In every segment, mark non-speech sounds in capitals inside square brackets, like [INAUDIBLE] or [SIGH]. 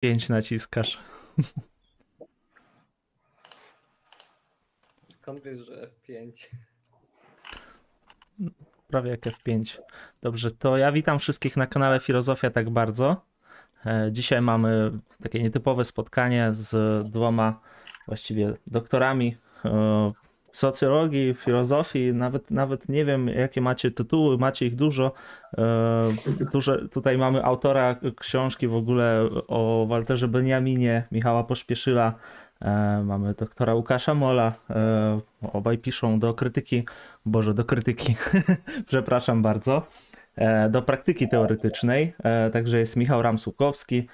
Pięć naciskasz. Skąd wiesz, że F5? Prawie jak F5. Dobrze, to ja witam wszystkich na kanale Filozofia tak bardzo. E, Dzisiaj mamy takie nietypowe spotkanie z dwoma właściwie doktorami e, socjologii, filozofii, nawet, nawet nie wiem jakie macie tytuły, macie ich dużo. E, Duże, tutaj mamy autora książki w ogóle o Walterze Beniaminie, Michała Pośpieszyla, E, Mamy doktora Łukasza Mola. e, Obaj piszą do krytyki, Boże, do krytyki, [LAUGHS] przepraszam bardzo, do praktyki teoretycznej. Także jest Michał Ramsłukowski,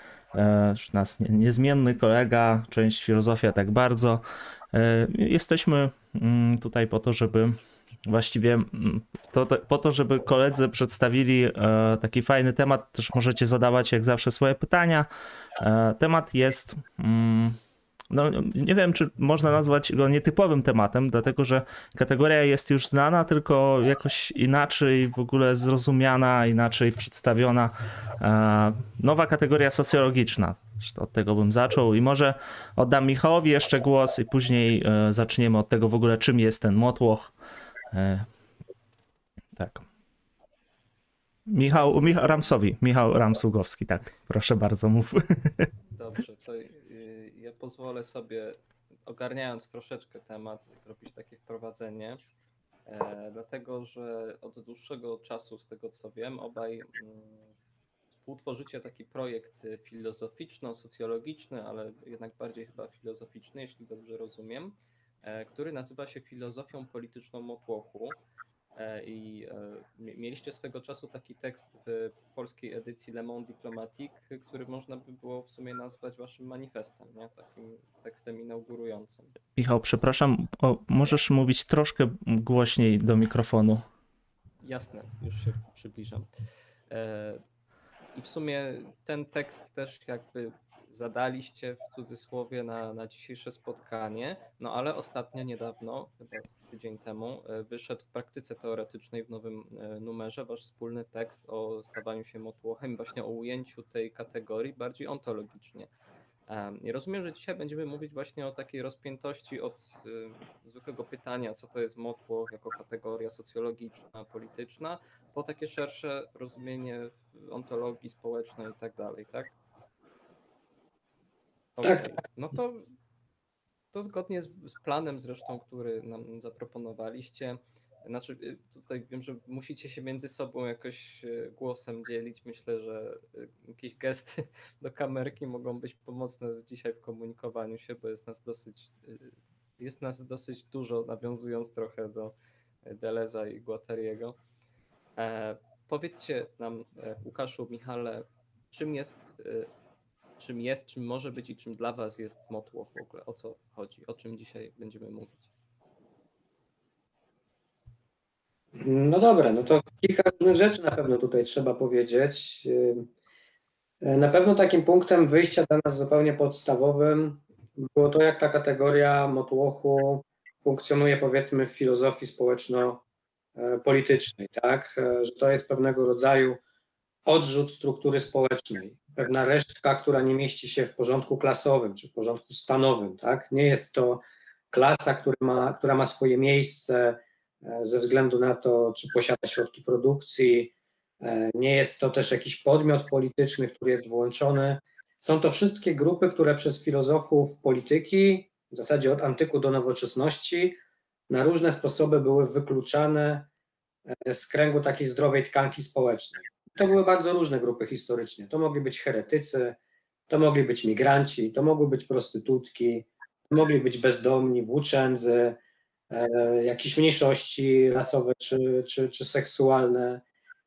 nasz nie- niezmienny kolega, część filozofia tak bardzo. Jesteśmy tutaj po to, żeby właściwie mm, to, to, po to, żeby koledzy przedstawili e, taki fajny temat. Też możecie zadawać jak zawsze swoje pytania. E, Temat jest. mm, no, nie wiem, czy można nazwać go nietypowym tematem, dlatego że kategoria jest już znana, tylko jakoś inaczej w ogóle zrozumiana, inaczej przedstawiona. E, Nowa kategoria socjologiczna. Od tego bym zaczął i może oddam Michałowi jeszcze głos i później e, zaczniemy od tego w ogóle, czym jest ten motłoch. E, Tak. Michał, Michał Ramsowi, Michał Ramsługowski, tak. Proszę bardzo, mów. Dobrze, to pozwolę sobie, ogarniając troszeczkę temat, zrobić takie wprowadzenie. E, dlatego, że od dłuższego czasu, z tego co wiem, obaj mm, współtworzycie taki projekt filozoficzno-socjologiczny, ale jednak bardziej chyba filozoficzny, jeśli dobrze rozumiem, e, który nazywa się Filozofią Polityczną Motłochu. E, I e, mie- mieliście swego czasu taki tekst w polskiej edycji Le Monde Diplomatique, który można by było w sumie nazwać waszym manifestem, nie? takim tekstem inaugurującym. Michał, przepraszam, o, możesz mówić troszkę głośniej do mikrofonu. Jasne, już się przybliżam. E, I w sumie ten tekst też jakby zadaliście w cudzysłowie na, na dzisiejsze spotkanie, no ale ostatnio, niedawno, chyba tydzień temu, e, wyszedł w praktyce teoretycznej w nowym e, numerze wasz wspólny tekst o stawaniu się motłochem, właśnie o ujęciu tej kategorii bardziej ontologicznie. Em, I rozumiem, że dzisiaj będziemy mówić właśnie o takiej rozpiętości od zwykłego pytania, co to jest motłoch jako kategoria socjologiczna, polityczna, po takie szersze rozumienie ontologii społecznej i tak dalej, tak? Tak, Okej. No to, to zgodnie z, z planem zresztą, który nam zaproponowaliście, znaczy y, tutaj wiem, że musicie się między sobą jakoś y, głosem dzielić. Myślę, że y, jakieś gesty [LAUGHS] do kamerki mogą być pomocne dzisiaj w komunikowaniu się, bo jest nas dosyć, jest nas dosyć dużo, nawiązując trochę do Deleza i Guattariego. E, powiedzcie nam, e, Łukaszu, Michale, czym jest, czym jest, czym może być i czym dla was jest motłoch w ogóle? O co chodzi? O czym dzisiaj będziemy mówić? No dobra, no to kilka różnych rzeczy na pewno tutaj trzeba powiedzieć. Na pewno takim punktem wyjścia dla nas zupełnie podstawowym było to, jak ta kategoria motłochu funkcjonuje powiedzmy w filozofii społeczno-politycznej, tak? E, Że to jest pewnego rodzaju odrzut struktury społecznej, pewna resztka, która nie mieści się w porządku klasowym czy w porządku stanowym, tak? Nie jest to klasa, która ma, która ma swoje miejsce e, ze względu na to, czy posiada środki produkcji. E, Nie jest to też jakiś podmiot polityczny, który jest włączony. Są to wszystkie grupy, które przez filozofów polityki, w zasadzie od antyku do nowoczesności, na różne sposoby były wykluczane e, z kręgu takiej zdrowej tkanki społecznej. To były bardzo różne grupy historycznie. To mogli być heretycy, to mogli być migranci, to mogły być prostytutki, to mogli być bezdomni, włóczędzy, e, jakieś mniejszości rasowe czy, czy, czy seksualne,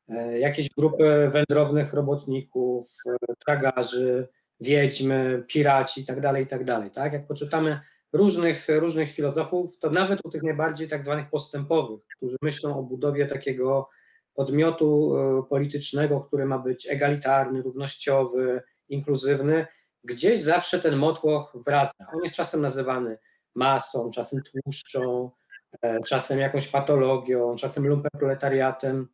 e, jakieś grupy wędrownych robotników, e, tragarzy, wiedźmy, piraci itd., tak itd. Tak? Jak poczytamy różnych, różnych filozofów, to nawet u tych najbardziej tak zwanych postępowych, którzy myślą o budowie takiego podmiotu e, politycznego, który ma być egalitarny, równościowy, inkluzywny, gdzieś zawsze ten motłoch wraca. On jest czasem nazywany masą, czasem tłuszczą, e, czasem jakąś patologią, czasem lumpenproletariatem.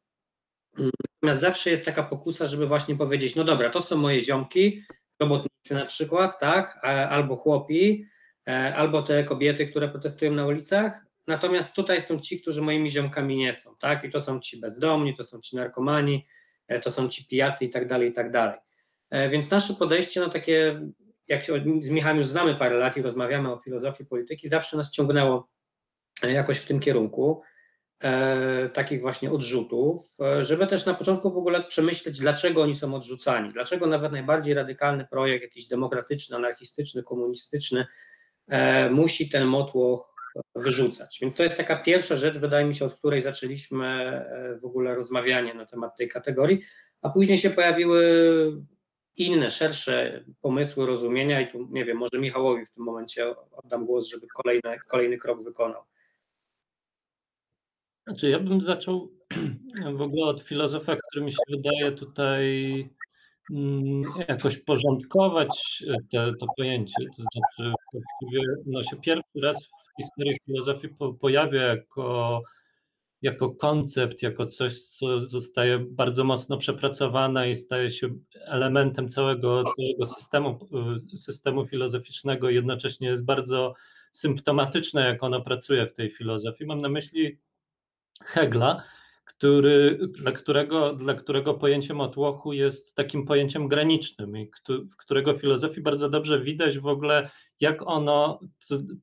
Natomiast zawsze jest taka pokusa, żeby właśnie powiedzieć, no dobra, to są moje ziomki, robotnicy, na przykład, tak, albo chłopi, albo te kobiety, które protestują na ulicach, natomiast tutaj są ci, którzy moimi ziomkami nie są, tak, i to są ci bezdomni, to są ci narkomani, to są ci pijacy i tak dalej, i tak dalej. Więc nasze podejście, no takie, jak się z Michałem już znamy parę lat i rozmawiamy o filozofii polityki, zawsze nas ciągnęło jakoś w tym kierunku e, takich właśnie odrzutów, e, żeby też na początku w ogóle przemyśleć, dlaczego oni są odrzucani, dlaczego nawet najbardziej radykalny projekt, jakiś demokratyczny, anarchistyczny, komunistyczny, e, musi ten motłoch wyrzucać. Więc to jest taka pierwsza rzecz, wydaje mi się, od której zaczęliśmy e, w ogóle rozmawianie na temat tej kategorii, a później się pojawiły inne, szersze pomysły, rozumienia i tu, nie wiem, może Michałowi w tym momencie oddam głos, żeby kolejny, kolejny krok wykonał. Znaczy, ja bym zaczął w ogóle od filozofa, który mi się wydaje tutaj mm, jakoś porządkować te, to pojęcie. To znaczy, właściwie no się pierwszy raz historii filozofii po, pojawia jako, jako koncept, jako coś, co zostaje bardzo mocno przepracowane i staje się elementem całego, całego systemu, systemu filozoficznego, jednocześnie jest bardzo symptomatyczne, jak ono pracuje w tej filozofii. Mam na myśli Hegla, który, dla, którego, dla którego pojęcie motłochu jest takim pojęciem granicznym i w którego filozofii bardzo dobrze widać w ogóle, jak ono,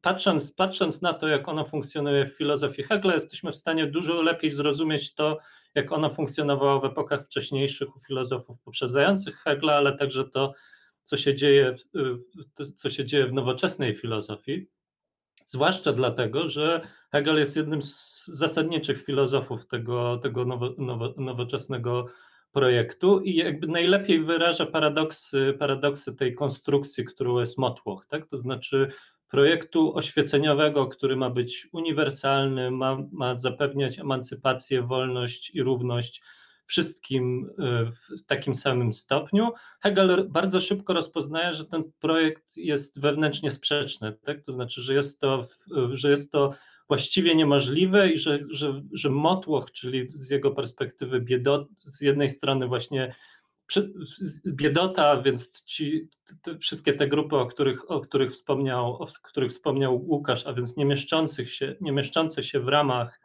patrząc, patrząc na to, jak ono funkcjonuje w filozofii Hegla, jesteśmy w stanie dużo lepiej zrozumieć to, jak ono funkcjonowało w epokach wcześniejszych u filozofów poprzedzających Hegla, ale także to, co się dzieje, co się dzieje w nowoczesnej filozofii. Zwłaszcza dlatego, że Hegel jest jednym z zasadniczych filozofów tego, tego nowo, nowo, nowoczesnego projektu i jakby najlepiej wyraża paradoksy, paradoksy tej konstrukcji, którą jest Motłoch, tak? to znaczy projektu oświeceniowego, który ma być uniwersalny, ma, ma zapewniać emancypację, wolność i równość wszystkim e, w takim samym stopniu. Hegel bardzo szybko rozpoznaje, że ten projekt jest wewnętrznie sprzeczny, tak? to znaczy, że jest to, że jest to właściwie niemożliwe i że, że, że motłoch, czyli z jego perspektywy biedot, z jednej strony właśnie biedota, więc ci, te, wszystkie te grupy, o których, o których, wspomniał, o których wspomniał Łukasz, a więc nie, mieszczących się, nie mieszczące się w ramach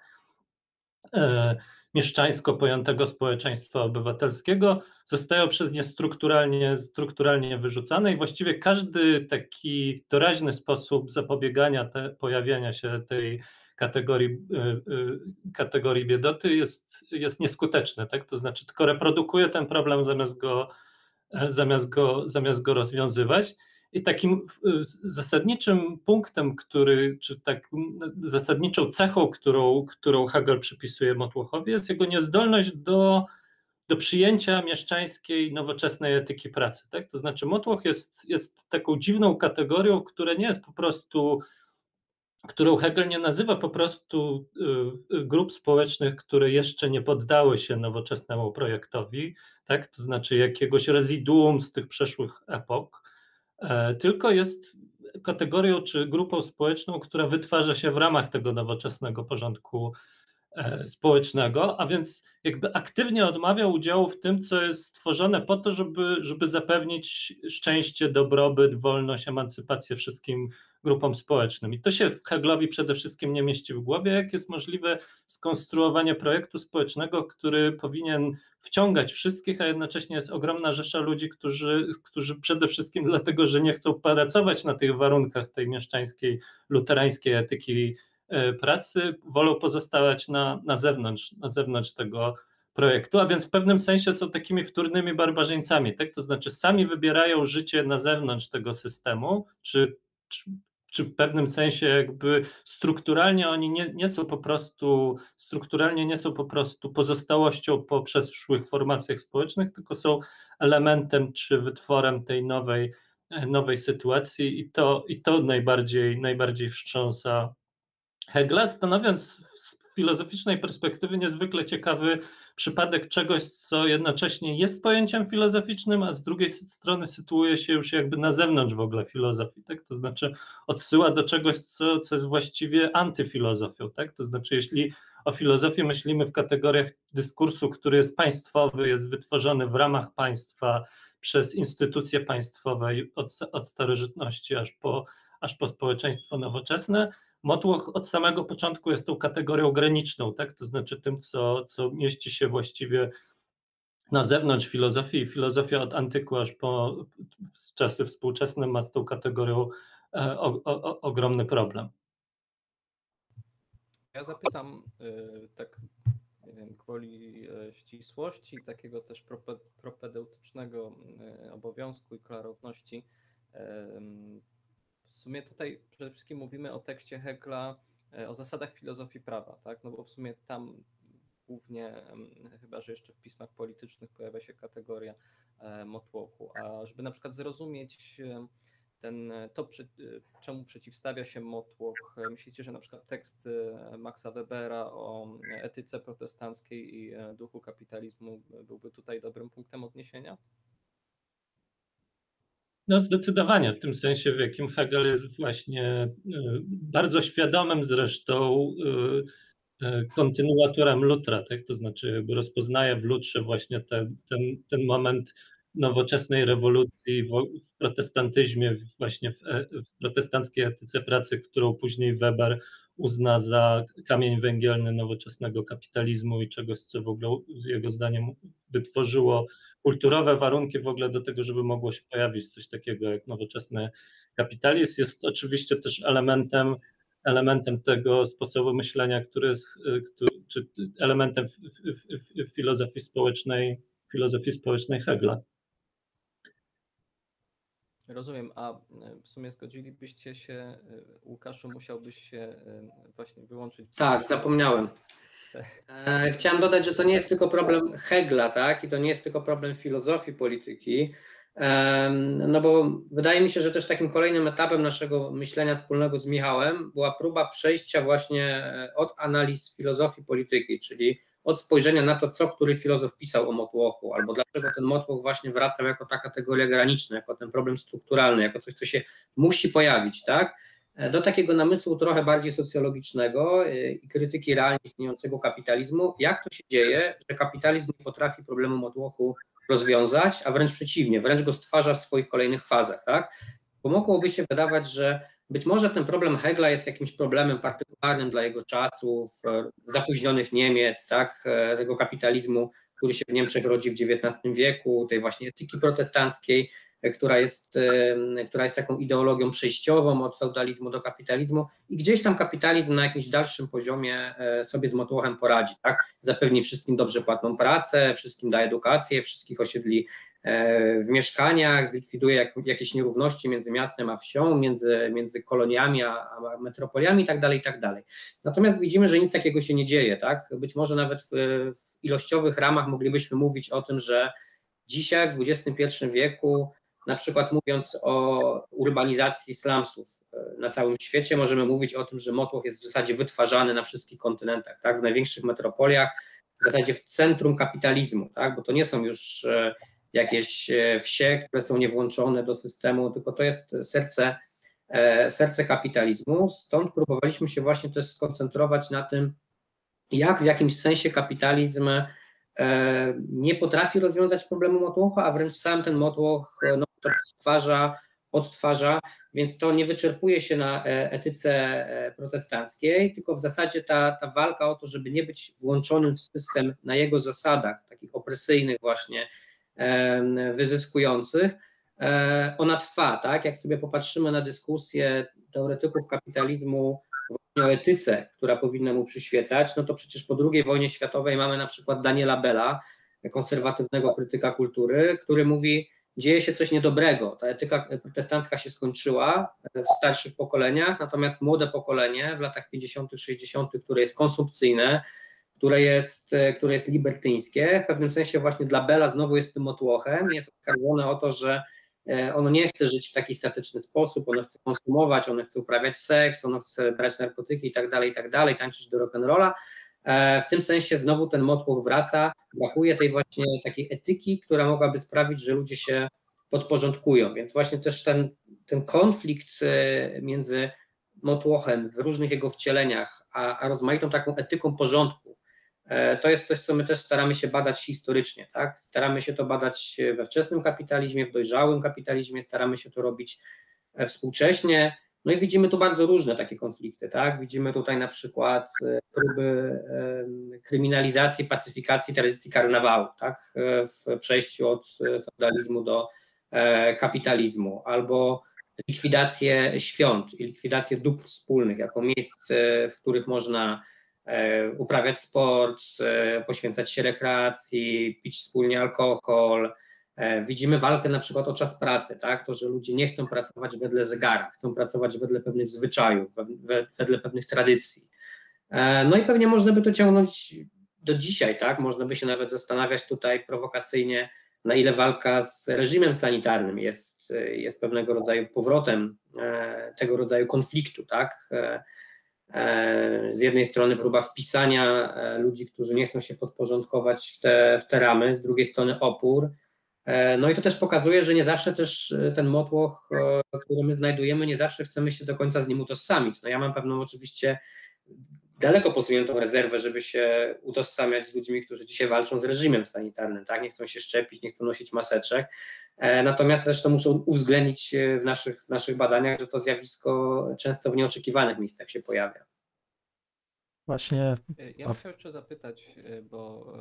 e, mieszczańsko pojętego społeczeństwa obywatelskiego, zostają przez nie strukturalnie, strukturalnie wyrzucane i właściwie każdy taki doraźny sposób zapobiegania te, pojawiania się tej kategorii, y, y, kategorii biedoty jest, jest nieskuteczny, tak? to znaczy tylko reprodukuje ten problem zamiast go, zamiast go, zamiast go rozwiązywać. I takim zasadniczym punktem, który, czy tak zasadniczą cechą, którą, którą Hegel przypisuje Motłochowi, jest jego niezdolność do, do przyjęcia mieszczańskiej, nowoczesnej etyki pracy. Tak? To znaczy, Motłoch jest, jest taką dziwną kategorią, która nie jest po prostu, którą Hegel nie nazywa po prostu y, y, grup społecznych, które jeszcze nie poddały się nowoczesnemu projektowi, tak? to znaczy jakiegoś rezyduum z tych przeszłych epok tylko jest kategorią czy grupą społeczną, która wytwarza się w ramach tego nowoczesnego porządku e, społecznego, a więc jakby aktywnie odmawia udziału w tym, co jest stworzone po to, żeby, żeby zapewnić szczęście, dobrobyt, wolność, emancypację wszystkim grupom społecznym. I to się Heglowi przede wszystkim nie mieści w głowie, jak jest możliwe skonstruowanie projektu społecznego, który powinien wciągać wszystkich, a jednocześnie jest ogromna rzesza ludzi, którzy, którzy przede wszystkim dlatego, że nie chcą pracować na tych warunkach tej mieszczańskiej, luterańskiej etyki e, pracy, wolą pozostawać na, na zewnątrz, na zewnątrz tego projektu, a więc w pewnym sensie są takimi wtórnymi barbarzyńcami, tak? To znaczy sami wybierają życie na zewnątrz tego systemu, czy, czy w pewnym sensie jakby strukturalnie oni nie, nie są po prostu, strukturalnie nie są po prostu pozostałością po przeszłych formacjach społecznych, tylko są elementem czy wytworem tej nowej, nowej sytuacji i to, i to najbardziej, najbardziej wstrząsa Hegla, stanowiąc filozoficznej perspektywy niezwykle ciekawy przypadek czegoś, co jednocześnie jest pojęciem filozoficznym, a z drugiej strony sytuuje się już jakby na zewnątrz w ogóle filozofii, tak? To znaczy odsyła do czegoś, co, co jest właściwie antyfilozofią, tak? To znaczy jeśli o filozofii myślimy w kategoriach dyskursu, który jest państwowy, jest wytworzony w ramach państwa, przez instytucje państwowe od, od starożytności aż po, aż po społeczeństwo nowoczesne. Motłoch od samego początku jest tą kategorią graniczną, tak? to znaczy tym, co, co mieści się właściwie na zewnątrz filozofii. Filozofia od antyku aż po czasy współczesne ma z tą kategorią e, o, o, ogromny problem. Ja zapytam y, tak wiem, gwoli e, ścisłości, takiego też propedeutycznego y, obowiązku i klarowności. Sumie tutaj przede wszystkim mówimy o tekście Hegla, e, o zasadach filozofii prawa, tak? No bo w sumie tam głównie, chyba że jeszcze w pismach politycznych pojawia się kategoria e, motłochu. A żeby na przykład zrozumieć ten, to, czemu przeciwstawia się motłoch, myślicie, że na przykład tekst e, Maxa Webera o etyce protestanckiej i e, duchu kapitalizmu byłby tutaj dobrym punktem odniesienia? No zdecydowanie, w tym sensie, w jakim Hegel jest właśnie bardzo świadomym zresztą E, kontynuatorem Lutra, tak? to znaczy jakby rozpoznaje w Lutrze właśnie ten, ten, ten moment nowoczesnej rewolucji w, w protestantyzmie, właśnie w, e, w, protestanckiej etyce pracy, którą później Weber uzna za kamień węgielny nowoczesnego kapitalizmu i czegoś, co w ogóle jego zdaniem wytworzyło kulturowe warunki w ogóle do tego, żeby mogło się pojawić coś takiego jak nowoczesny kapitalizm. Jest oczywiście też elementem elementem tego sposobu myślenia, który jest, y, który, czy elementem w, w, w filozofii społecznej, filozofii społecznej Hegla. Rozumiem, a y, w sumie zgodzilibyście się, y, Łukaszu, musiałbyś się właśnie wyłączyć. Tak, zapomniałem. E, chciałem dodać, że to nie jest tylko problem Hegla, tak? I to nie jest tylko problem filozofii polityki, no bo wydaje mi się, że też takim kolejnym etapem naszego myślenia wspólnego z Michałem była próba przejścia właśnie e, od analiz filozofii polityki, czyli od spojrzenia na to, co który filozof pisał o motłochu, albo dlaczego ten motłoch właśnie wracał jako ta kategoria graniczna, jako ten problem strukturalny, jako coś, co się musi pojawić, tak? E, do takiego namysłu trochę bardziej socjologicznego e, i krytyki realnie istniejącego kapitalizmu, jak to się dzieje, że kapitalizm nie potrafi problemu motłochu rozwiązać, a wręcz przeciwnie, wręcz go stwarza w swoich kolejnych fazach, tak? Bo mogłoby się wydawać, że być może ten problem Hegla jest jakimś problemem partykularnym dla jego czasów, e, zapóźnionych Niemiec, tak, tego kapitalizmu, który się w Niemczech rodzi w XIX wieku, tej właśnie etyki protestanckiej, która jest, która jest taką ideologią przejściową od feudalizmu do kapitalizmu i gdzieś tam kapitalizm na jakimś dalszym poziomie e, sobie z motłochem poradzi, tak? Zapewni wszystkim dobrze płatną pracę, wszystkim da edukację, wszystkich osiedli e, w mieszkaniach, zlikwiduje jakieś nierówności między miastem a wsią, między, między koloniami a, metropoliami itd., tak itd. Tak Natomiast widzimy, że nic takiego się nie dzieje, tak? Być może nawet w, w ilościowych ramach moglibyśmy mówić o tym, że dzisiaj w XXI wieku na przykład mówiąc o urbanizacji slumsów e, na całym świecie, możemy mówić o tym, że motłoch jest w zasadzie wytwarzany na wszystkich kontynentach, tak? w największych metropoliach, w zasadzie w centrum kapitalizmu, tak? bo to nie są już e, jakieś e, wsie, które są niewłączone do systemu, tylko to jest serce, serce kapitalizmu. Stąd próbowaliśmy się właśnie też skoncentrować na tym, jak w jakimś sensie kapitalizm nie potrafi rozwiązać problemu motłocha, a wręcz sam ten motłoch no, to stwarza, odtwarza, więc to nie wyczerpuje się na e, etyce e, protestanckiej, tylko w zasadzie ta, ta walka o to, żeby nie być włączonym w system na jego zasadach, takich opresyjnych właśnie, wyzyskujących, e, ona trwa, tak? Jak sobie popatrzymy na dyskusję teoretyków kapitalizmu o etyce, która powinna mu przyświecać, no to przecież po II wojnie światowej mamy na przykład Daniela Bella, konserwatywnego krytyka kultury, który mówi, dzieje się coś niedobrego. Ta etyka protestancka się skończyła w starszych pokoleniach, natomiast młode pokolenie w latach 50., 60., które jest konsumpcyjne, które jest, które jest libertyńskie, w pewnym sensie właśnie dla Bela znowu jest tym otłochem, jest oskarżone o to, że e, ono nie chce żyć w taki statyczny sposób, ono chce konsumować, ono chce uprawiać seks, ono chce brać narkotyki i tak dalej, i tak dalej, tańczyć do rock'n'rolla, E, w tym sensie znowu ten motłoch wraca, brakuje tej właśnie takiej etyki, która mogłaby sprawić, że ludzie się podporządkują, więc właśnie też ten, ten konflikt e, między motłochem w różnych jego wcieleniach, a, a rozmaitą taką etyką porządku, E, to jest coś, co my też staramy się badać historycznie, tak? Staramy się to badać we wczesnym kapitalizmie, w dojrzałym kapitalizmie, staramy się to robić e, współcześnie. No i widzimy tu bardzo różne takie konflikty, tak? Widzimy tutaj na przykład e, próby kryminalizacji, pacyfikacji tradycji karnawału, tak? W przejściu od feudalizmu do kapitalizmu, albo likwidację świąt i likwidację dóbr wspólnych jako miejsc, w których można E, uprawiać sport, e, poświęcać się rekreacji, pić wspólnie alkohol. E, widzimy walkę na przykład o czas pracy, tak? To, że ludzie nie chcą pracować wedle zegara, chcą pracować wedle pewnych zwyczajów, wedle pewnych tradycji. No i pewnie można by to ciągnąć do dzisiaj, tak? Można by się nawet zastanawiać tutaj prowokacyjnie, na ile walka z reżimem sanitarnym jest, jest pewnego rodzaju powrotem tego rodzaju konfliktu, tak? E, z jednej strony próba wpisania e, ludzi, którzy nie chcą się podporządkować w te, w te ramy, z drugiej strony opór. E, no i to też pokazuje, że nie zawsze też ten motłoch, który my znajdujemy, nie zawsze chcemy się do końca z nim utożsamić. No ja mam pewną oczywiście daleko posuniętą rezerwę, żeby się utożsamiać z ludźmi, którzy dzisiaj walczą z reżimem sanitarnym, tak? Nie chcą się szczepić, nie chcą nosić maseczek. E, natomiast też to muszą uwzględnić w naszych, w naszych badaniach, że to zjawisko często w nieoczekiwanych miejscach się pojawia. Właśnie. E, ja bym chciał jeszcze zapytać, e, bo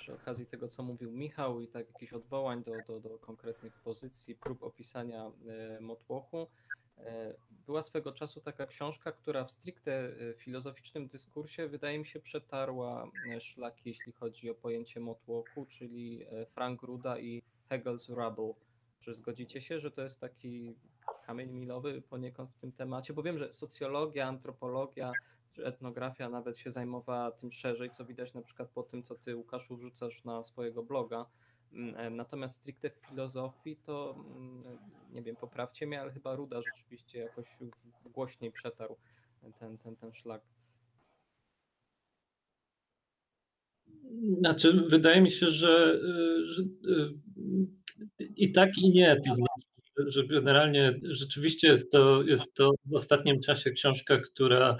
przy okazji tego, co mówił Michał i tak jakichś odwołań do, do, do konkretnych pozycji, prób opisania motłochu, E, była swego czasu taka książka, która w stricte e, filozoficznym dyskursie wydaje mi się przetarła e, szlaki, jeśli chodzi o pojęcie motłoku, czyli Frank Ruda i Hegel's Rubble. Czy zgodzicie się, że to jest taki kamień milowy poniekąd w tym temacie? Bo wiem, że socjologia, antropologia etnografia nawet się zajmowała tym szerzej, co widać na przykład po tym, co ty Łukaszu wrzucasz na swojego bloga, Mm, natomiast stricte w filozofii to, mm, nie wiem, poprawcie mnie, ale chyba Ruda rzeczywiście jakoś głośniej przetarł ten, ten, ten szlak. Znaczy, wydaje mi się, że, że i tak, i nie. To znaczy, że generalnie rzeczywiście jest to, jest to w ostatnim czasie książka, która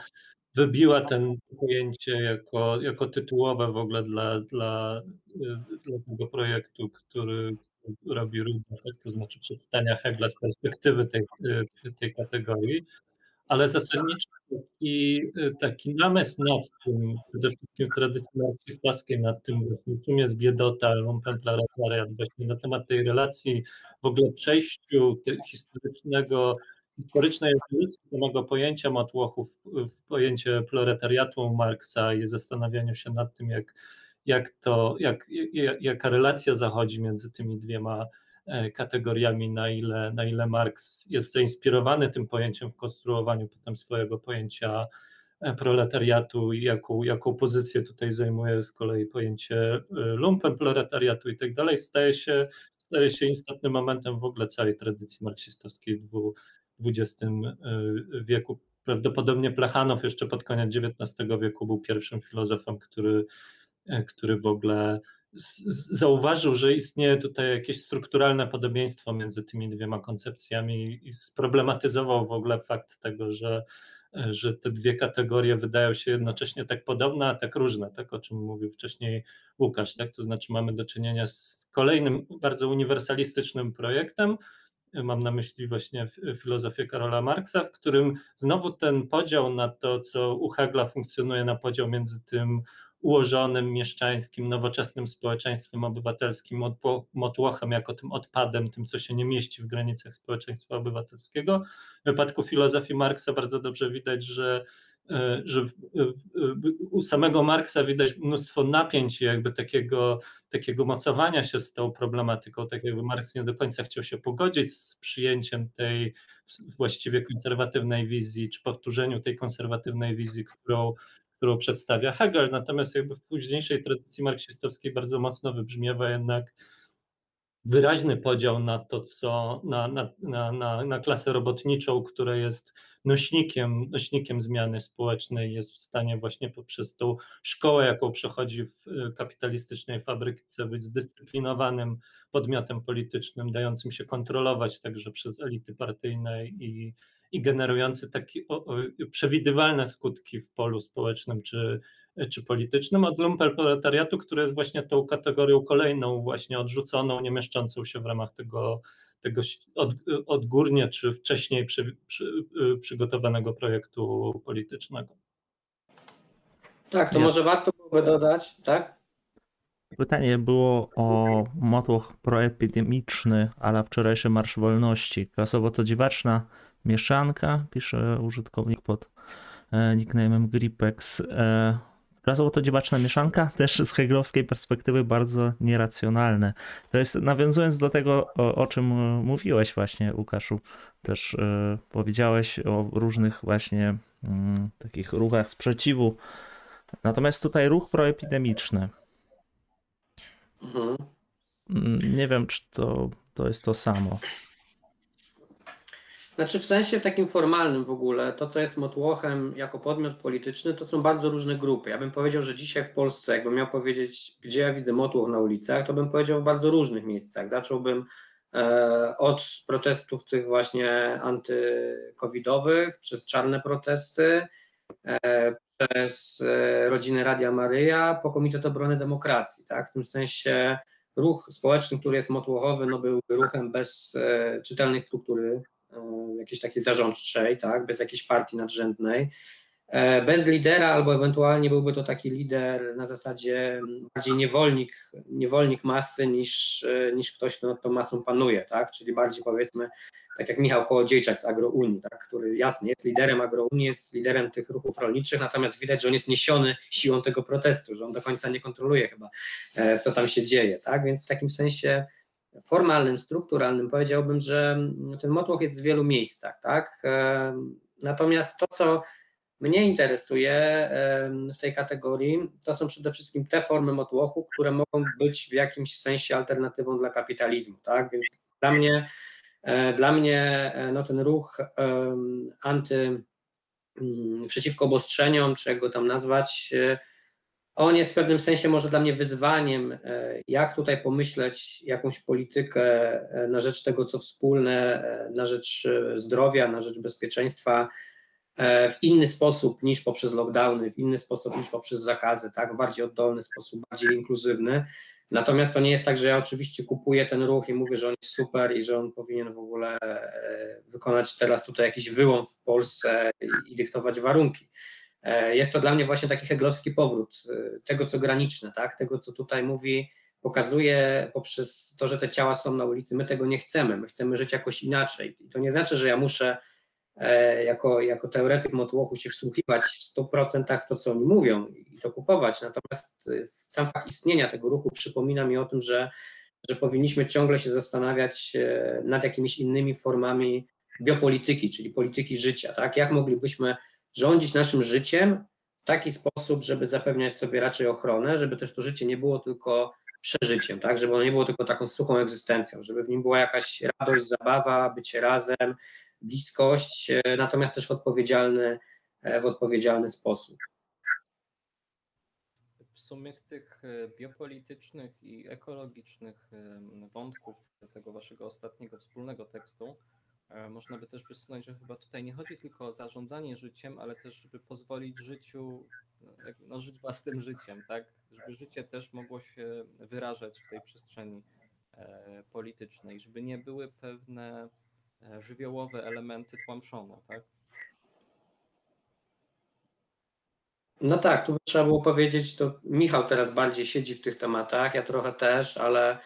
wybiła ten pojęcie jako, jako tytułowe w ogóle dla, dla, dla tego projektu, który robi Ruda, tak? to znaczy przeczytania Hegla z perspektywy tej, tej kategorii, ale zasadniczo taki, taki namysł nad tym, przede wszystkim w tradycji marksistowskiej, nad tym czym jest biedota, lumpenproletariat, właśnie na temat tej relacji, w ogóle przejściu historycznego historycznej ewolucji samego pojęcia matłochów w pojęcie proletariatu Marksa i zastanawianiu się nad tym, jak, jak to, jak, jaka relacja zachodzi między tymi dwiema e, kategoriami, na ile, na ile Marks jest zainspirowany tym pojęciem w konstruowaniu potem swojego pojęcia e, proletariatu i jaką, jaką pozycję tutaj zajmuje z kolei pojęcie e, lumpen proletariatu i tak dalej, staje się, staje się istotnym momentem w ogóle całej tradycji marksistowskiej dwu, XX y, wieku. Prawdopodobnie Plechanow jeszcze pod koniec XIX wieku był pierwszym filozofem, który, e, który w ogóle zauważył, że istnieje tutaj jakieś strukturalne podobieństwo między tymi dwiema koncepcjami i sproblematyzował w ogóle fakt tego, że, e, że te dwie kategorie wydają się jednocześnie tak podobne, a tak różne, tak o czym mówił wcześniej Łukasz, tak? To znaczy mamy do czynienia z kolejnym bardzo uniwersalistycznym projektem, mam na myśli właśnie filozofię Karola Marksa, w którym znowu ten podział na to, co u Hegla funkcjonuje na podział między tym ułożonym, mieszczańskim, nowoczesnym społeczeństwem obywatelskim, motłochem jako tym odpadem, tym, co się nie mieści w granicach społeczeństwa obywatelskiego. W wypadku filozofii Marksa bardzo dobrze widać, że że w, w, u samego Marksa widać mnóstwo napięć, jakby takiego, takiego mocowania się z tą problematyką, tak jakby Marks nie do końca chciał się pogodzić z przyjęciem tej właściwie konserwatywnej wizji, czy powtórzeniu tej konserwatywnej wizji, którą, którą przedstawia Hegel, natomiast jakby w późniejszej tradycji marksistowskiej bardzo mocno wybrzmiewa jednak wyraźny podział na to, co na, na, na, na, klasę robotniczą, która jest nośnikiem, nośnikiem zmiany społecznej, jest w stanie właśnie poprzez tą szkołę, jaką przechodzi w e, kapitalistycznej fabryce, być zdyscyplinowanym podmiotem politycznym, dającym się kontrolować także przez elity partyjne i, i generujący takie przewidywalne skutki w polu społecznym czy czy politycznym, od lumpenproletariatu, który jest właśnie tą kategorią kolejną, właśnie odrzuconą, nie mieszczącą się w ramach tego, tego od, odgórnie czy wcześniej przy, przy, przygotowanego projektu politycznego. Tak, to może warto byłoby dodać, tak? Pytanie było o motłoch proepidemiczny, ale wczorajszy Marsz Wolności. Klasowo to dziwaczna mieszanka, pisze użytkownik pod e, nickname'em Gripex. E, klasowo to dziwaczna mieszanka, też z heglowskiej perspektywy bardzo nieracjonalne. To jest nawiązując do tego, o, o czym mówiłeś właśnie, Łukaszu, też e, powiedziałeś o różnych właśnie mm, takich ruchach sprzeciwu. Natomiast tutaj ruch proepidemiczny, Mhm. Mm, nie wiem, czy to, to jest to samo. Znaczy w sensie takim formalnym w ogóle, to co jest Motłochem jako podmiot polityczny, to są bardzo różne grupy. Ja bym powiedział, że dzisiaj w Polsce, jakbym miał powiedzieć, gdzie ja widzę Motłoch na ulicach, to bym powiedział w bardzo różnych miejscach. Zacząłbym e, od protestów tych właśnie antykowidowych, przez czarne protesty, e, przez e, rodzinę Radia Maryja po Komitet Obrony Demokracji. Tak? W tym sensie ruch społeczny, który jest motłochowy, no był ruchem bez e, czytelnej struktury, jakiejś takiej zarządczej, tak? bez jakiejś partii nadrzędnej. E, bez lidera, albo ewentualnie byłby to taki lider na zasadzie bardziej niewolnik, niewolnik masy niż, e, niż ktoś, kto nad tą masą panuje, tak? Czyli bardziej powiedzmy, tak jak Michał Kołodziejczak z Agrounii, tak? który jasnie jest liderem Agrounii, jest liderem tych ruchów rolniczych, natomiast widać, że on jest niesiony siłą tego protestu, że on do końca nie kontroluje chyba, e, co tam się dzieje, tak? Więc w takim sensie formalnym, strukturalnym powiedziałbym, że ten motłoch jest w wielu miejscach, tak? Natomiast to, co mnie interesuje w tej kategorii, to są przede wszystkim te formy motłochu, które mogą być w jakimś sensie alternatywą dla kapitalizmu, tak? Więc dla mnie, e, dla mnie e, no, ten ruch anty mm, przeciwko obostrzeniom, czy jak go tam nazwać, e, on jest w pewnym sensie może dla mnie wyzwaniem, jak tutaj pomyśleć jakąś politykę na rzecz tego, co wspólne, na rzecz zdrowia, na rzecz bezpieczeństwa, E, w inny sposób niż poprzez lockdowny, w inny sposób niż poprzez zakazy, tak, w bardziej oddolny sposób, bardziej inkluzywny. Natomiast to nie jest tak, że ja oczywiście kupuję ten ruch i mówię, że on jest super i że on powinien w ogóle e, wykonać teraz tutaj jakiś wyłom w Polsce i, dyktować warunki. E, jest to dla mnie właśnie taki heglowski powrót tego, co graniczne, tak, tego, co tutaj mówi, pokazuje poprzez to, że te ciała są na ulicy, my tego nie chcemy, my chcemy żyć jakoś inaczej. I to nie znaczy, że ja muszę E, jako, jako teoretyk motłochu się wsłuchiwać w 100% w to, co oni mówią i to kupować. Natomiast e, sam fakt istnienia tego ruchu przypomina mi o tym, że, że powinniśmy ciągle się zastanawiać e, nad jakimiś innymi formami biopolityki, czyli polityki życia. Tak? Jak moglibyśmy rządzić naszym życiem w taki sposób, żeby zapewniać sobie raczej ochronę, żeby też to życie nie było tylko przeżyciem, tak? żeby ono nie było tylko taką suchą egzystencją, żeby w nim była jakaś radość, zabawa, bycie razem, bliskość, e, natomiast też w odpowiedzialny, e, w odpowiedzialny sposób. W sumie z tych e, biopolitycznych i ekologicznych wątków tego waszego ostatniego wspólnego tekstu, można by też wysunąć, że chyba tutaj nie chodzi tylko o zarządzanie życiem, ale też, żeby pozwolić życiu, no, żyć własnym życiem, tak? Żeby życie też mogło się wyrażać w tej przestrzeni politycznej, żeby nie były pewne E, żywiołowe elementy tłamszone, tak? No tak, tu trzeba było powiedzieć, to Michał teraz bardziej siedzi w tych tematach, ja trochę też, ale e,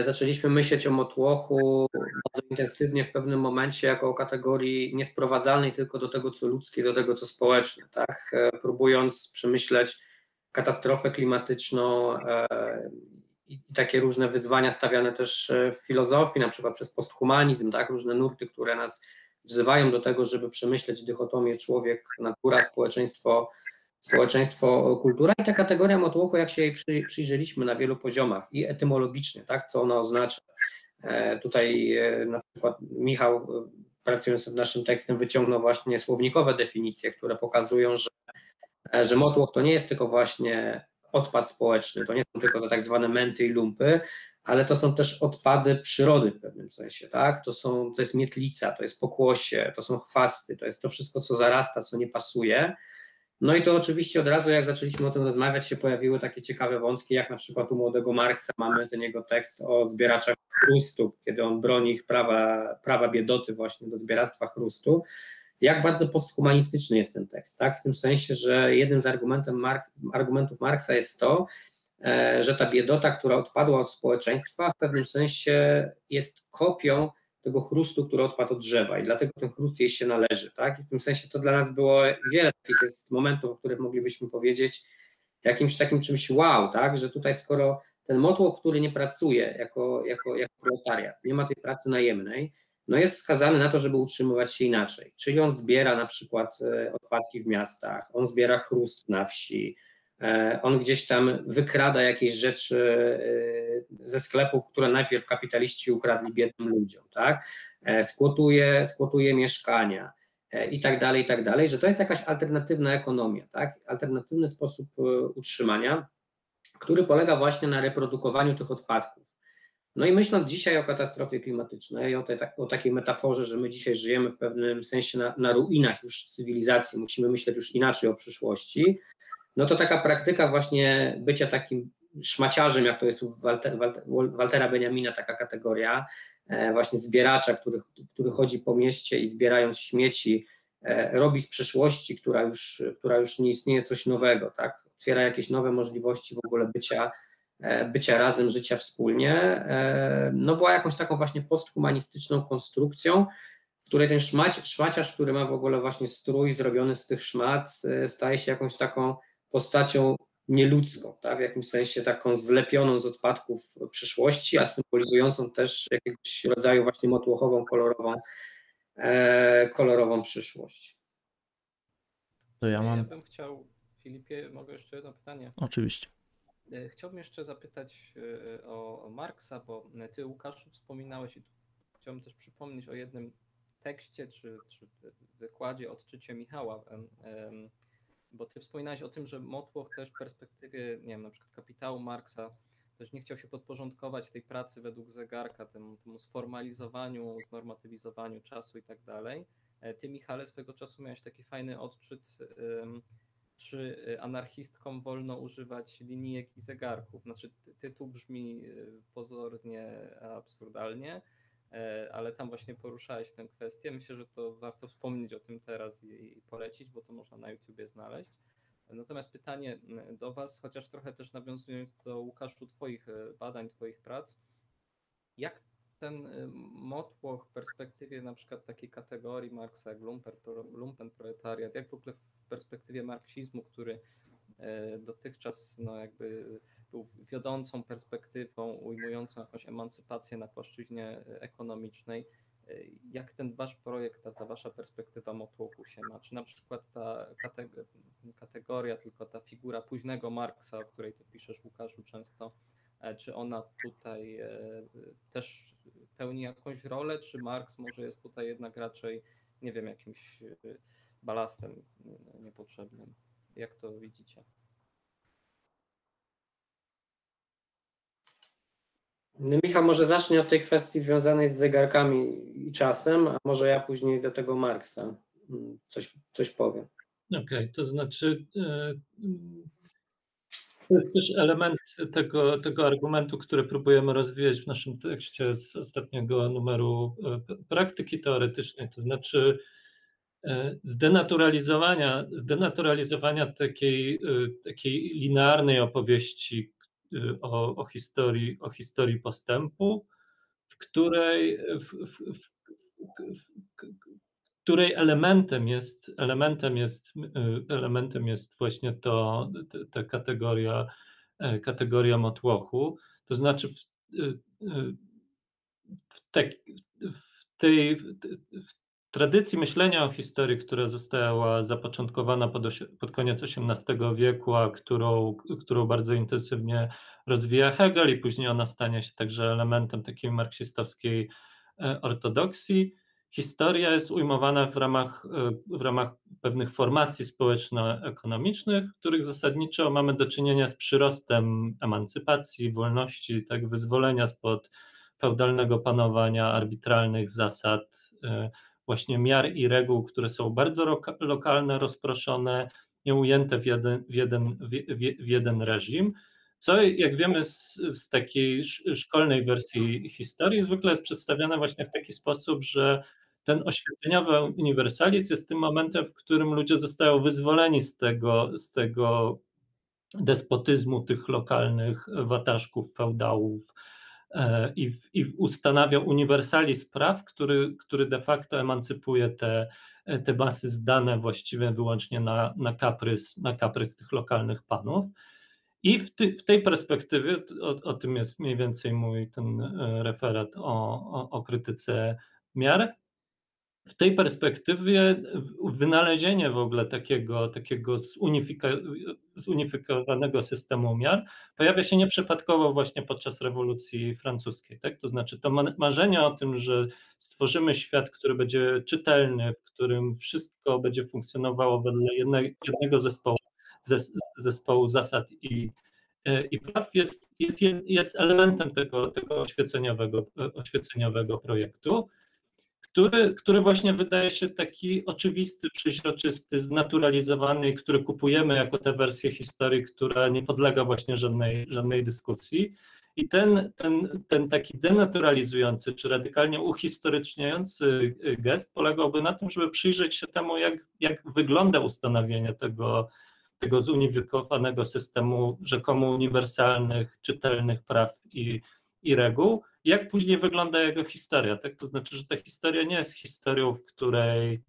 zaczęliśmy myśleć o motłochu bardzo intensywnie w pewnym momencie jako o kategorii niesprowadzalnej tylko do tego, co ludzkie, do tego, co społeczne, tak? E, próbując przemyśleć katastrofę klimatyczną i, takie różne wyzwania stawiane też e, w filozofii, na przykład przez posthumanizm, tak, różne nurty, które nas wzywają do tego, żeby przemyśleć dychotomię człowiek, natura, społeczeństwo, społeczeństwo, kultura i ta kategoria motłochu, jak się jej przy, przyjrzeliśmy na wielu poziomach i etymologicznie, tak, co ona oznacza. E, tutaj e, na przykład Michał, pracując nad naszym tekstem, wyciągnął właśnie słownikowe definicje, które pokazują, że, że motłoch to nie jest tylko właśnie odpad społeczny. To nie są tylko te tak zwane menty i lumpy, ale to są też odpady przyrody w pewnym sensie, tak? To, są, to jest mietlica, to jest pokłosie, to są chwasty, to jest to wszystko, co zarasta, co nie pasuje. No i to oczywiście od razu, jak zaczęliśmy o tym rozmawiać, się pojawiły takie ciekawe wątki, jak na przykład u młodego Marksa mamy ten jego tekst o zbieraczach chrustu, kiedy on broni ich prawa, prawa biedoty właśnie do zbieractwa chrustu. Jak bardzo posthumanistyczny jest ten tekst, tak? W tym sensie, że jednym z Mark, argumentów Marksa jest to, e, że ta biedota, która odpadła od społeczeństwa, w pewnym sensie jest kopią tego chrustu, który odpadł od drzewa i dlatego ten chrust jej się należy, tak? I w tym sensie to dla nas było wiele takich jest momentów, o których moglibyśmy powiedzieć jakimś takim czymś wow, tak? Że tutaj skoro ten motłoch, który nie pracuje jako, jako, jako proletariat, nie ma tej pracy najemnej, no jest skazany na to, żeby utrzymywać się inaczej. Czyli on zbiera na przykład e, odpadki w miastach, on zbiera chrust na wsi, on gdzieś tam wykrada jakieś rzeczy e, ze sklepów, które najpierw kapitaliści ukradli biednym ludziom, tak? Skłotuje, skłotuje mieszkania i tak dalej, i tak dalej, że to jest jakaś alternatywna ekonomia, tak? Alternatywny sposób utrzymania, który polega właśnie na reprodukowaniu tych odpadków. No i myśląc dzisiaj o katastrofie klimatycznej, o, te, o takiej metaforze, że my dzisiaj żyjemy w pewnym sensie na, na ruinach już cywilizacji, musimy myśleć już inaczej o przyszłości, no to taka praktyka właśnie bycia takim szmaciarzem, jak to jest u Walter, Walter, Waltera Benjamina, taka kategoria, e, właśnie zbieracza, który, który chodzi po mieście i zbierając śmieci, e, robi z przyszłości, która już, która już nie istnieje, coś nowego, tak? Otwiera jakieś nowe możliwości w ogóle bycia E, bycia razem, życia wspólnie, no była jakąś taką właśnie posthumanistyczną konstrukcją, w której ten szmac, szmaciarz, który ma w ogóle właśnie strój zrobiony z tych szmat, staje się jakąś taką postacią nieludzką, tak? w jakimś sensie taką zlepioną z odpadków przyszłości, a symbolizującą też jakiegoś rodzaju właśnie motłochową, kolorową, e, kolorową przyszłość. To ja mam. Ja bym chciał, Filipie, mogę jeszcze jedno pytanie? Oczywiście. E, chciałbym jeszcze zapytać e, o Marksa, bo ty, Łukaszu, wspominałeś i chciałbym też przypomnieć o jednym tekście czy, czy wykładzie odczycie Michała, bo ty wspominałeś o tym, że Motłoch też w perspektywie, nie wiem, na przykład kapitału Marksa też nie chciał się podporządkować tej pracy według zegarka, temu, temu sformalizowaniu, znormatywizowaniu czasu i tak dalej. E, ty, Michale, swego czasu miałeś taki fajny odczyt czy y, anarchistkom wolno używać linijek i zegarków. Znaczy, tytuł brzmi y, pozornie absurdalnie, e, ale tam właśnie poruszałeś tę kwestię. Myślę, że to warto wspomnieć o tym teraz i polecić, bo to można na YouTubie znaleźć. Natomiast pytanie do Was, chociaż trochę też nawiązując do Łukaszu Twoich y, badań, Twoich prac, jak ten motłoch w perspektywie na przykład takiej kategorii Marksa jak lumpen proletariat, jak w ogóle w perspektywie marksizmu, który e, dotychczas no jakby był wiodącą perspektywą ujmującą jakąś emancypację na płaszczyźnie ekonomicznej. E, jak ten wasz projekt, ta, ta wasza perspektywa motłochu się ma? Czy na przykład ta kategoria, tylko ta figura późnego Marksa, o której ty piszesz Łukaszu często, e, czy ona tutaj też pełni jakąś rolę, czy Marks może jest tutaj jednak raczej, nie wiem, jakimś balastem niepotrzebnym. Jak to widzicie? Michał może zacznie od tej kwestii związanej z zegarkami i czasem, a może ja później do tego Marksa mm, coś, coś powiem. Okej, okay, to znaczy e, to jest też element tego, tego argumentu, który próbujemy rozwijać w naszym tekście z ostatniego numeru e, praktyki teoretycznej, to znaczy E, zdenaturalizowania, zdenaturalizowania takiej, takiej linearnej opowieści o, o, historii, o historii postępu, w której, w, w, w, której elementem jest, elementem jest, elementem jest właśnie to, ta kategoria, kategoria motłochu. To znaczy w, w, te, w tej, w tradycji myślenia o historii, która została zapoczątkowana pod, pod koniec XVIII wieku, a którą, którą bardzo intensywnie rozwija Hegel i później ona stanie się także elementem takiej marksistowskiej e, ortodoksji. Historia jest ujmowana w ramach, e, w ramach pewnych formacji społeczno-ekonomicznych, w których zasadniczo mamy do czynienia z przyrostem emancypacji, wolności, tak, wyzwolenia spod feudalnego panowania, arbitralnych zasad, e, właśnie miar i reguł, które są bardzo lokalne, rozproszone nie ujęte w jeden, w jeden, w jeden reżim. Co, jak wiemy z, z, takiej szkolnej wersji historii, zwykle jest przedstawiane właśnie w taki sposób, że ten oświeceniowy uniwersalizm jest tym momentem, w którym ludzie zostają wyzwoleni z tego, z tego despotyzmu tych lokalnych wataszków, feudałów e, i, i ustanawia uniwersalizm praw, który, który de facto emancypuje te, te masy zdane właściwie wyłącznie na, na, kaprys, na kaprys tych lokalnych panów. I w, ty, w tej perspektywie, o, o, tym jest mniej więcej mój ten e, referat o, o, o krytyce miar, w tej perspektywie wynalezienie w ogóle takiego, takiego zunifika, zunifikowanego systemu miar pojawia się nieprzypadkowo właśnie podczas rewolucji francuskiej. Tak? To znaczy to marzenie o tym, że stworzymy świat, który będzie czytelny, w którym wszystko będzie funkcjonowało wedle jednego zespołu, zespołu zasad i, i praw jest, jest, jest elementem tego, tego oświeceniowego, oświeceniowego projektu który, który właśnie wydaje się taki oczywisty, przeźroczysty, znaturalizowany, który kupujemy jako tę wersję historii, która nie podlega właśnie żadnej, żadnej dyskusji. I ten, ten, ten taki denaturalizujący czy radykalnie uhistoryczniający gest polegałby na tym, żeby przyjrzeć się temu, jak, jak wygląda ustanowienie tego, tego zunifikowanego systemu rzekomo uniwersalnych, czytelnych praw i, i reguł, jak później wygląda jego historia. Tak? To znaczy, że ta historia nie jest historią, w której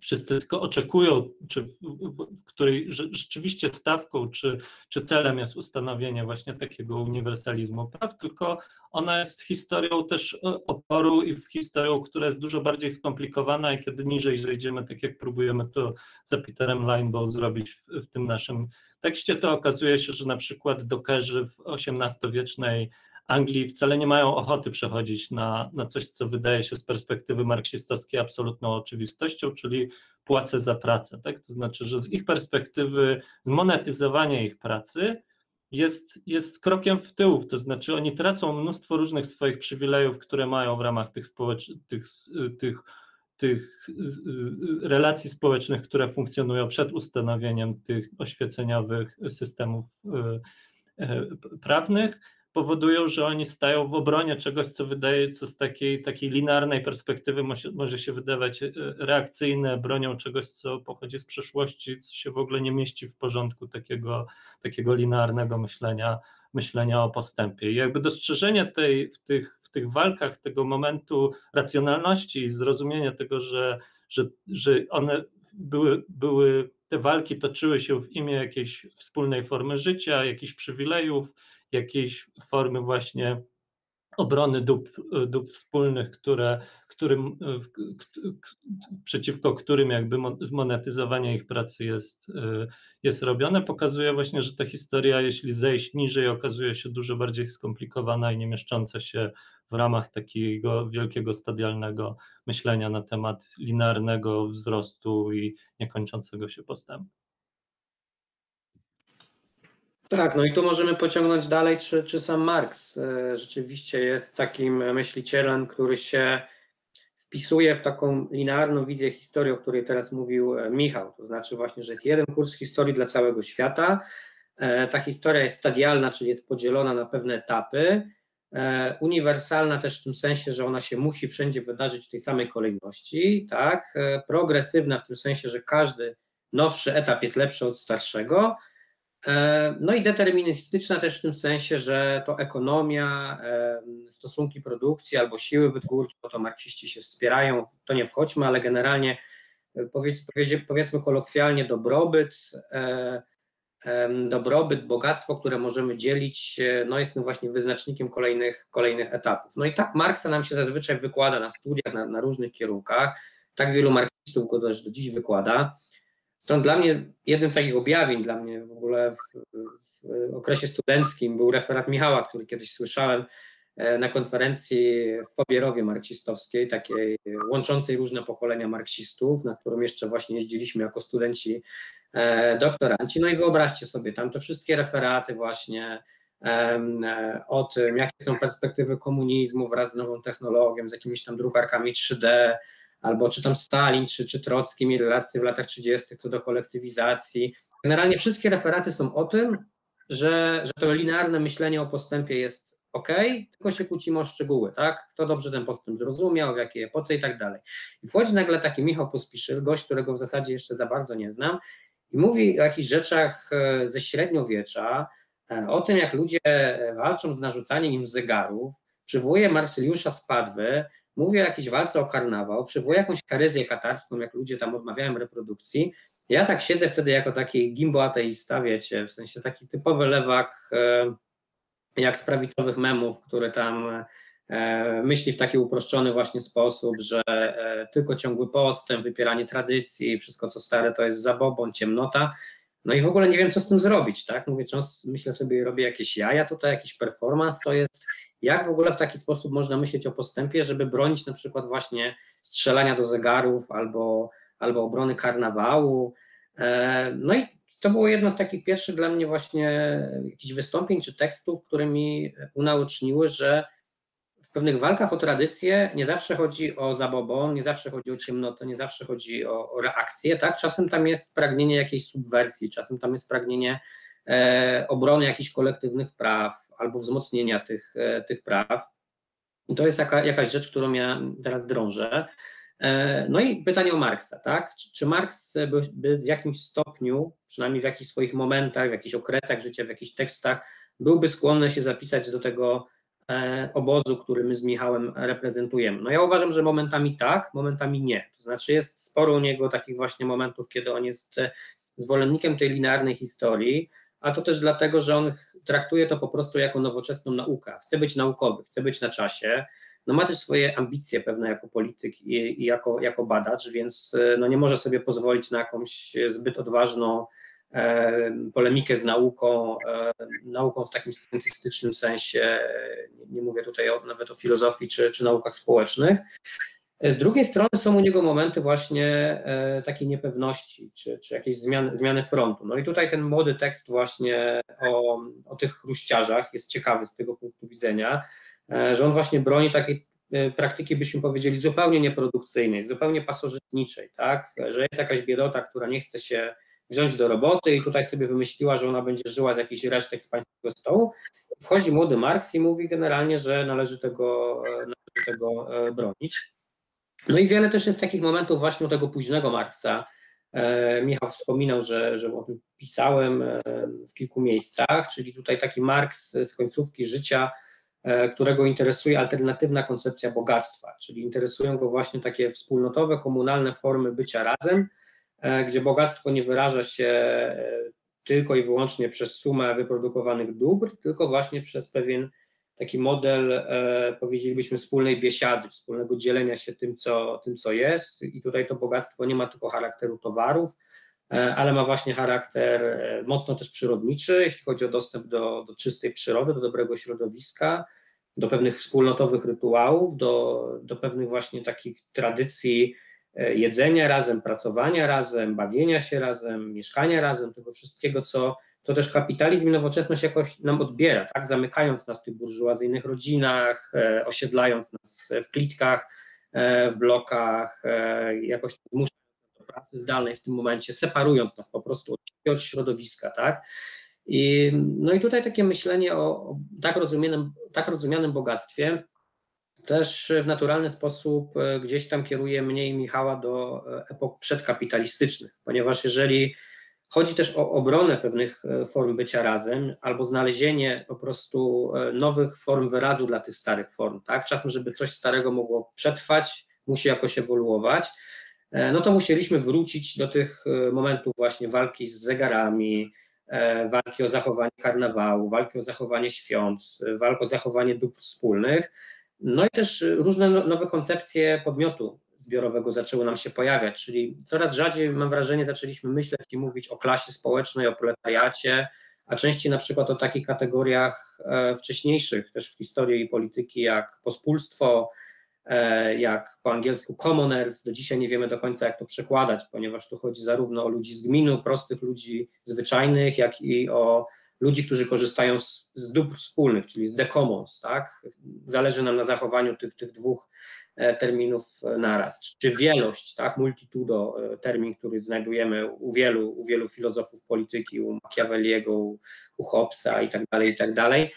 wszyscy tylko oczekują, czy w, w, w której rzeczywiście stawką czy, czy celem jest ustanowienie właśnie takiego uniwersalizmu praw, tylko ona jest historią też oporu i historią, która jest dużo bardziej skomplikowana i kiedy niżej zejdziemy, tak jak próbujemy to za Peterem Linebow zrobić w, w tym naszym tekście, to okazuje się, że na przykład dokerzy w XVIII-wiecznej Anglii wcale nie mają ochoty przechodzić na, na coś, co wydaje się z perspektywy marksistowskiej absolutną oczywistością, czyli płacę za pracę. Tak? To znaczy, że z ich perspektywy zmonetyzowanie ich pracy jest, jest krokiem w tył, to znaczy oni tracą mnóstwo różnych swoich przywilejów, które mają w ramach tych, społecz- tych, tych, tych relacji społecznych, które funkcjonują przed ustanowieniem tych oświeceniowych systemów y, y, prawnych, powodują, że oni stają w obronie czegoś, co wydaje, co z takiej, takiej linearnej perspektywy może, się wydawać e, reakcyjne, bronią czegoś, co pochodzi z przeszłości, co się w ogóle nie mieści w porządku takiego, takiego linearnego myślenia, myślenia o postępie. I jakby dostrzeżenie tej, w, tych, w tych walkach tego momentu racjonalności i zrozumienia tego, że, że, że one były, były, te walki toczyły się w imię jakiejś wspólnej formy życia, jakichś przywilejów, jakiejś formy właśnie obrony dóbr, dóbr wspólnych, które, którym, przeciwko którym jakby zmonetyzowanie ich pracy jest, jest robione, pokazuje właśnie, że ta historia, jeśli zejść niżej, okazuje się dużo bardziej skomplikowana i nie mieszcząca się w ramach takiego wielkiego stadialnego myślenia na temat linearnego wzrostu i niekończącego się postępu. Tak, no i tu możemy pociągnąć dalej, czy, czy sam Marx e, rzeczywiście jest takim myślicielem, który się wpisuje w taką linearną wizję historii, o której teraz mówił e, Michał. To znaczy właśnie, że jest jeden kurs historii dla całego świata. E, ta historia jest stadialna, czyli jest podzielona na pewne etapy. Uniwersalna też w tym sensie, że ona się musi wszędzie wydarzyć w tej samej kolejności, tak? Progresywna w tym sensie, że każdy nowszy etap jest lepszy od starszego no i deterministyczna też w tym sensie, że to ekonomia, e, stosunki produkcji albo siły wytwórcze, to marksiści się wspierają, to nie wchodźmy, ale generalnie e, powiedz, powiedzmy kolokwialnie dobrobyt, dobrobyt, bogactwo, które możemy dzielić, no jest tym właśnie wyznacznikiem kolejnych, kolejnych etapów. No i tak Marksa nam się zazwyczaj wykłada na studiach, na, na różnych kierunkach, tak wielu marksistów go też do dziś wykłada. Stąd dla mnie jednym z takich objawień dla mnie w ogóle w, w, okresie studenckim był referat Michała, który kiedyś słyszałem e, na konferencji w Pobierowie marksistowskiej, takiej łączącej różne pokolenia marksistów, na którą jeszcze właśnie jeździliśmy jako studenci e, doktoranci. No i wyobraźcie sobie tam te wszystkie referaty właśnie e, o tym, jakie są perspektywy komunizmu wraz z nową technologią, z jakimiś tam drukarkami 3D, albo czy tam Stalin, czy, czy Trocki mieli relacje w latach 30. co do kolektywizacji. Generalnie wszystkie referaty są o tym, że, że to linearne myślenie o postępie jest ok, tylko się kłócimy o szczegóły, tak? Kto dobrze ten postęp zrozumiał, w jakiej epoce i tak dalej. I wchodzi nagle taki Michał Pospiszyl, gość, którego w zasadzie jeszcze za bardzo nie znam, i mówi o jakichś rzeczach e, ze średniowiecza, e, o tym, jak ludzie walczą z narzucaniem im zegarów, przywołuje Marsyliusza z Padwy, mówi o jakiejś walce o karnawał, przywołuje jakąś karyzję katarską, jak ludzie tam odmawiają reprodukcji. Ja tak siedzę wtedy jako taki gimbo ateista, wiecie, w sensie taki typowy lewak, e, jak z prawicowych memów, który tam e, myśli w taki uproszczony właśnie sposób, że e, tylko ciągły postęp, wypieranie tradycji, wszystko co stare to jest zabobon, ciemnota. No i w ogóle nie wiem, co z tym zrobić, tak? Mówię, często myślę sobie, robię jakieś jaja tutaj, jakiś performance, to jest jak w ogóle w taki sposób można myśleć o postępie, żeby bronić na przykład właśnie strzelania do zegarów albo, albo obrony karnawału. E, no i to było jedno z takich pierwszych dla mnie właśnie jakichś wystąpień czy tekstów, które mi unaoczniły, że w pewnych walkach o tradycję nie zawsze chodzi o zabobon, nie zawsze chodzi o ciemnotę, nie zawsze chodzi o, o reakcję, tak? Czasem tam jest pragnienie jakiejś subwersji, czasem tam jest pragnienie e, obrony jakichś kolektywnych praw albo wzmocnienia tych, e, tych praw. I to jest jaka, jakaś rzecz, którą ja teraz drążę. E, no i pytanie o Marksa, tak? Czy, czy Marks by, by, w jakimś stopniu, przynajmniej w jakichś swoich momentach, w jakichś okresach życia, w jakichś tekstach, byłby skłonny się zapisać do tego e, obozu, który my z Michałem reprezentujemy? No ja uważam, że momentami tak, momentami nie. To znaczy jest sporo u niego takich właśnie momentów, kiedy on jest zwolennikiem tej linearnej historii, a to też dlatego, że on traktuje to po prostu jako nowoczesną naukę. Chce być naukowy, chce być na czasie, no ma też swoje ambicje pewne jako polityk i, i jako, jako badacz, więc e, no nie może sobie pozwolić na jakąś zbyt odważną e, polemikę z nauką, e, nauką w takim scientystycznym sensie, nie, mówię tutaj o, nawet o filozofii czy, czy naukach społecznych. Z drugiej strony są u niego momenty właśnie e, takiej niepewności, czy, czy jakiejś zmiany, zmiany frontu. No i tutaj ten młody tekst właśnie o, o tych chruściarzach jest ciekawy z tego punktu widzenia, E, że on właśnie broni takiej e, praktyki, byśmy powiedzieli, zupełnie nieprodukcyjnej, zupełnie pasożytniczej, tak? Że jest jakaś biedota, która nie chce się wziąć do roboty i tutaj sobie wymyśliła, że ona będzie żyła z jakichś resztek z pańskiego stołu. Wchodzi młody Marks i mówi generalnie, że należy tego, e, należy tego bronić. No i wiele też jest takich momentów właśnie tego późnego Marksa. Michał wspominał, że, że o tym pisałem w kilku miejscach, czyli tutaj taki Marks z końcówki życia, E, którego interesuje alternatywna koncepcja bogactwa, czyli interesują go właśnie takie wspólnotowe, komunalne formy bycia razem, e, gdzie bogactwo nie wyraża się e, tylko i wyłącznie przez sumę wyprodukowanych dóbr, tylko właśnie przez pewien taki model, powiedzielibyśmy, wspólnej biesiady, wspólnego dzielenia się tym co, tym, co jest. I tutaj to bogactwo nie ma tylko charakteru towarów, ale ma właśnie charakter mocno też przyrodniczy, jeśli chodzi o dostęp do, do czystej przyrody, do dobrego środowiska, do pewnych wspólnotowych rytuałów, do, do pewnych właśnie takich tradycji e, jedzenia razem, pracowania razem, bawienia się razem, mieszkania razem, tego wszystkiego, co, co też kapitalizm i nowoczesność jakoś nam odbiera, tak? zamykając nas w tych burżuazyjnych rodzinach, e, osiedlając nas w klitkach, e, w blokach, jakoś zmuszając do pracy zdalnej w tym momencie, separując nas po prostu od środowiska, tak? I, no i tutaj takie myślenie o, o tak, rozumianym, tak rozumianym bogactwie też w naturalny sposób e, gdzieś tam kieruje mnie i Michała do e, epok przedkapitalistycznych, ponieważ jeżeli chodzi też o obronę pewnych e, form bycia razem albo znalezienie po prostu nowych form wyrazu dla tych starych form, tak? Czasem, żeby coś starego mogło przetrwać, musi jakoś ewoluować, no to musieliśmy wrócić do tych momentów właśnie walki z zegarami, E, walki o zachowanie karnawału, walki o zachowanie świąt, walki o zachowanie dóbr wspólnych. No i też różne no, nowe koncepcje podmiotu zbiorowego zaczęły nam się pojawiać, czyli coraz rzadziej, mam wrażenie, zaczęliśmy myśleć i mówić o klasie społecznej, o proletariacie, a częściej na przykład o takich kategoriach e, wcześniejszych też w historii polityki jak pospólstwo, E, jak po angielsku commoners, do dzisiaj nie wiemy do końca jak to przekładać, ponieważ tu chodzi zarówno o ludzi z gminu, prostych ludzi zwyczajnych, jak i o ludzi, którzy korzystają z, z dóbr wspólnych, czyli z the commons, tak? Zależy nam na zachowaniu tych, tych dwóch terminów naraz, czy wielość, tak, multitudo, termin, który znajdujemy u wielu, u wielu filozofów polityki, u Machiavelliego, u, u Hobbesa i tak dalej, i tak dalej.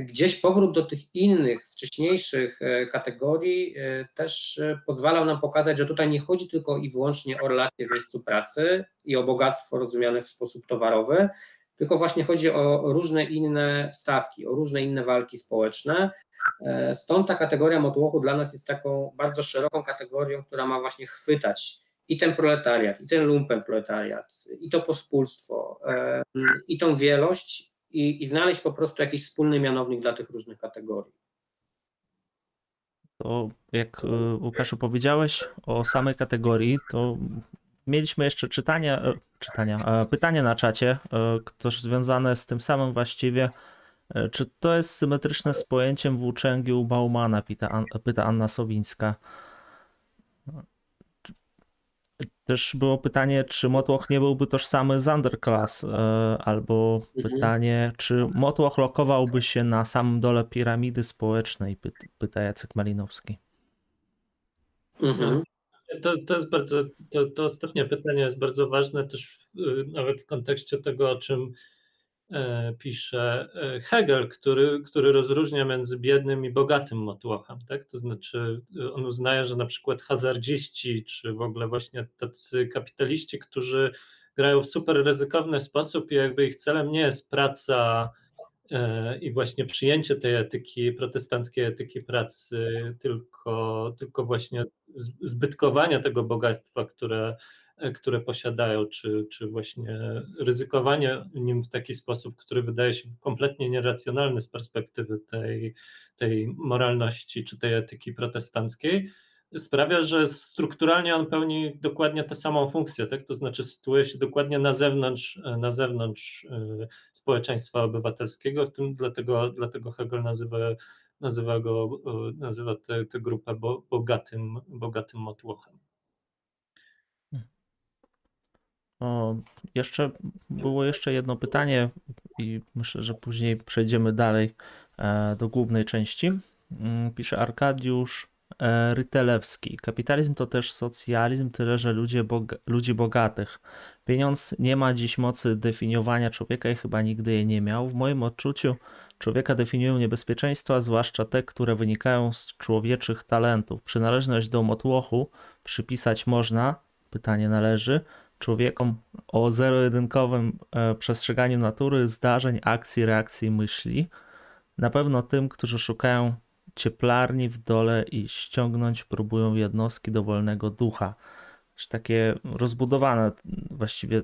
Gdzieś powrót do tych innych, wcześniejszych kategorii też pozwalał nam pokazać, że tutaj nie chodzi tylko i wyłącznie o relacje w miejscu pracy i o bogactwo rozumiane w sposób towarowy, tylko właśnie chodzi o różne inne stawki, o różne inne walki społeczne. E, stąd ta kategoria motłochu dla nas jest taką bardzo szeroką kategorią, która ma właśnie chwytać i ten proletariat, i ten lumpen proletariat, i to pospólstwo, i tą wielość, i, i znaleźć po prostu jakiś wspólny mianownik dla tych różnych kategorii. To jak e, Łukaszu powiedziałeś o samej kategorii, to Mieliśmy jeszcze czytania, e, czytania, e, pytanie na czacie, e, też związane z tym samym właściwie. Czy to jest symetryczne z pojęciem włóczęgi u Baumana, pyta, pyta Anna Sowińska. Też było pytanie, czy Motłoch nie byłby tożsamy z Underclass, albo mhm. pytanie, czy Motłoch lokowałby się na samym dole piramidy społecznej, pyta Jacek Malinowski. Mhm. To, to jest bardzo, to, to ostatnie pytanie jest bardzo ważne też w, nawet w kontekście tego, o czym e, pisze e, Hegel, który, który rozróżnia między biednym i bogatym motłochem. Tak? To znaczy, on uznaje, że na przykład hazardziści, czy w ogóle właśnie tacy kapitaliści, którzy grają w super ryzykowny sposób i jakby ich celem nie jest praca i właśnie przyjęcie tej etyki, protestanckiej etyki pracy, tylko, tylko właśnie zbytkowania tego bogactwa, które, e, które posiadają, czy, czy właśnie ryzykowanie nim w taki sposób, który wydaje się kompletnie nieracjonalny z perspektywy tej, tej moralności czy tej etyki protestanckiej, sprawia, że strukturalnie on pełni dokładnie tę samą funkcję, tak? to znaczy sytuuje się dokładnie na zewnątrz, na zewnątrz e, społeczeństwa obywatelskiego, w tym dlatego, dlatego Hegel nazywa, nazywa, go, e, nazywa tę, tę grupę bogatym, bogatym motłochem. O, jeszcze było jeszcze jedno pytanie i myślę, że później przejdziemy dalej e, do głównej części. Mm, pisze Arkadiusz Rytelewski. Kapitalizm to też socjalizm, tyle że ludzie boga ludzi bogatych. Pieniądz nie ma dziś mocy definiowania człowieka i chyba nigdy jej nie miał. W moim odczuciu człowieka definiują niebezpieczeństwa, zwłaszcza te, które wynikają z człowieczych talentów. Przynależność do motłochu przypisać można, pytanie należy, człowiekom o zero-jedynkowym e, przestrzeganiu natury, zdarzeń, akcji, reakcji, myśli. Na pewno tym, którzy szukają cieplarni w dole i ściągnąć próbują jednostki dowolnego ducha. Takie rozbudowane, właściwie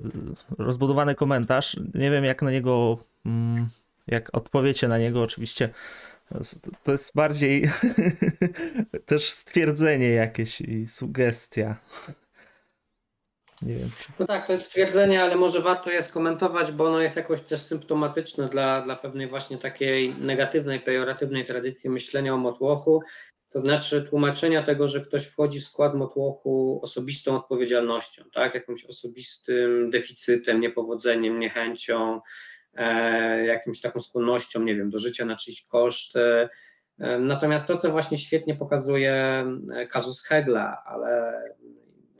rozbudowany komentarz. Nie wiem, jak na niego, mm, jak odpowiecie na niego, oczywiście. To jest bardziej [LAUGHS] też stwierdzenie jakieś i sugestia. Nie wiem. Czy... No tak, to jest stwierdzenie, ale może warto je skomentować, bo ono jest jakoś też symptomatyczne dla, dla pewnej właśnie takiej negatywnej, pejoratywnej tradycji myślenia o motłochu. To znaczy tłumaczenia tego, że ktoś wchodzi w skład motłochu osobistą odpowiedzialnością, tak? jakimś osobistym deficytem, niepowodzeniem, niechęcią, e, jakimś taką skłonnością, nie wiem, do życia na czyjś koszt. E, Natomiast to, co właśnie świetnie pokazuje e, kazus Hegla, ale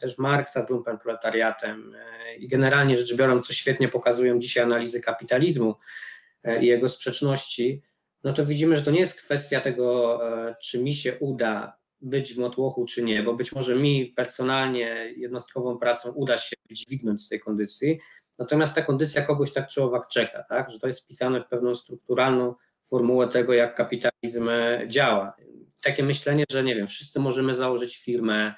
też Marksa z lumpenproletariatem e, i generalnie rzecz biorąc, co świetnie pokazują dzisiaj analizy kapitalizmu e, i jego sprzeczności, no to widzimy, że to nie jest kwestia tego, e, czy mi się uda być w motłochu, czy nie, bo być może mi personalnie jednostkową pracą uda się dźwignąć z tej kondycji, natomiast ta kondycja kogoś tak czy owak czeka, tak? że to jest wpisane w pewną strukturalną formułę tego, jak kapitalizm działa. Takie myślenie, że nie wiem, wszyscy możemy założyć firmę,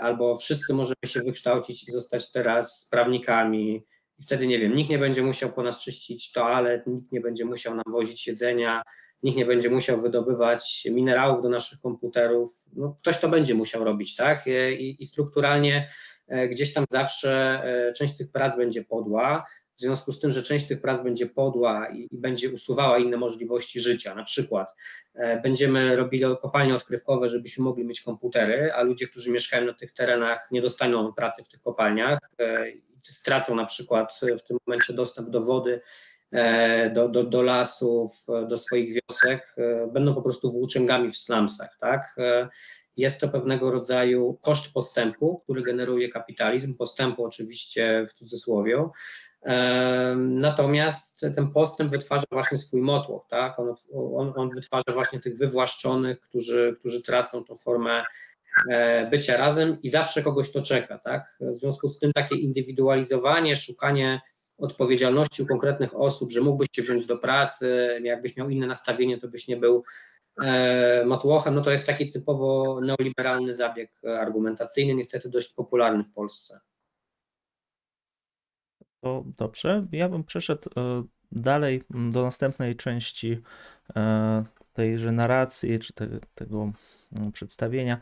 albo wszyscy możemy się wykształcić i zostać teraz prawnikami. I wtedy, nie wiem, nikt nie będzie musiał po nas czyścić toalet, nikt nie będzie musiał nam wozić jedzenia, nikt nie będzie musiał wydobywać minerałów do naszych komputerów, no, ktoś to będzie musiał robić, tak? E, I, i strukturalnie e, gdzieś tam zawsze część tych prac będzie podła, w związku z tym, że część tych prac będzie podła i, i, będzie usuwała inne możliwości życia, na przykład e, będziemy robili kopalnie odkrywkowe, żebyśmy mogli mieć komputery, a ludzie, którzy mieszkają na tych terenach nie dostaną pracy w tych kopalniach, e, stracą na przykład w tym momencie dostęp do wody, e, do, do, do lasów, do swoich wiosek, e, będą po prostu włóczęgami w slumsach, tak? E, jest to pewnego rodzaju koszt postępu, który generuje kapitalizm, postępu oczywiście w cudzysłowie. Natomiast ten postęp wytwarza właśnie swój motłoch, tak? On, on, on wytwarza właśnie tych wywłaszczonych, którzy, którzy tracą tą formę e, bycia razem i zawsze kogoś to czeka, tak? W związku z tym takie indywidualizowanie, szukanie odpowiedzialności u konkretnych osób, że mógłbyś się wziąć do pracy, jakbyś miał inne nastawienie, to byś nie był e, matłochem, no to jest taki typowo neoliberalny zabieg argumentacyjny, niestety dość popularny w Polsce. To dobrze. Ja bym przeszedł e, dalej do następnej części e, tejże narracji, czy te, tego no, przedstawienia.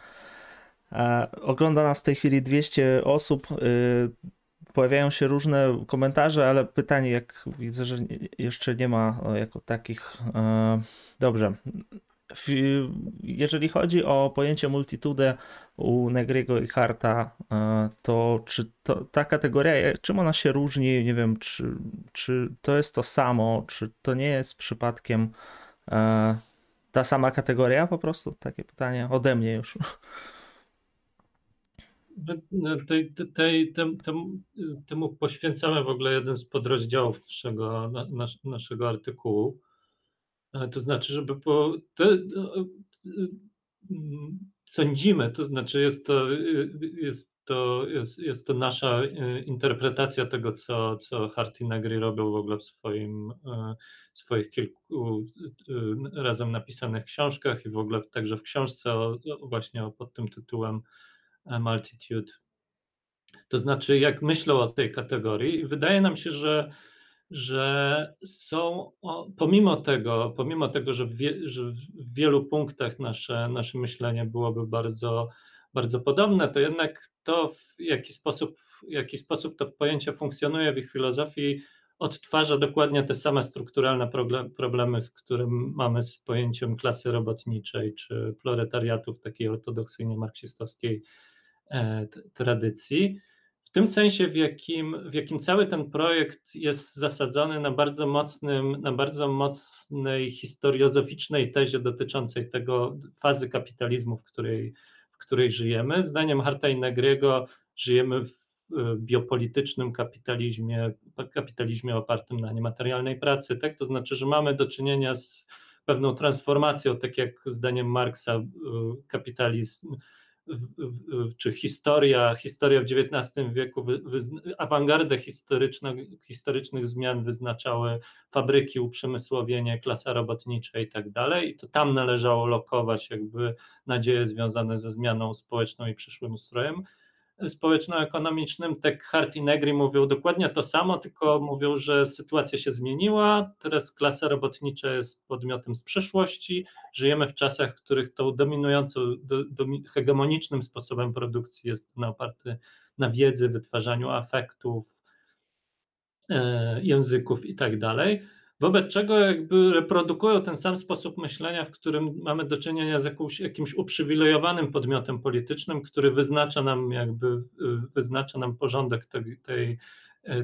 E, ogląda nas w tej chwili 200 osób. Pojawiają się różne komentarze, ale pytanie, jak widzę, że jeszcze nie ma jako takich. Dobrze jeżeli chodzi o pojęcie multitude u Negriego i Harta, e, to czy to, ta kategoria, czym ona się różni? Nie wiem, czy, czy to jest to samo, czy to nie jest przypadkiem e, ta sama kategoria po prostu? Takie pytanie ode mnie już. Tej, tej, tem, tem, temu poświęcamy w ogóle jeden z podrozdziałów naszego, naszego artykułu to znaczy, żeby po. To, mm, sądzimy, to znaczy jest to, jest to, jest, jest to nasza e, interpretacja tego, co, co Hart i Negri robią w ogóle w swoim, e, swoich kilku e, razem napisanych książkach i w ogóle także w książce o, właśnie pod tym tytułem Multitude. To znaczy, jak myślą o tej kategorii, wydaje nam się, że że są, pomimo tego, pomimo tego, że w, wie, że w wielu punktach nasze, nasze myślenie byłoby bardzo, bardzo podobne, to jednak to, w jaki sposób, w jaki sposób to pojęcie funkcjonuje w ich filozofii, odtwarza dokładnie te same strukturalne problemy, z którym mamy z pojęciem klasy robotniczej czy proletariatu w takiej ortodoksyjnie marksistowskiej e, tradycji w tym sensie, w jakim, w jakim cały ten projekt jest zasadzony na bardzo mocnym, na bardzo mocnej historiozoficznej tezie dotyczącej tego fazy kapitalizmu, w której, w której żyjemy. Zdaniem Harta i Negriego żyjemy w biopolitycznym kapitalizmie, kapitalizmie opartym na niematerialnej pracy, tak? To znaczy, że mamy do czynienia z pewną transformacją, tak jak zdaniem Marksa y, kapitalizm czy historia, historia w XIX wieku, awangardę historycznych zmian wyznaczały fabryki, uprzemysłowienie, klasa robotnicza i tak dalej. I to tam należało lokować jakby nadzieje związane ze zmianą społeczną i przyszłym ustrojem społeczno-ekonomicznym. Hart i Negri mówią dokładnie to samo, tylko mówią, że sytuacja się zmieniła, teraz klasa robotnicza jest podmiotem z przeszłości, żyjemy w czasach, w których tą dominującą, do, do, hegemonicznym sposobem produkcji jest oparty na wiedzy, wytwarzaniu afektów, e, języków i tak dalej wobec czego jakby reprodukują ten sam sposób myślenia, w którym mamy do czynienia z jakąś, jakimś uprzywilejowanym podmiotem politycznym, który wyznacza nam jakby, y, wyznacza nam porządek tej, tej,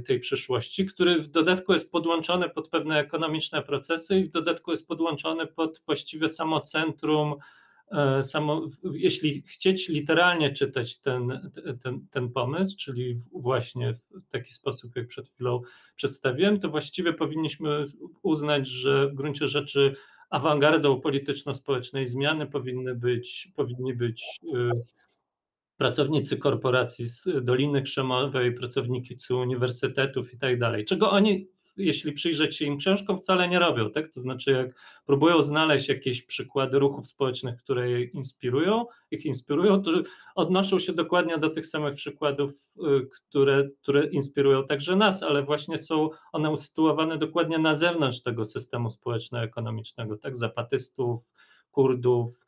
tej przyszłości, który w dodatku jest podłączony pod pewne ekonomiczne procesy i w dodatku jest podłączony pod właściwie samo centrum samo, jeśli chcieć literalnie czytać ten, ten, ten pomysł, czyli właśnie w taki sposób, jak przed chwilą przedstawiłem, to właściwie powinniśmy uznać, że w gruncie rzeczy awangardą polityczno-społecznej zmiany powinny być, powinni być y, pracownicy korporacji z Doliny Krzemowej, pracownicy uniwersytetów i tak dalej, czego oni jeśli przyjrzeć się im książkom, wcale nie robią. Tak? To znaczy, jak próbują znaleźć jakieś przykłady ruchów społecznych, które je inspirują, ich inspirują, to odnoszą się dokładnie do tych samych przykładów, y, które, które inspirują także nas, ale właśnie są one usytuowane dokładnie na zewnątrz tego systemu społeczno-ekonomicznego, tak? Zapatystów, Kurdów,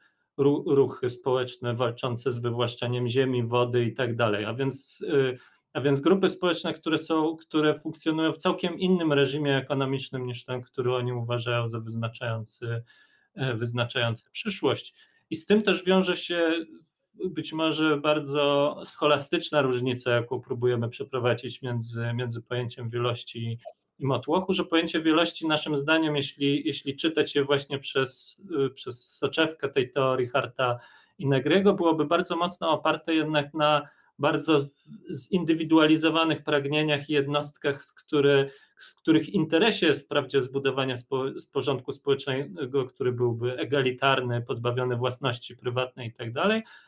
ruchy społeczne walczące z wywłaszczaniem ziemi, wody i tak dalej. A więc y, a więc grupy społeczne, które są, które funkcjonują w całkiem innym reżimie ekonomicznym niż ten, który oni uważają za wyznaczający, e, wyznaczający przyszłość. I z tym też wiąże się być może bardzo scholastyczna różnica, jaką próbujemy przeprowadzić między, między pojęciem wielości i motłochu, że pojęcie wielości naszym zdaniem, jeśli, jeśli czytać je właśnie przez, przez soczewkę tej teorii Harta i Negriego byłoby bardzo mocno oparte jednak na bardzo zindywidualizowanych pragnieniach i jednostkach, z, który, z których interesie jest wprawdzie zbudowania spo, z porządku społecznego, który byłby egalitarny, pozbawiony własności prywatnej i tak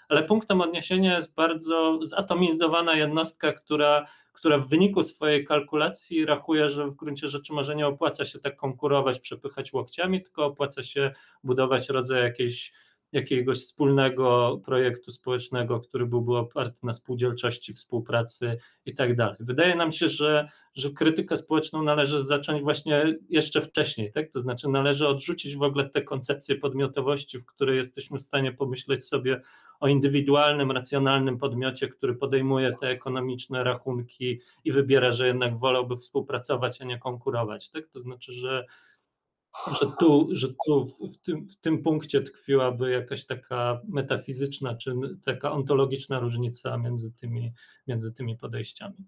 ale punktem odniesienia jest bardzo zatomizowana jednostka, która, która w wyniku swojej kalkulacji rachuje, że w gruncie rzeczy może nie opłaca się tak konkurować, przepychać łokciami, tylko opłaca się budować rodzaj jakiejś jakiegoś wspólnego projektu społecznego, który byłby oparty na spółdzielczości, współpracy i tak dalej. Wydaje nam się, że, że krytykę społeczną należy zacząć właśnie jeszcze wcześniej, tak? to znaczy należy odrzucić w ogóle te koncepcje podmiotowości, w której jesteśmy w stanie pomyśleć sobie o indywidualnym, racjonalnym podmiocie, który podejmuje te ekonomiczne rachunki i wybiera, że jednak wolałby współpracować, a nie konkurować. Tak? To znaczy, że że tu, że tu w, tym, w tym punkcie tkwiłaby jakaś taka metafizyczna czy taka ontologiczna różnica między tymi, między tymi podejściami.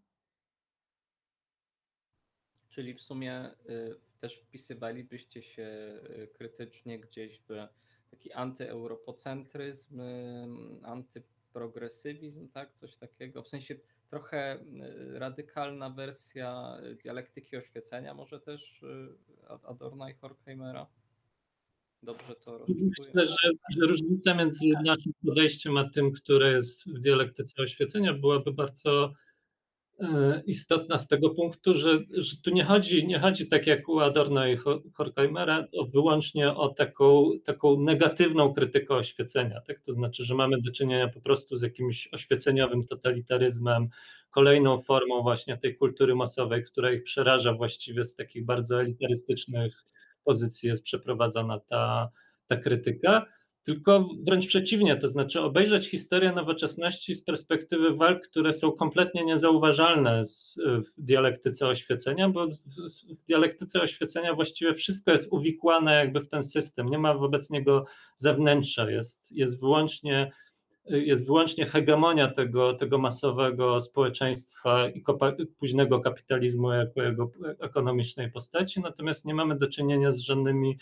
Czyli w sumie y, też wpisywalibyście się y, krytycznie gdzieś w taki antyeuropocentryzm, y, antyprogresywizm, tak? Coś takiego. W sensie trochę y, radykalna wersja dialektyki oświecenia, może też y, Adorna i Horkheimera. Dobrze to rozczuję. Myślę, że, że różnica między naszym podejściem a tym, które jest w dialektyce oświecenia, byłaby bardzo istotna z tego punktu, że, że tu nie chodzi, nie chodzi tak jak u Adorno i Horkheimera o, wyłącznie o taką, taką negatywną krytykę oświecenia, tak? to znaczy, że mamy do czynienia po prostu z jakimś oświeceniowym totalitaryzmem, kolejną formą właśnie tej kultury masowej, która ich przeraża właściwie z takich bardzo elitarystycznych pozycji jest przeprowadzana ta, ta krytyka, tylko wręcz przeciwnie, to znaczy obejrzeć historię nowoczesności z perspektywy walk, które są kompletnie niezauważalne z, w dialektyce oświecenia, bo w, w, dialektyce oświecenia właściwie wszystko jest uwikłane jakby w ten system, nie ma wobec niego zewnętrza, jest, jest wyłącznie jest wyłącznie hegemonia tego, tego masowego społeczeństwa i późnego kapitalizmu jako jego ekonomicznej postaci, natomiast nie mamy do czynienia z żadnymi,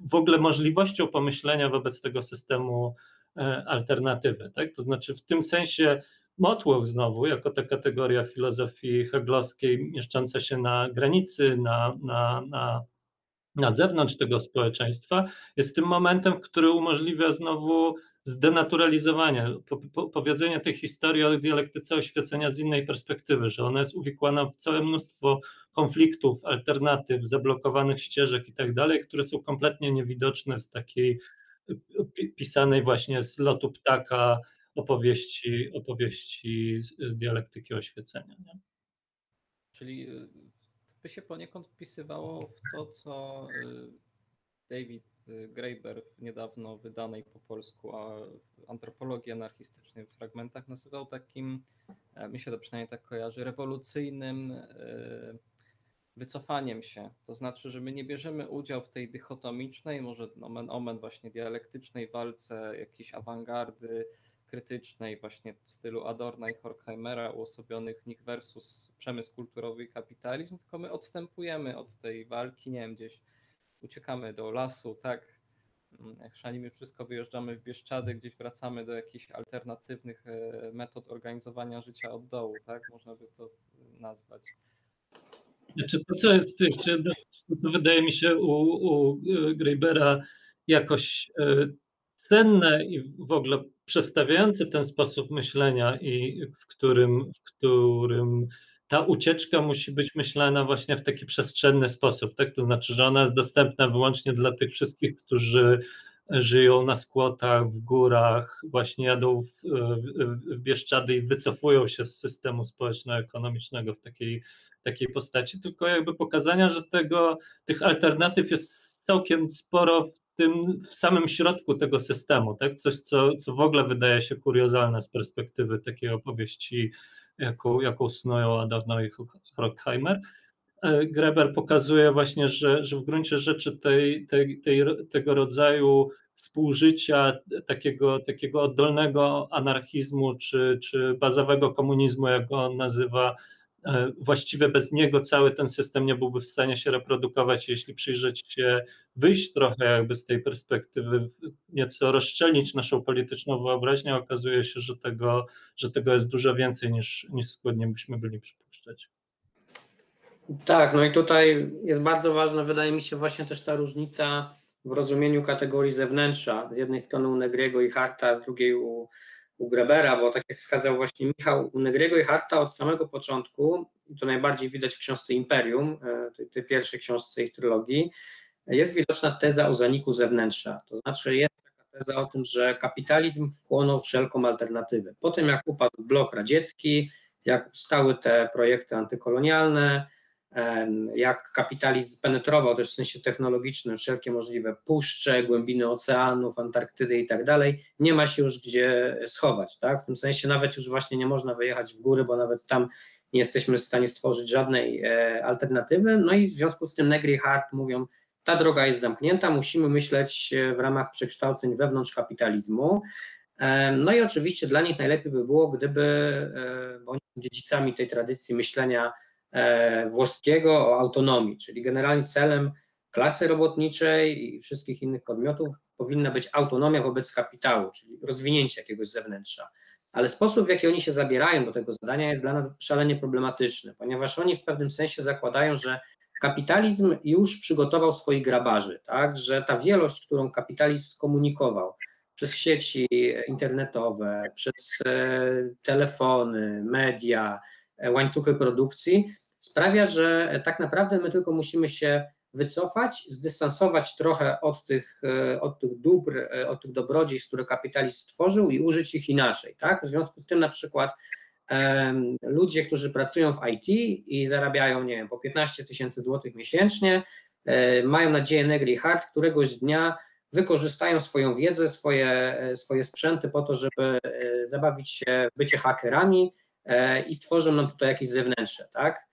w ogóle możliwością pomyślenia wobec tego systemu e, alternatywy. Tak? To znaczy w tym sensie Motłoch znowu, jako ta kategoria filozofii heglowskiej mieszcząca się na granicy, na, na, na, na zewnątrz tego społeczeństwa, jest tym momentem, który umożliwia znowu zdenaturalizowania, powiedzenia tej historii o dialektyce oświecenia z innej perspektywy, że ona jest uwikłana w całe mnóstwo konfliktów, alternatyw, zablokowanych ścieżek i tak dalej, które są kompletnie niewidoczne z takiej pisanej właśnie z lotu ptaka opowieści, opowieści dialektyki oświecenia. Nie? Czyli y, by się poniekąd wpisywało w to, co y, David Graeber w niedawno wydanej po polsku antropologii anarchistycznej w fragmentach nazywał takim, e, mi się to przynajmniej tak kojarzy, rewolucyjnym e, wycofaniem się. To znaczy, że my nie bierzemy udziału w tej dychotomicznej, może omen omen właśnie dialektycznej walce jakiejś awangardy krytycznej właśnie w stylu Adorna i Horkheimera uosobionych w nich versus przemysł kulturowy i kapitalizm, tylko my odstępujemy od tej walki, nie wiem, gdzieś uciekamy do lasu, tak, jak szanimy wszystko, wyjeżdżamy w Bieszczady, gdzieś wracamy do jakichś alternatywnych e, metod organizowania życia od dołu, tak, można by to nazwać. Znaczy to, co jest jeszcze, to wydaje mi się u, u Greibera jakoś e, cenne i w ogóle przestawiające ten sposób myślenia i w którym, w którym ta ucieczka musi być myślana właśnie w taki przestrzenny sposób, tak? To znaczy, że ona jest dostępna wyłącznie dla tych wszystkich, którzy żyją na skłotach, w górach, właśnie jadą w, w, w Bieszczady i wycofują się z systemu społeczno-ekonomicznego w takiej, takiej postaci, tylko jakby pokazania, że tego, tych alternatyw jest całkiem sporo w tym, w samym środku tego systemu, tak? Coś, co, co w ogóle wydaje się kuriozalne z perspektywy takiej opowieści jaką, jaką snują Adorno i Horkheimer. E, Greber pokazuje właśnie, że, że w gruncie rzeczy tej, tej, tej, tego rodzaju współżycia, takiego, takiego oddolnego anarchizmu czy, czy bazowego komunizmu, jak go on nazywa, właściwie bez niego cały ten system nie byłby w stanie się reprodukować. Jeśli przyjrzeć się, wyjść trochę jakby z tej perspektywy, nieco rozszczelnić naszą polityczną wyobraźnię, okazuje się, że tego, że tego jest dużo więcej niż, niż byśmy byli przypuszczać. Tak, no i tutaj jest bardzo ważna, wydaje mi się, właśnie też ta różnica w rozumieniu kategorii zewnętrza. Z jednej strony u Negriego i Harta, z drugiej u, u Grebera, bo tak jak wskazał właśnie Michał, u Negriego i Harta od samego początku, i to najbardziej widać w książce Imperium, e, tej, tej pierwszej książce ich trylogii, jest widoczna teza o zaniku zewnętrza. To znaczy jest taka teza o tym, że kapitalizm wchłonął wszelką alternatywę. Po tym jak upadł blok radziecki, jak stały te projekty antykolonialne, jak kapitalizm spenetrował też w sensie technologicznym wszelkie możliwe puszcze, głębiny oceanów, Antarktydy i tak dalej, nie ma się już gdzie schować, tak? W tym sensie nawet już właśnie nie można wyjechać w góry, bo nawet tam nie jesteśmy w stanie stworzyć żadnej e, alternatywy, no i w związku z tym Negri Hart mówią, ta droga jest zamknięta, musimy myśleć e, w ramach przekształceń wewnątrz kapitalizmu, no i oczywiście dla nich najlepiej by było, gdyby, e, bo oni są dziedzicami tej tradycji myślenia E, włoskiego o autonomii, czyli generalnie celem klasy robotniczej i wszystkich innych podmiotów powinna być autonomia wobec kapitału, czyli rozwinięcie jakiegoś zewnętrza. Ale sposób, w jaki oni się zabierają do tego zadania, jest dla nas szalenie problematyczny, ponieważ oni w pewnym sensie zakładają, że kapitalizm już przygotował swoich grabarzy, tak? że ta wielość, którą kapitalizm skomunikował przez sieci internetowe, przez e, telefony, media, e, łańcuchy produkcji, sprawia, że tak naprawdę my tylko musimy się wycofać, zdystansować trochę od tych, e, od tych dóbr, e, od tych dobrodziejstw, które kapitalizm stworzył i użyć ich inaczej. Tak? W związku z tym na przykład um, ludzie, którzy pracują w IT i zarabiają, nie wiem, po 15 tysięcy złotych miesięcznie, e, mają nadzieję Negri Hard, któregoś dnia wykorzystają swoją wiedzę, swoje, swoje sprzęty po to, żeby zabawić się bycie hakerami i stworzą nam tutaj jakieś zewnętrzne, tak?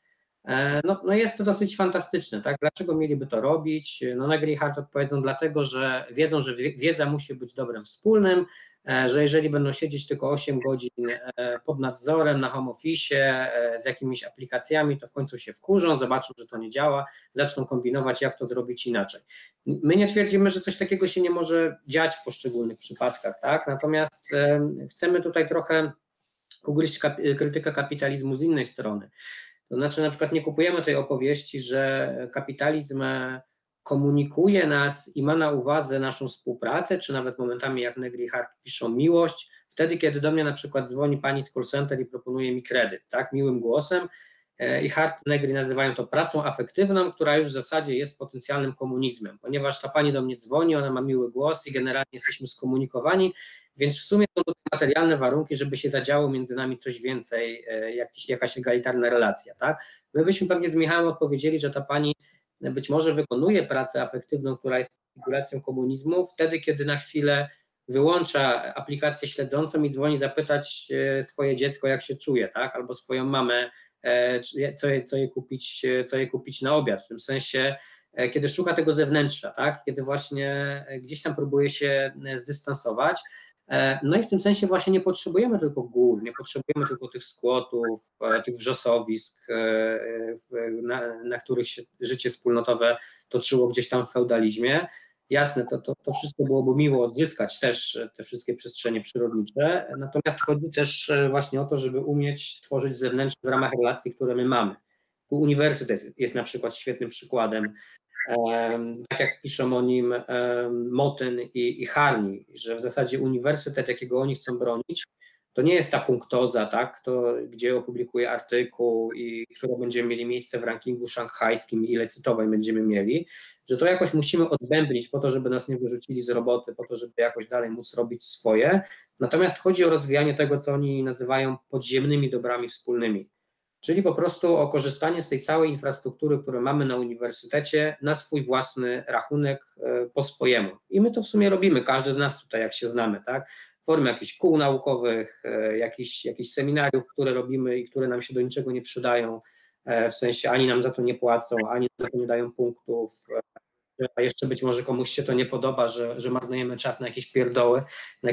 E, no, no jest to dosyć fantastyczne, tak? Dlaczego mieliby to robić? No Negri i Hart odpowiedzą dlatego, że wiedzą, że wiedza musi być dobrem wspólnym, e, że jeżeli będą siedzieć tylko 8 godzin e, pod nadzorem na home office z jakimiś aplikacjami, to w końcu się wkurzą, zobaczą, że to nie działa, zaczną kombinować, jak to zrobić inaczej. My nie twierdzimy, że coś takiego się nie może dziać w poszczególnych przypadkach, tak? Natomiast chcemy tutaj trochę ugryźć krytykę kapitalizmu z innej strony. To znaczy, na przykład nie kupujemy tej opowieści, że kapitalizm komunikuje nas i ma na uwadze naszą współpracę, czy nawet momentami, jak Negri Hart piszą, miłość, wtedy, kiedy do mnie na przykład dzwoni pani z call center i proponuje mi kredyt, tak, miłym głosem, e, i Hart Negri nazywają to pracą afektywną, która już w zasadzie jest potencjalnym komunizmem, ponieważ ta pani do mnie dzwoni, ona ma miły głos i generalnie jesteśmy skomunikowani więc w sumie są to materialne warunki, żeby się zadziało między nami coś więcej, e, jakiś, jakaś egalitarna relacja. Tak? My byśmy pewnie z Michałem odpowiedzieli, że ta pani być może wykonuje pracę afektywną, która jest konfiguracją komunizmu, wtedy, kiedy na chwilę wyłącza aplikację śledzącą i dzwoni zapytać e, swoje dziecko, jak się czuje, tak? albo swoją mamę, e, co jej, co jej, kupić, co jej kupić na obiad. W tym sensie, kiedy szuka tego zewnętrza, tak? kiedy właśnie gdzieś tam próbuje się zdystansować, no i w tym sensie właśnie nie potrzebujemy tylko gór, nie potrzebujemy tylko tych skłotów, e, tych wrzosowisk, e, na, na których się życie wspólnotowe toczyło gdzieś tam w feudalizmie. Jasne, to, to, to wszystko byłoby miło odzyskać też te wszystkie przestrzenie przyrodnicze, natomiast chodzi też właśnie o to, żeby umieć stworzyć zewnętrzne w ramach relacji, które my mamy. Uniwersytet jest na przykład świetnym przykładem tak jak piszą o nim Moten i, i Harni, że w zasadzie uniwersytet, jakiego oni chcą bronić, to nie jest ta punktoza, tak, to, gdzie opublikuje artykuł i które będziemy mieli miejsce w rankingu szanghajskim, ile cytowań będziemy mieli, że to jakoś musimy odbębnić po to, żeby nas nie wyrzucili z roboty, po to, żeby jakoś dalej móc robić swoje. Natomiast chodzi o rozwijanie tego, co oni nazywają podziemnymi dobrami wspólnymi czyli po prostu o korzystanie z tej całej infrastruktury, którą mamy na uniwersytecie, na swój własny rachunek e, po swojemu. I my to w sumie robimy, każdy z nas tutaj, jak się znamy, tak? Formie jakichś kół naukowych, e, jakichś, jakichś seminariów, które robimy i które nam się do niczego nie przydają, e, w sensie ani nam za to nie płacą, ani za to nie dają punktów, a jeszcze być może komuś się to nie podoba, że, że marnujemy czas na jakieś pierdoły.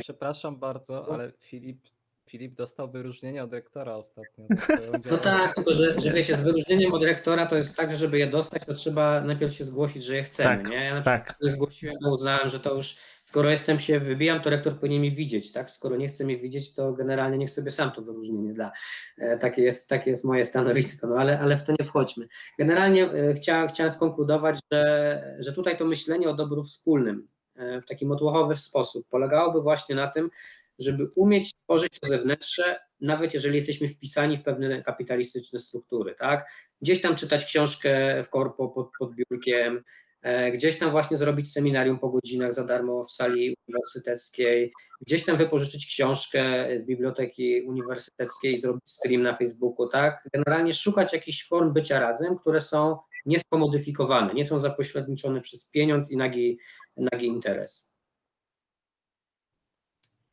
Przepraszam bardzo, ale Filip Filip dostał wyróżnienie od rektora ostatnio. [LAUGHS] No tak, tylko że, że wiecie, z wyróżnieniem od rektora to jest tak, że żeby je dostać, to trzeba najpierw się zgłosić, że je chcemy, Tak, nie? Ja na tak. przykład zgłosiłem, bo uznałem, że to już, skoro jestem się wybijam, to rektor powinien mnie widzieć, tak? Skoro nie chce mnie widzieć, to generalnie niech sobie sam to wyróżnienie da. E, Takie jest, takie jest moje stanowisko, no ale, ale w to nie wchodźmy. Generalnie e, chciałem, chciałem skonkludować, że, że tutaj to myślenie o dobru wspólnym e, w taki motłochowy sposób polegałoby właśnie na tym, żeby umieć tworzyć to zewnętrzne, nawet jeżeli jesteśmy wpisani w pewne kapitalistyczne struktury, tak? Gdzieś tam czytać książkę w korpo pod, pod biurkiem, e, gdzieś tam właśnie zrobić seminarium po godzinach za darmo w sali uniwersyteckiej, gdzieś tam wypożyczyć książkę z biblioteki uniwersyteckiej zrobić stream na Facebooku, tak? Generalnie szukać jakichś form bycia razem, które są nieskomodyfikowane, nie są zapośredniczone przez pieniądz i nagi, nagi interes.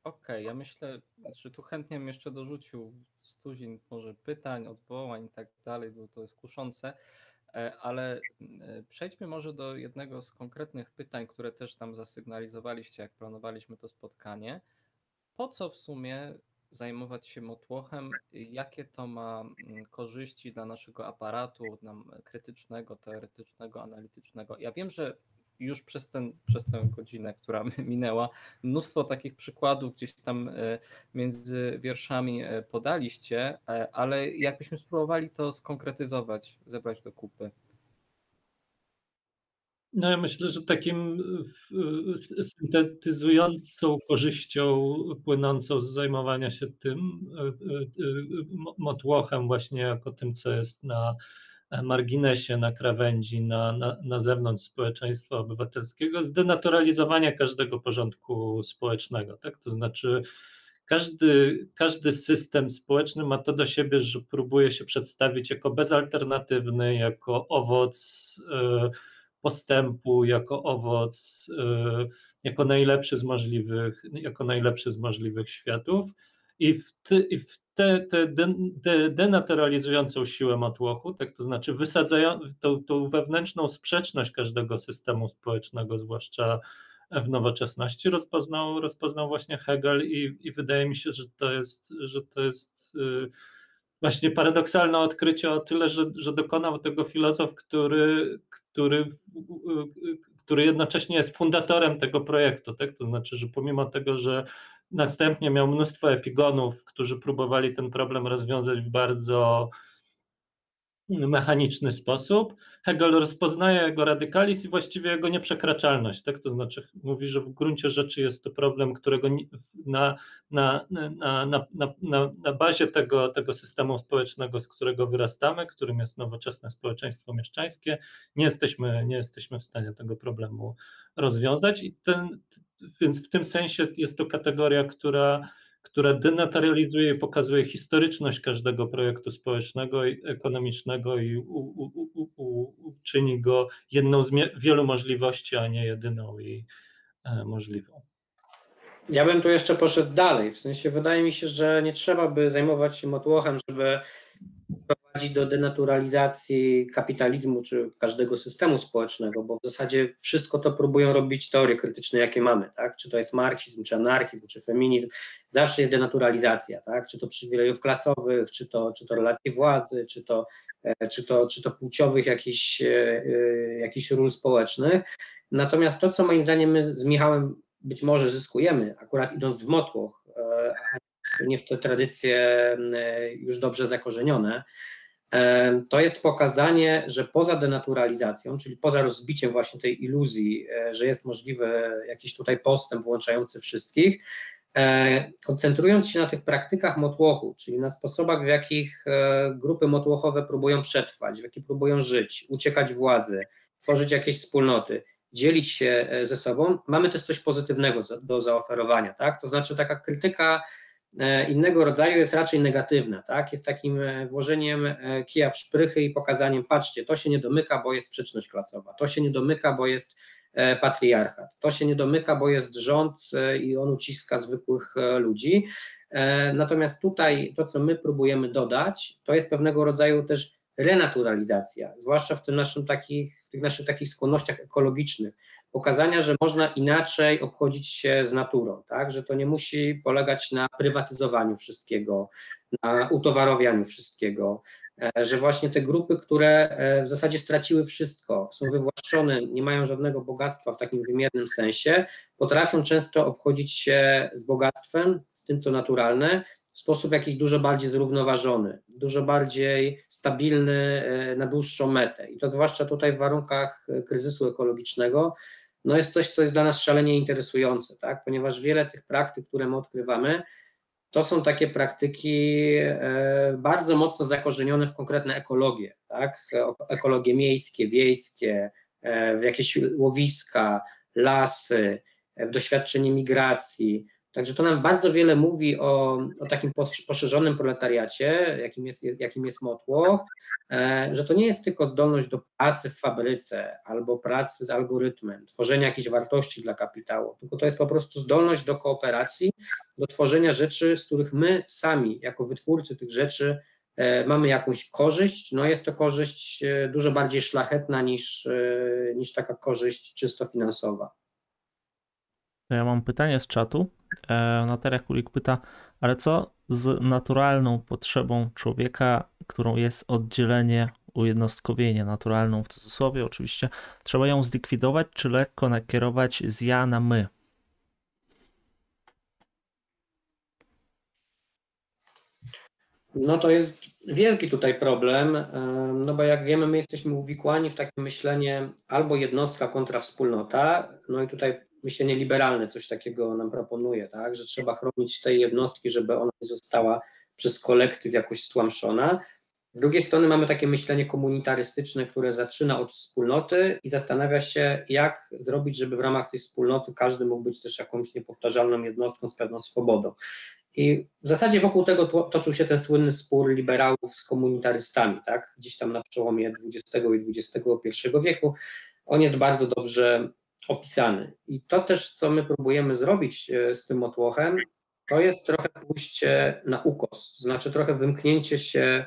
Okej, ja myślę, że tu chętnie bym jeszcze dorzucił stuzin może pytań, odwołań i tak dalej, bo to jest kuszące, e, ale e, przejdźmy może do jednego z konkretnych pytań, które też tam zasygnalizowaliście, jak planowaliśmy to spotkanie. Po co w sumie zajmować się motłochem? Jakie to ma mm, korzyści dla naszego aparatu nam krytycznego, teoretycznego, analitycznego? Ja wiem, że już przez, ten, przez tę godzinę, która [LAUGHS] minęła, mnóstwo takich przykładów gdzieś tam e, między wierszami e, podaliście, e, ale jakbyśmy spróbowali to skonkretyzować, zebrać do kupy. No ja myślę, że takim syntetyzującą korzyścią płynącą z zajmowania się tym mo- motłochem właśnie jako tym, co jest na marginesie, na krawędzi, na, na, na zewnątrz społeczeństwa obywatelskiego, zdenaturalizowanie każdego porządku społecznego. Tak? To znaczy każdy, każdy system społeczny ma to do siebie, że próbuje się przedstawić jako bezalternatywny, jako owoc e, postępu, jako owoc, e, jako najlepszy z możliwych, jako najlepszy z możliwych światów. I w, te, i w te, de, denaturalizującą siłę motłochu, tak to znaczy wysadzają tą, tą wewnętrzną sprzeczność każdego systemu społecznego, zwłaszcza w nowoczesności, rozpoznał, rozpoznał właśnie Hegel i, i wydaje mi się, że to jest, że to jest y, właśnie paradoksalne odkrycie o tyle, że, że dokonał tego filozof, który, który, który jednocześnie jest fundatorem tego projektu, tak? to znaczy, że pomimo tego, że następnie miał mnóstwo epigonów, którzy próbowali ten problem rozwiązać w bardzo mechaniczny sposób. Hegel rozpoznaje jego radykalizm i właściwie jego nieprzekraczalność. Tak? To znaczy mówi, że w gruncie rzeczy jest to problem, którego na, na, na, na, na, na bazie tego, tego systemu społecznego, z którego wyrastamy, którym jest nowoczesne społeczeństwo mieszczańskie, nie jesteśmy, nie jesteśmy w stanie tego problemu rozwiązać. I ten, więc w tym sensie jest to kategoria, która która denaturalizuje i pokazuje historyczność każdego projektu społecznego i ekonomicznego i u, u, u, czyni go jedną z wielu możliwości, a nie jedyną i e, możliwą. Ja bym tu jeszcze poszedł dalej. W sensie wydaje mi się, że nie trzeba by zajmować się motłochem, żeby prowadzić do denaturalizacji kapitalizmu czy każdego systemu społecznego, bo w zasadzie wszystko to próbują robić teorie krytyczne, jakie mamy, tak? Czy to jest marksizm, czy anarchizm, czy feminizm, zawsze jest denaturalizacja, tak? Czy to przywilejów klasowych, czy to, czy to relacji władzy, czy to, e, czy to, czy to płciowych jakichś, e, e, jakichś ról społecznych. Natomiast to, co moim zdaniem my z Michałem być może zyskujemy, akurat idąc w motłoch, nie w te tradycje już dobrze zakorzenione, to jest pokazanie, że poza denaturalizacją, czyli poza rozbiciem właśnie tej iluzji, e, że jest możliwy jakiś tutaj postęp włączający wszystkich, e, koncentrując się na tych praktykach motłochu, czyli na sposobach, w jakich e, grupy motłochowe próbują przetrwać, w jakich próbują żyć, uciekać władzy, tworzyć jakieś wspólnoty, dzielić się ze sobą, mamy też coś pozytywnego do zaoferowania, tak? To znaczy taka krytyka E, innego rodzaju jest raczej negatywna, tak? Jest takim e, włożeniem e, kija w szprychy i pokazaniem, patrzcie, to się nie domyka, bo jest sprzeczność klasowa, to się nie domyka, bo jest patriarchat, to się nie domyka, bo jest rząd i on uciska zwykłych ludzi. Natomiast tutaj to, co my próbujemy dodać, to jest pewnego rodzaju też renaturalizacja, zwłaszcza w, tym naszym takich, w tych naszych takich skłonnościach ekologicznych, pokazania, że można inaczej obchodzić się z naturą, tak? że to nie musi polegać na prywatyzowaniu wszystkiego, na utowarowianiu wszystkiego, e, że właśnie te grupy, które e, w zasadzie straciły wszystko, są wywłaszczone, nie mają żadnego bogactwa w takim wymiernym sensie, potrafią często obchodzić się z bogactwem, z tym, co naturalne, w sposób jakiś dużo bardziej zrównoważony, dużo bardziej stabilny e, na dłuższą metę. I to zwłaszcza tutaj w warunkach kryzysu ekologicznego, no jest coś, co jest dla nas szalenie interesujące, tak? ponieważ wiele tych praktyk, które my odkrywamy, to są takie praktyki e, bardzo mocno zakorzenione w konkretne ekologie, tak? ekologie miejskie, wiejskie, e, w jakieś łowiska, lasy, w doświadczenie migracji, Także to nam bardzo wiele mówi o, o takim poszerzonym proletariacie, jakim jest, jakim jest Motłoch, e, że to nie jest tylko zdolność do pracy w fabryce albo pracy z algorytmem, tworzenia jakiejś wartości dla kapitału, tylko to jest po prostu zdolność do kooperacji, do tworzenia rzeczy, z których my sami, jako wytwórcy tych rzeczy, e, mamy jakąś korzyść. No jest to korzyść e, dużo bardziej szlachetna niż, niż taka korzyść czysto finansowa. Ja mam pytanie z czatu. E, Natalia Kulik pyta, ale co z naturalną potrzebą człowieka, którą jest oddzielenie, ujednostkowienie, naturalną w cudzysłowie oczywiście, trzeba ją zlikwidować, czy lekko nakierować z ja na my? No to jest wielki tutaj problem, no bo jak wiemy, my jesteśmy uwikłani w takie myślenie albo jednostka kontra wspólnota, no i tutaj myślenie liberalne coś takiego nam proponuje, tak, że trzeba chronić tej jednostki, żeby ona nie została przez kolektyw jakoś stłamszona. Z drugiej strony mamy takie myślenie komunitarystyczne, które zaczyna od wspólnoty i zastanawia się, jak zrobić, żeby w ramach tej wspólnoty każdy mógł być też jakąś niepowtarzalną jednostką z pewną swobodą. I w zasadzie wokół tego toczył się ten słynny spór liberałów z komunitarystami, tak? Gdzieś tam na przełomie XX i XXI wieku. On jest bardzo dobrze opisany. I to też, co my próbujemy zrobić e, z tym motłochem, to jest trochę pójście na ukos, to znaczy trochę wymknięcie się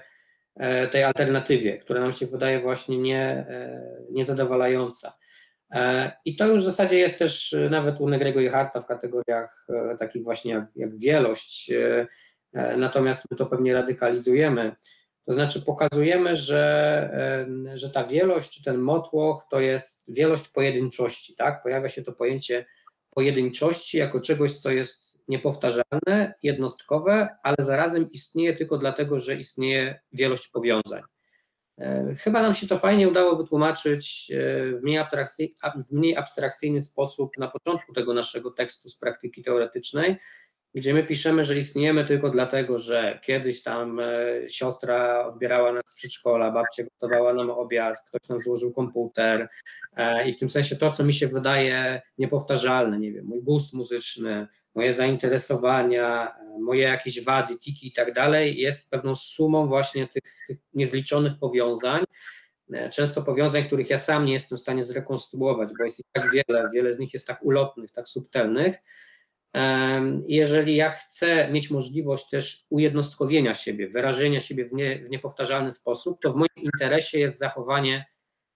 e, tej alternatywie, która nam się wydaje właśnie nie, e, niezadowalająca. I to już w zasadzie jest też nawet u Negrego i Harta w kategoriach takich właśnie jak, jak wielość, natomiast my to pewnie radykalizujemy. To znaczy pokazujemy, że, że ta wielość, czy ten motłoch to jest wielość pojedynczości, tak? Pojawia się to pojęcie pojedynczości jako czegoś, co jest niepowtarzalne, jednostkowe, ale zarazem istnieje tylko dlatego, że istnieje wielość powiązań. Chyba nam się to fajnie udało wytłumaczyć w mniej, w mniej abstrakcyjny sposób na początku tego naszego tekstu z praktyki teoretycznej, gdzie my piszemy, że istniejemy tylko dlatego, że kiedyś tam e, siostra odbierała nas z przedszkola, babcia gotowała nam obiad, ktoś nam złożył komputer e, i w tym sensie to, co mi się wydaje niepowtarzalne, nie wiem, mój gust muzyczny, moje zainteresowania, e, moje jakieś wady, tiki i tak dalej, jest pewną sumą właśnie tych, tych niezliczonych powiązań, często powiązań, których ja sam nie jestem w stanie zrekonstruować, bo jest ich tak wiele, wiele z nich jest tak ulotnych, tak subtelnych, jeżeli ja chcę mieć możliwość też ujednostkowienia siebie, wyrażenia siebie w, nie, w niepowtarzalny sposób, to w moim interesie jest zachowanie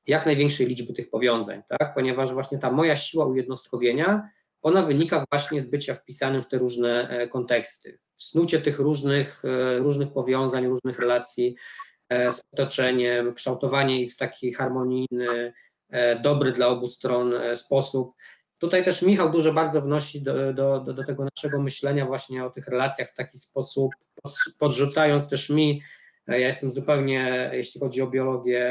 jak największej liczby tych powiązań, tak? ponieważ właśnie ta moja siła ujednostkowienia, ona wynika właśnie z bycia wpisanym w te różne e, konteksty, w snucie tych różnych, e, różnych powiązań, różnych relacji e, z otoczeniem, kształtowanie ich w taki harmonijny, dobry dla obu stron sposób. Tutaj też Michał dużo bardzo wnosi do, do, do, tego naszego myślenia właśnie o tych relacjach w taki sposób, podrzucając też mi, e, ja jestem zupełnie, jeśli chodzi o biologię,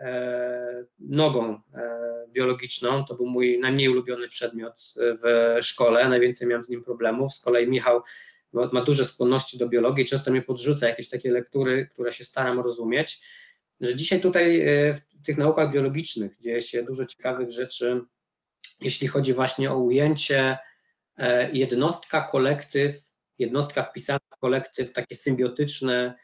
e, nogą e, biologiczną, to był mój najmniej ulubiony przedmiot w szkole, najwięcej miałem z nim problemów, z kolei Michał ma, duże skłonności do biologii, często mnie podrzuca jakieś takie lektury, które się staram rozumieć, że dzisiaj tutaj w tych naukach biologicznych dzieje się dużo ciekawych rzeczy, jeśli chodzi właśnie o ujęcie e, jednostka, kolektyw, jednostka wpisana w kolektyw, takie symbiotyczne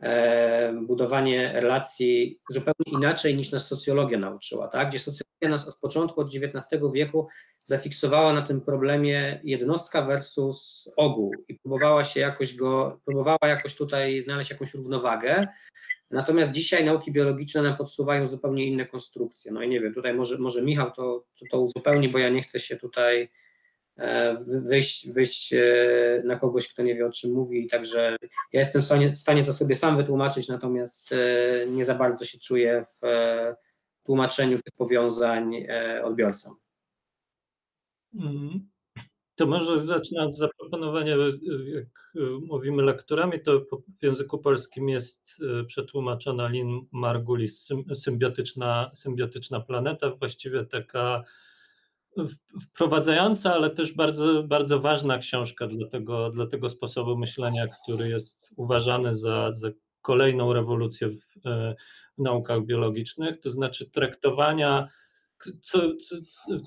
e, budowanie relacji zupełnie inaczej niż nas socjologia nauczyła, tak? gdzie socjologia nas od początku, od XIX wieku zafiksowała na tym problemie jednostka versus ogół i próbowała się jakoś go, próbowała jakoś tutaj znaleźć jakąś równowagę, Natomiast dzisiaj nauki biologiczne nam podsuwają zupełnie inne konstrukcje. No i nie wiem, tutaj może, może Michał to, to, to uzupełni, bo ja nie chcę się tutaj e, wyjść, wyjść e, na kogoś, kto nie wie o czym mówi. Także ja jestem w stanie, w stanie to sobie sam wytłumaczyć, natomiast e, nie za bardzo się czuję w tłumaczeniu tych powiązań odbiorcom. Mm. To może zacznę od zaproponowania, jak mówimy lekturami, to w języku polskim jest e, przetłumaczona Lin Margulis, symbiotyczna, symbiotyczna planeta, właściwie taka wprowadzająca, ale też bardzo, bardzo ważna książka dla tego, dla tego sposobu myślenia, który jest uważany za, za kolejną rewolucję w, e, w naukach biologicznych, to znaczy traktowania co, co,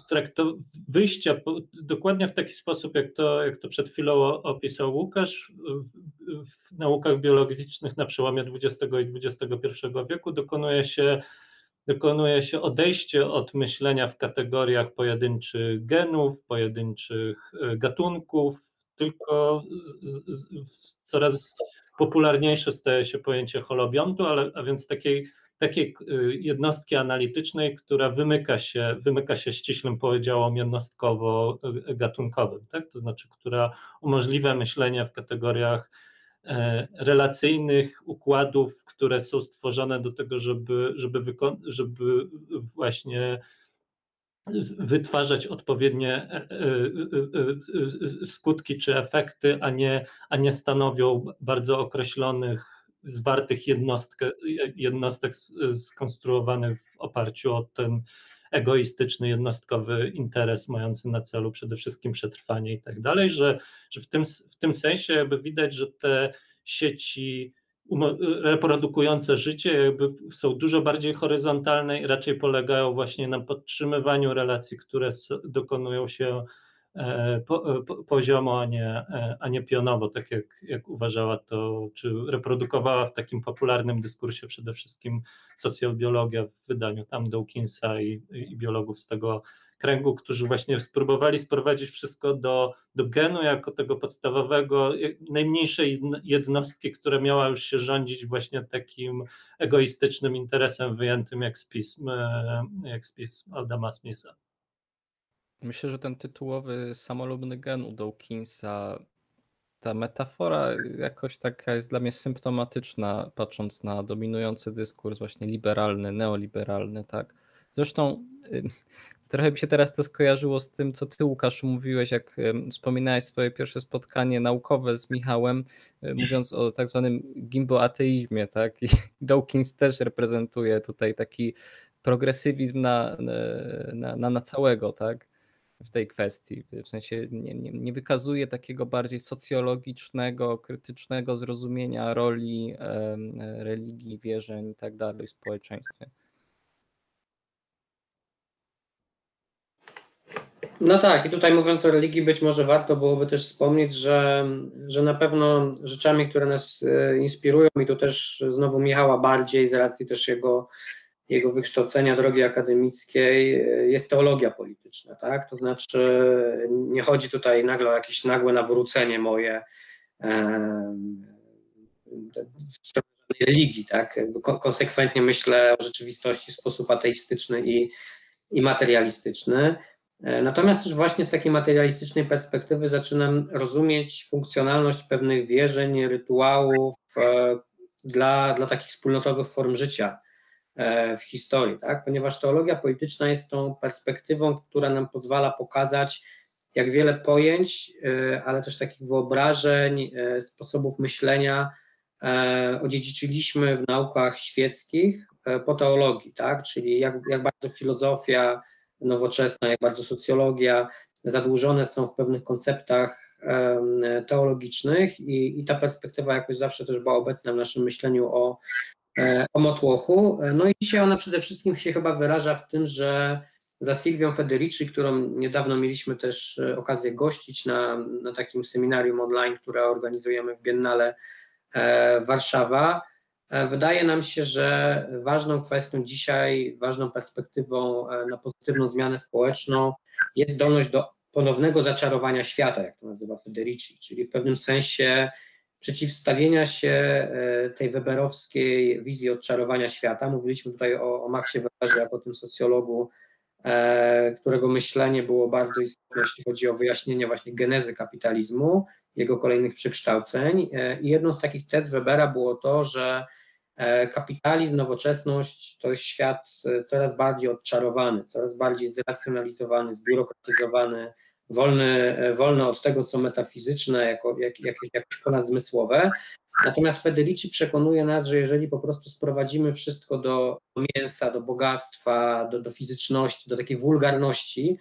trakto, wyjścia po, dokładnie w taki sposób, jak to, jak to przed chwilą opisał Łukasz, w, w naukach biologicznych na przełomie XX i XXI wieku dokonuje się, dokonuje się odejście od myślenia w kategoriach pojedynczych genów, pojedynczych e, gatunków, tylko coraz popularniejsze staje się pojęcie holobiontu, ale, a więc takiej takiej y, jednostki analitycznej, która wymyka się, wymyka się ściślym podziałom jednostkowo-gatunkowym, tak? to znaczy, która umożliwia myślenie w kategoriach e, relacyjnych układów, które są stworzone do tego, żeby, żeby, żeby właśnie wytwarzać odpowiednie e, e, skutki czy efekty, a nie, a nie stanowią bardzo określonych zwartych jednostkę, jednostek skonstruowanych w oparciu o ten egoistyczny, jednostkowy interes mający na celu przede wszystkim przetrwanie i tak dalej, że, że w, tym, w tym sensie jakby widać, że te sieci reprodukujące życie jakby są dużo bardziej horyzontalne i raczej polegają właśnie na podtrzymywaniu relacji, które dokonują się po, e, po, poziomo, a nie, e, a nie pionowo, tak jak, jak uważała to, czy reprodukowała w takim popularnym dyskursie przede wszystkim socjobiologia w wydaniu tam Dawkinsa i, i biologów z tego kręgu, którzy właśnie spróbowali sprowadzić wszystko do, do genu jako tego podstawowego, najmniejszej jednostki, która miała już się rządzić właśnie takim egoistycznym interesem wyjętym jak z pism, jak z pism Adama Smitha. Myślę, że ten tytułowy samolubny gen u Dawkinsa, ta metafora jakoś taka jest dla mnie symptomatyczna, patrząc na dominujący dyskurs właśnie liberalny, neoliberalny, tak. Zresztą trochę mi się teraz to skojarzyło z tym, co ty Łukasz mówiłeś, jak wspominałeś swoje pierwsze spotkanie naukowe z Michałem, y, mówiąc o tak zwanym gimboateizmie, tak. I [LAUGHS] Dawkins też reprezentuje tutaj taki progresywizm na, na, na, na całego, tak w tej kwestii. W sensie nie, nie, nie wykazuje takiego bardziej socjologicznego, krytycznego zrozumienia roli religii, wierzeń i tak dalej w społeczeństwie. No tak, i tutaj mówiąc o religii, być może warto byłoby też wspomnieć, że, że na pewno rzeczami, które nas e, inspirują, i tu też znowu Michała bardziej z racji też jego jego wykształcenia drogi akademickiej e, jest teologia polityczna, tak? To znaczy nie chodzi tutaj nagle o jakieś nagłe nawrócenie moje w stronę religii, tak? Konsekwentnie myślę o rzeczywistości w sposób ateistyczny i, i materialistyczny. E, natomiast też właśnie z takiej materialistycznej perspektywy zaczynam rozumieć funkcjonalność pewnych wierzeń, rytuałów e, dla, dla takich wspólnotowych form życia w historii, tak? ponieważ teologia polityczna jest tą perspektywą, która nam pozwala pokazać, jak wiele pojęć, e, ale też takich wyobrażeń, e, sposobów myślenia odziedziczyliśmy w naukach świeckich po teologii, tak? czyli jak, jak bardzo filozofia nowoczesna, jak bardzo socjologia zadłużone są w pewnych konceptach teologicznych i, i ta perspektywa jakoś zawsze też była obecna w naszym myśleniu o E, o Motłochu. E, no i dzisiaj ona przede wszystkim się chyba wyraża w tym, że za Silvią Federici, którą niedawno mieliśmy też e, okazję gościć na, na takim seminarium online, które organizujemy w Biennale Warszawa, wydaje nam się, że ważną kwestią dzisiaj, ważną perspektywą na pozytywną zmianę społeczną jest zdolność do ponownego zaczarowania świata, jak to nazywa Federici, czyli w pewnym sensie przeciwstawienia się e, tej weberowskiej wizji odczarowania świata. Mówiliśmy tutaj o, o Maxie Weberze jako tym socjologu, e, którego myślenie było bardzo istotne, jeśli chodzi o wyjaśnienie właśnie genezy kapitalizmu, jego kolejnych przekształceń. E, I jedną z takich tez Webera było to, że kapitalizm, nowoczesność to jest świat coraz bardziej odczarowany, coraz bardziej zracjonalizowany, zbiurokratyzowany, wolny, wolny od tego, co metafizyczne, jako, jak, jak, jakoś ponadzmysłowe. Natomiast Federici przekonuje nas, że jeżeli po prostu sprowadzimy wszystko do mięsa, do bogactwa, do, do fizyczności, do takiej wulgarności,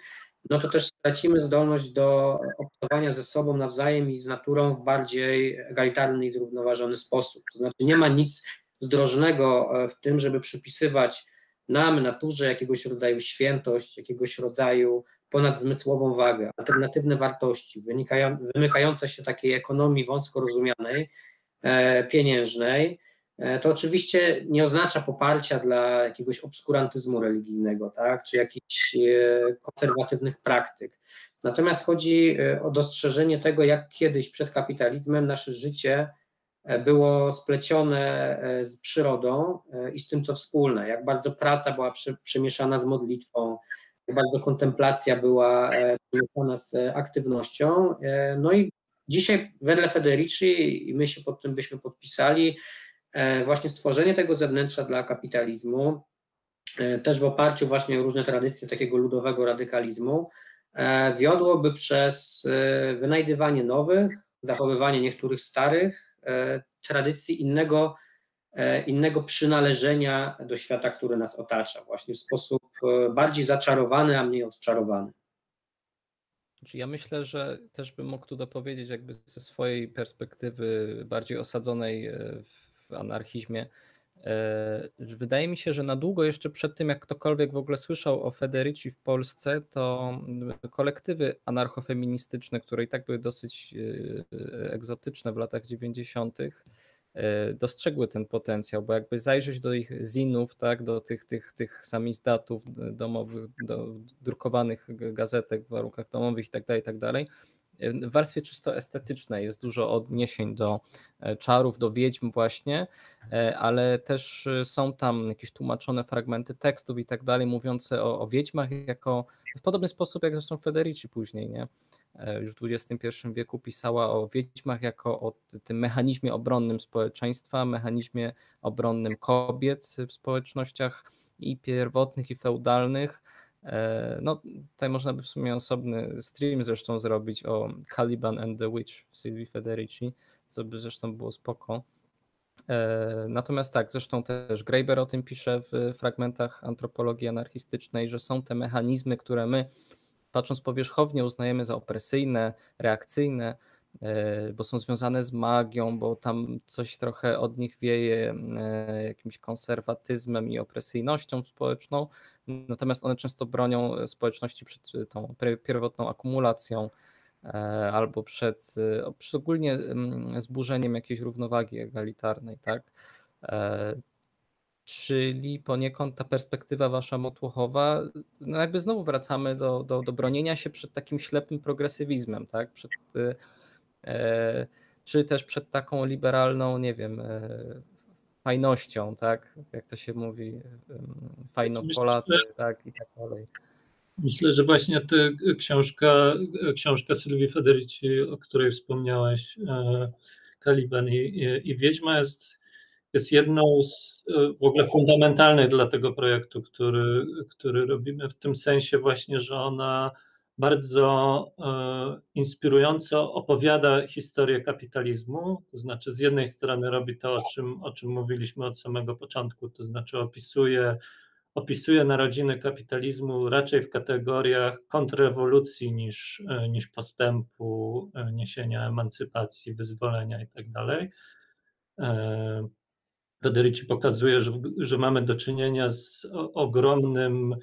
no to też stracimy zdolność do obcowania ze sobą nawzajem i z naturą w bardziej egalitarny i zrównoważony sposób. To znaczy nie ma nic zdrożnego e, w tym, żeby przypisywać nam, naturze, jakiegoś rodzaju świętość, jakiegoś rodzaju ponadzmysłową wagę, alternatywne wartości, wymykające się takiej ekonomii wąsko rozumianej, e, pieniężnej, e, to oczywiście nie oznacza poparcia dla jakiegoś obskurantyzmu religijnego, tak, czy jakichś e, konserwatywnych praktyk. Natomiast chodzi o dostrzeżenie tego, jak kiedyś przed kapitalizmem nasze życie było splecione z przyrodą i z tym, co wspólne, jak bardzo praca była przemieszana z modlitwą, bardzo kontemplacja była połączona e, z aktywnością. E, no i dzisiaj wedle Federici, i my się pod tym byśmy podpisali, e, właśnie stworzenie tego zewnętrza dla kapitalizmu, też w oparciu właśnie o różne tradycje takiego ludowego radykalizmu, wiodłoby przez wynajdywanie nowych, zachowywanie niektórych starych tradycji innego E, innego przynależenia do świata, który nas otacza, właśnie w sposób e, bardziej zaczarowany, a mniej odczarowany. Znaczy, ja myślę, że też bym mógł tu dopowiedzieć, jakby ze swojej perspektywy bardziej osadzonej e, w anarchizmie. Wydaje mi się, że na długo jeszcze przed tym, jak ktokolwiek w ogóle słyszał o Federici w Polsce, to kolektywy anarchofeministyczne, które i tak były dosyć egzotyczne w latach 90., E, dostrzegły ten potencjał, bo jakby zajrzeć do ich zinów, tak, do tych, tych, tych samizdatów domowych, do drukowanych gazetek w warunkach domowych i tak dalej, tak dalej, e, w warstwie czysto estetycznej jest dużo odniesień do e, czarów, do wiedźm właśnie, ale też są tam jakieś tłumaczone fragmenty tekstów i tak dalej, mówiące o, o wiedźmach jako w podobny sposób jak zresztą Federici później, nie? E, już w XXI wieku pisała o wiedźmach jako o tym mechanizmie obronnym społeczeństwa, mechanizmie obronnym kobiet w społecznościach i pierwotnych, i feudalnych. E, no, tutaj można by w sumie osobny stream zresztą zrobić o Caliban and the Witch Sylwii Federici, co by zresztą było spoko. E, natomiast tak, zresztą też Graeber o tym pisze w fragmentach antropologii anarchistycznej, że są te mechanizmy, które my patrząc powierzchownie uznajemy za opresyjne, reakcyjne, e, bo są związane z magią, bo tam coś trochę od nich wieje e, jakimś konserwatyzmem i opresyjnością społeczną, natomiast one często bronią społeczności przed tą pierwotną akumulacją e, albo przed szczególnie mm, zburzeniem jakiejś równowagi egalitarnej, tak? Czyli poniekąd ta perspektywa wasza motłochowa, no jakby znowu wracamy do, do, do bronienia się przed takim ślepym progresywizmem, tak? Przed, e, czy też przed taką liberalną, nie wiem, e, fajnością, tak? Jak to się mówi, fajno Polacy, tak? I tak dalej. Myślę, że właśnie ta książka, książka Sylwii Federici, o której wspomniałeś, e, Kaliban i, i, i Wiedźma jest jest jedną z e, w ogóle fundamentalnych dla tego projektu, który, który robimy, w tym sensie właśnie, że ona bardzo e, inspirująco opowiada historię kapitalizmu, to znaczy z jednej strony robi to, o czym, o czym mówiliśmy od samego początku, to znaczy opisuje, opisuje narodziny kapitalizmu raczej w kategoriach kontrrewolucji niż, e, niż postępu, niesienia emancypacji, wyzwolenia itd. Federici pokazuje, że, że mamy do czynienia z ogromnym,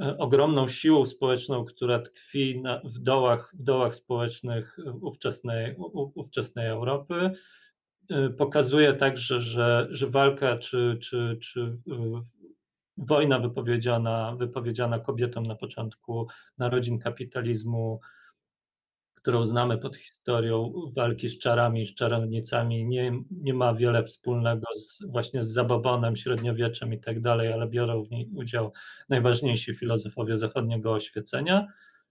e, ogromną siłą społeczną, która tkwi na, w, dołach, w dołach społecznych ówczesnej, ówczesnej Europy. E, pokazuje także, że, że walka czy, czy, czy wojna wypowiedziana, wypowiedziana kobietom na początku narodzin kapitalizmu którą znamy pod historią walki z czarami, z czarownicami, nie, nie ma wiele wspólnego z, właśnie z zababonem, średniowieczem i tak dalej, ale biorą w niej udział najważniejsi filozofowie zachodniego oświecenia.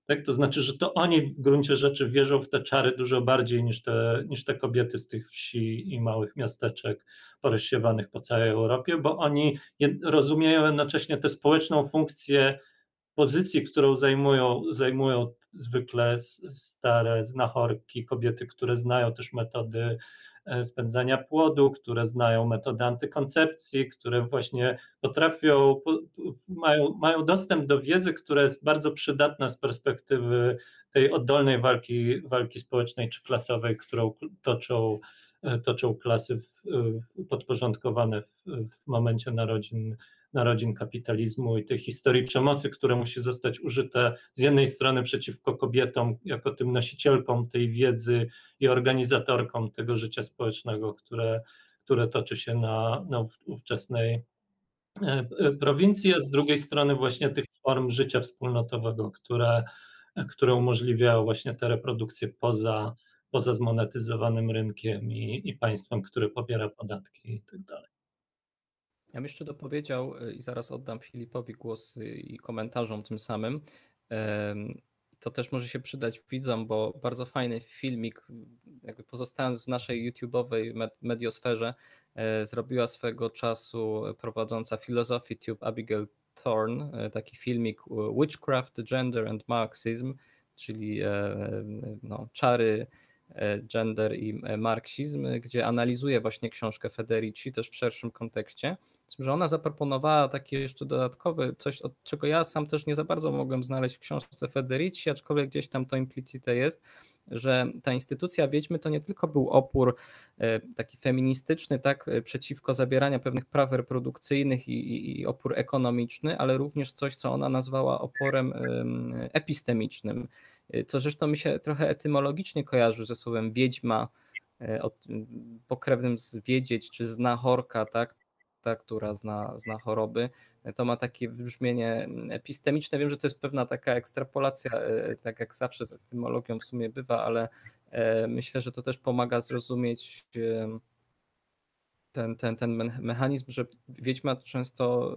Tak? To znaczy, że to oni w gruncie rzeczy wierzą w te czary dużo bardziej niż te, niż te kobiety z tych wsi i małych miasteczek porozsiewanych po całej Europie, bo oni rozumieją jednocześnie tę społeczną funkcję pozycji, którą zajmują, zajmują zwykle stare znachorki, kobiety, które znają też metody e, spędzania płodu, które znają metody antykoncepcji, które właśnie potrafią, mają, mają dostęp do wiedzy, która jest bardzo przydatna z perspektywy tej oddolnej walki, walki społecznej czy klasowej, którą toczą, e, toczą klasy w, podporządkowane w, w momencie narodzin narodzin kapitalizmu i tej historii przemocy, które musi zostać użyte z jednej strony przeciwko kobietom, jako tym nosicielkom tej wiedzy i organizatorkom tego życia społecznego, które, które toczy się na, na ówczesnej e, e, prowincji, a z drugiej strony właśnie tych form życia wspólnotowego, które, które umożliwiają właśnie te poza, poza zmonetyzowanym rynkiem i, i państwem, które pobiera podatki i tak. Ja bym jeszcze dopowiedział y, i zaraz oddam Filipowi głos y, i komentarzom tym samym. To też może się przydać widzom, bo bardzo fajny filmik, jakby pozostając w naszej YouTube'owej mediosferze, e, zrobiła swego czasu prowadząca Philosophy Tube Abigail Thorne, e, taki filmik Witchcraft, Gender and Marxism, czyli e, no, czary, gender i marksizm, gdzie analizuje właśnie książkę Federici też w szerszym kontekście że ona zaproponowała takie jeszcze dodatkowe coś, od czego ja sam też nie za bardzo mogłem znaleźć w książce Federici, aczkolwiek gdzieś tam to implicite jest, że ta instytucja Wiedźmy to nie tylko był opór e, taki feministyczny, tak, e, przeciwko zabierania pewnych praw reprodukcyjnych i, i, opór ekonomiczny, ale również coś, co ona nazwała oporem epistemicznym, e, co zresztą mi się trochę etymologicznie kojarzy ze słowem wiedźma, pokrewnym z wiedzieć czy znachorka, tak? Ta, która zna, zna choroby. To ma takie brzmienie epistemiczne. Wiem, że to jest pewna taka ekstrapolacja, e, tak jak zawsze z etymologią w sumie bywa, ale e, myślę, że to też pomaga zrozumieć e, ten, ten, ten mechanizm, że wiedźma często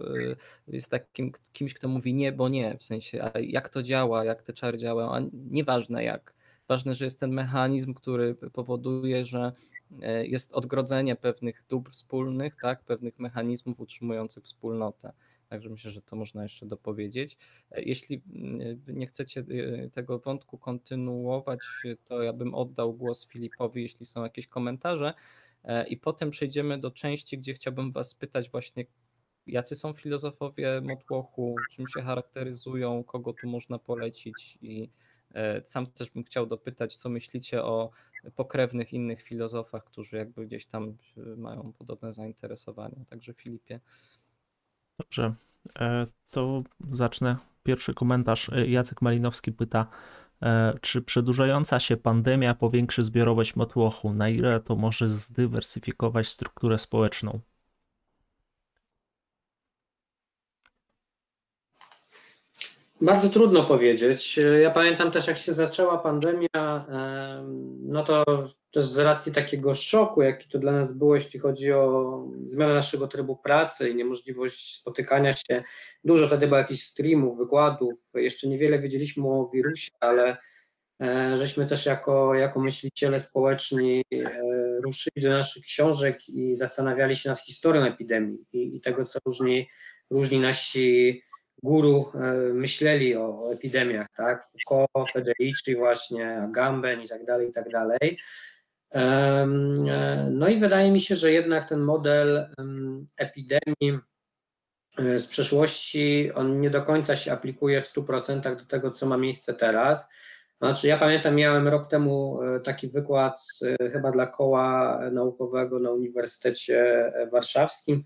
jest takim kimś, kto mówi nie, bo nie, w sensie jak to działa, jak te czary działają, a nieważne jak. Ważne, że jest ten mechanizm, który powoduje, że E, jest odgrodzenie pewnych dóbr wspólnych, tak, pewnych mechanizmów utrzymujących wspólnotę. Także myślę, że to można jeszcze dopowiedzieć. E, jeśli nie chcecie e, tego wątku kontynuować, to ja bym oddał głos Filipowi, jeśli są jakieś komentarze. I potem przejdziemy do części, gdzie chciałbym Was pytać właśnie, jacy są filozofowie Motłochu, czym się charakteryzują, kogo tu można polecić i sam też bym chciał dopytać, co myślicie o pokrewnych innych filozofach, którzy jakby gdzieś tam mają podobne zainteresowania. Także Filipie. Dobrze, e, to zacznę. Pierwszy komentarz. E, Jacek Malinowski pyta, e, czy przedłużająca się pandemia powiększy zbiorowość motłochu? Na ile to może zdywersyfikować strukturę społeczną? Bardzo trudno powiedzieć. Ja pamiętam też, jak się zaczęła pandemia, no to też z racji takiego szoku, jaki to dla nas było, jeśli chodzi o zmianę naszego trybu pracy i niemożliwość spotykania się, dużo wtedy było jakichś streamów, wykładów, jeszcze niewiele wiedzieliśmy o wirusie, ale e, żeśmy też jako, jako myśliciele społeczni e, ruszyli do naszych książek i zastanawiali się nad historią epidemii i, i tego, co różni, różni nasi guru e, myśleli o epidemiach, tak? Foucault, Federici właśnie, Agamben i tak dalej, i tak dalej. E, no i wydaje mi się, że jednak ten model epidemii e, z przeszłości, on nie do końca się aplikuje w 100% do tego, co ma miejsce teraz. Znaczy, ja pamiętam, miałem rok temu taki wykład chyba dla koła naukowego na Uniwersytecie Warszawskim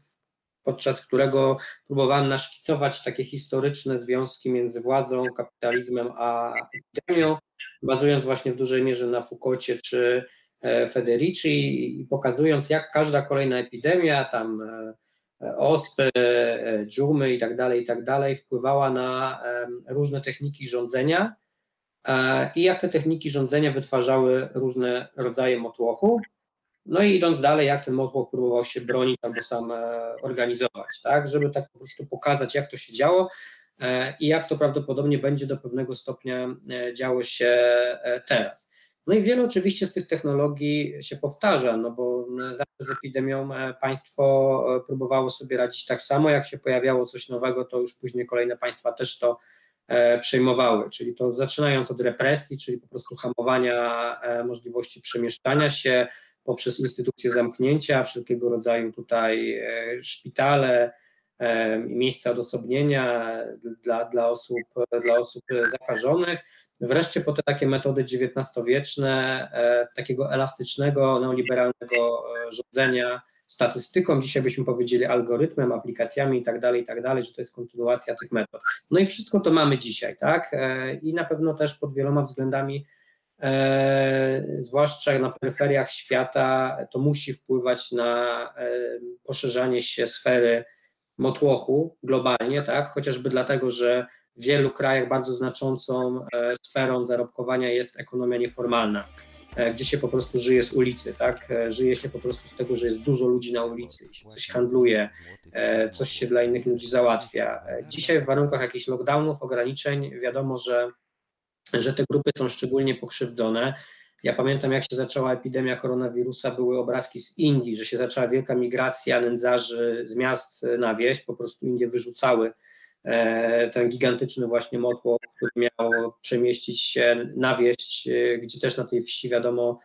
podczas którego próbowałem naszkicować takie historyczne związki między władzą, kapitalizmem a epidemią, bazując właśnie w dużej mierze na Foucaulcie czy e, Federici i pokazując, jak każda kolejna epidemia, tam e, ospy, dżumy i tak dalej, i tak dalej, wpływała na różne techniki rządzenia i jak te techniki rządzenia wytwarzały różne rodzaje motłochu. No i idąc dalej, jak ten motłoch próbował się bronić albo sam organizować, tak, żeby tak po prostu pokazać, jak to się działo i jak to prawdopodobnie będzie do pewnego stopnia działo się teraz. No i wiele oczywiście z tych technologii się powtarza, no bo zawsze z epidemią e, państwo e, próbowało sobie radzić tak samo, jak się pojawiało coś nowego, to już później kolejne państwa też to e, przejmowały, czyli to zaczynając od represji, czyli po prostu hamowania możliwości przemieszczania się poprzez instytucje zamknięcia, wszelkiego rodzaju tutaj szpitale, miejsca odosobnienia dla, dla, osób, dla osób zakażonych, Wreszcie po te takie metody XIX-wieczne, e, takiego elastycznego, neoliberalnego e, rządzenia statystyką, dzisiaj byśmy powiedzieli algorytmem, aplikacjami i tak dalej, i tak dalej, że to jest kontynuacja tych metod. No i wszystko to mamy dzisiaj, tak? E, I na pewno też pod wieloma względami, zwłaszcza na peryferiach świata, to musi wpływać na poszerzanie się sfery motłochu globalnie, tak? Chociażby dlatego, że w wielu krajach bardzo znaczącą e, sferą zarobkowania jest ekonomia nieformalna, e, gdzie się po prostu żyje z ulicy, tak? E, żyje się po prostu z tego, że jest dużo ludzi na ulicy, coś handluje, coś się dla innych ludzi załatwia. Dzisiaj w warunkach jakichś lockdownów, ograniczeń wiadomo, że, że te grupy są szczególnie pokrzywdzone. Ja pamiętam, jak się zaczęła epidemia koronawirusa, były obrazki z Indii, że się zaczęła wielka migracja nędzarzy z miast na wieś, po prostu Indie wyrzucały E, ten gigantyczny właśnie motłoch, który miał przemieścić się na wieś, e, gdzie też na tej wsi wiadomo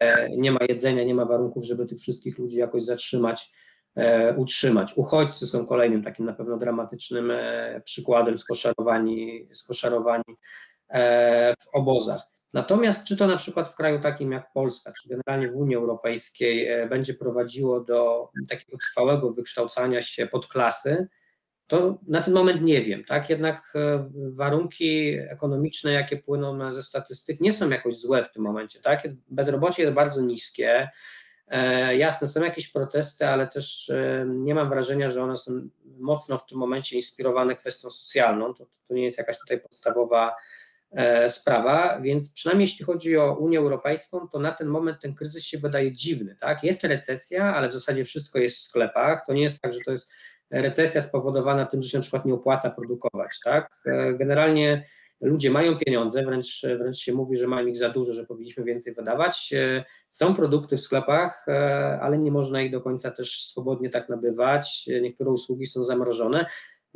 e, nie ma jedzenia, nie ma warunków, żeby tych wszystkich ludzi jakoś zatrzymać, utrzymać. Uchodźcy są kolejnym takim na pewno dramatycznym przykładem skoszarowani, skoszarowani w obozach. Natomiast czy to na przykład w kraju takim jak Polska, czy generalnie w Unii Europejskiej będzie prowadziło do takiego trwałego wykształcania się podklasy, to na ten moment nie wiem, tak? Jednak e, warunki ekonomiczne, jakie płyną ze statystyk, nie są jakoś złe w tym momencie, tak? Bezrobocie jest bardzo niskie. E, jasne, są jakieś protesty, ale też e, nie mam wrażenia, że one są mocno w tym momencie inspirowane kwestią socjalną. To, to nie jest jakaś tutaj podstawowa e, sprawa, więc przynajmniej jeśli chodzi o Unię Europejską, to na ten moment ten kryzys się wydaje dziwny, tak? Jest recesja, ale w zasadzie wszystko jest w sklepach. To nie jest tak, że to jest recesja spowodowana tym, że się na przykład nie opłaca produkować, tak? E, generalnie ludzie mają pieniądze, wręcz, wręcz się mówi, że mają ich za dużo, że powinniśmy więcej wydawać. E, są produkty w sklepach, e, ale nie można ich do końca też swobodnie tak nabywać. Niektóre usługi są zamrożone.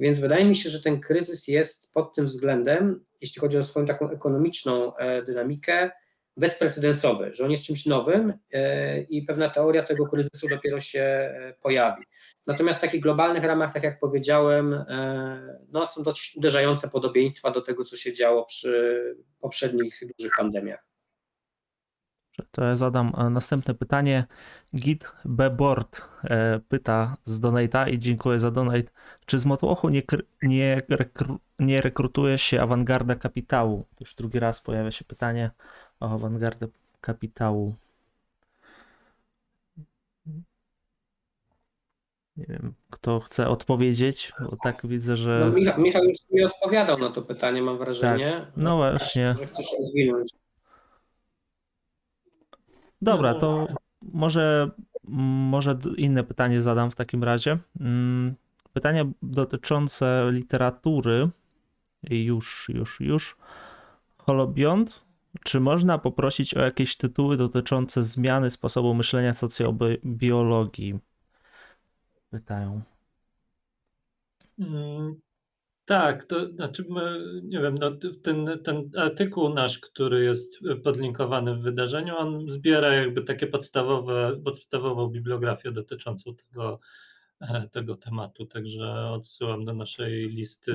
Więc wydaje mi się, że ten kryzys jest pod tym względem, jeśli chodzi o swoją taką ekonomiczną dynamikę, bezprecedensowy, że on jest czymś nowym e, i pewna teoria tego kryzysu dopiero się e, pojawi. Natomiast w takich globalnych ramach, tak jak powiedziałem, e, no, są dość uderzające podobieństwa do tego, co się działo przy poprzednich dużych pandemiach. To ja zadam następne pytanie. Git Beboard pyta z Donata i dziękuję za donate. Czy z Motłochu nie, nie, rekru nie rekrutuje się awangarda kapitału? To już drugi raz pojawia się pytanie o awangardę kapitału. Nie wiem, kto chce odpowiedzieć, bo tak widzę, że. No, Michał, Michał już mi odpowiadał na to pytanie, mam wrażenie. Tak. No właśnie. Chcesz rozwinąć. Dobra, to może, może inne pytanie zadam w takim razie. Mm, pytanie dotyczące literatury. Już, już, już. Holobiont czy można poprosić o jakieś tytuły dotyczące zmiany sposobu myślenia socjobiologii? Pytają. Tak, to znaczy, nie wiem, no, ten, ten artykuł nasz, który jest podlinkowany w wydarzeniu, on zbiera jakby takie podstawowe, podstawową bibliografię dotyczącą tego, e, tego tematu, także odsyłam do naszej listy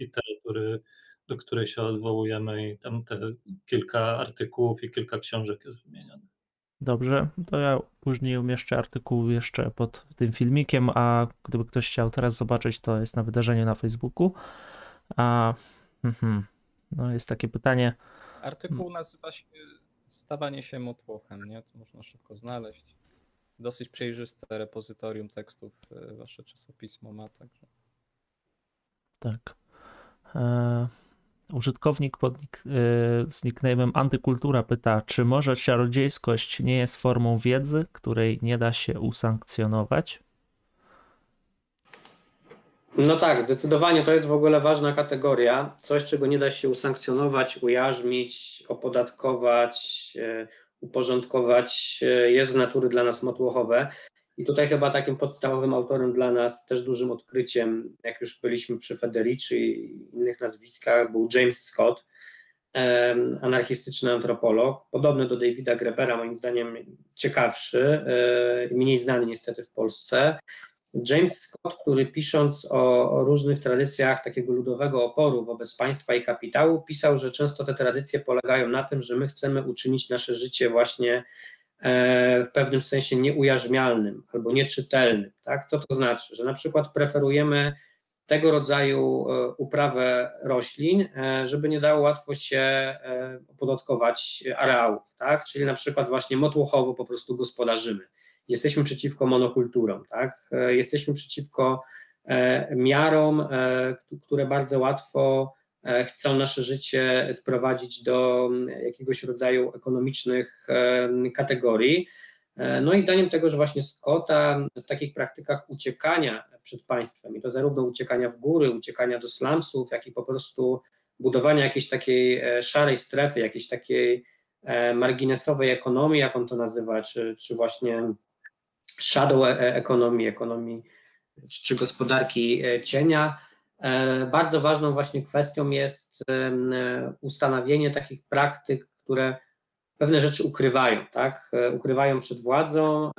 literatury do której się odwołujemy i tam te kilka artykułów i kilka książek jest wymienione. Dobrze, to ja później umieszczę artykuł jeszcze pod tym filmikiem, a gdyby ktoś chciał teraz zobaczyć, to jest na wydarzeniu na Facebooku. A, hmm, no jest takie pytanie. Artykuł nazywa się Stawanie się motłochem, nie? To można szybko znaleźć. Dosyć przejrzyste repozytorium tekstów e, wasze czasopismo ma, także. Tak. E Użytkownik pod, z nickname'em Antykultura pyta, czy może czarodziejskość nie jest formą wiedzy, której nie da się usankcjonować? No tak, zdecydowanie to jest w ogóle ważna kategoria. Coś, czego nie da się usankcjonować, ujarzmić, opodatkować, e, uporządkować, e, jest z natury dla nas motłochowe. I tutaj chyba takim podstawowym autorem dla nas, też dużym odkryciem, jak już byliśmy przy Federici i innych nazwiskach, był James Scott, anarchistyczny antropolog, podobny do Davida Grebera, moim zdaniem ciekawszy, e, mniej znany niestety w Polsce. James Scott, który pisząc o, o, różnych tradycjach takiego ludowego oporu wobec państwa i kapitału, pisał, że często te tradycje polegają na tym, że my chcemy uczynić nasze życie właśnie w pewnym sensie nieujarzmialnym albo nieczytelnym. Tak? Co to znaczy? Że na przykład preferujemy tego rodzaju e, uprawę roślin, e, żeby nie dało łatwo się opodatkować areałów, tak? czyli na przykład właśnie motłochowo po prostu gospodarzymy jesteśmy przeciwko monokulturom, tak? E, jesteśmy przeciwko e, miarom, e, które bardzo łatwo chcą nasze życie sprowadzić do jakiegoś rodzaju ekonomicznych kategorii. No i zdaniem tego, że właśnie Scotta w takich praktykach uciekania przed państwem, i to zarówno uciekania w góry, uciekania do slumsów, jak i po prostu budowania jakiejś takiej szarej strefy, jakiejś takiej marginesowej ekonomii, jak on to nazywa, czy, czy właśnie shadow e, ekonomii, ekonomii czy gospodarki e, cienia. E, bardzo ważną właśnie kwestią jest ustanowienie takich praktyk, które pewne rzeczy ukrywają, tak? Ukrywają przed władzą.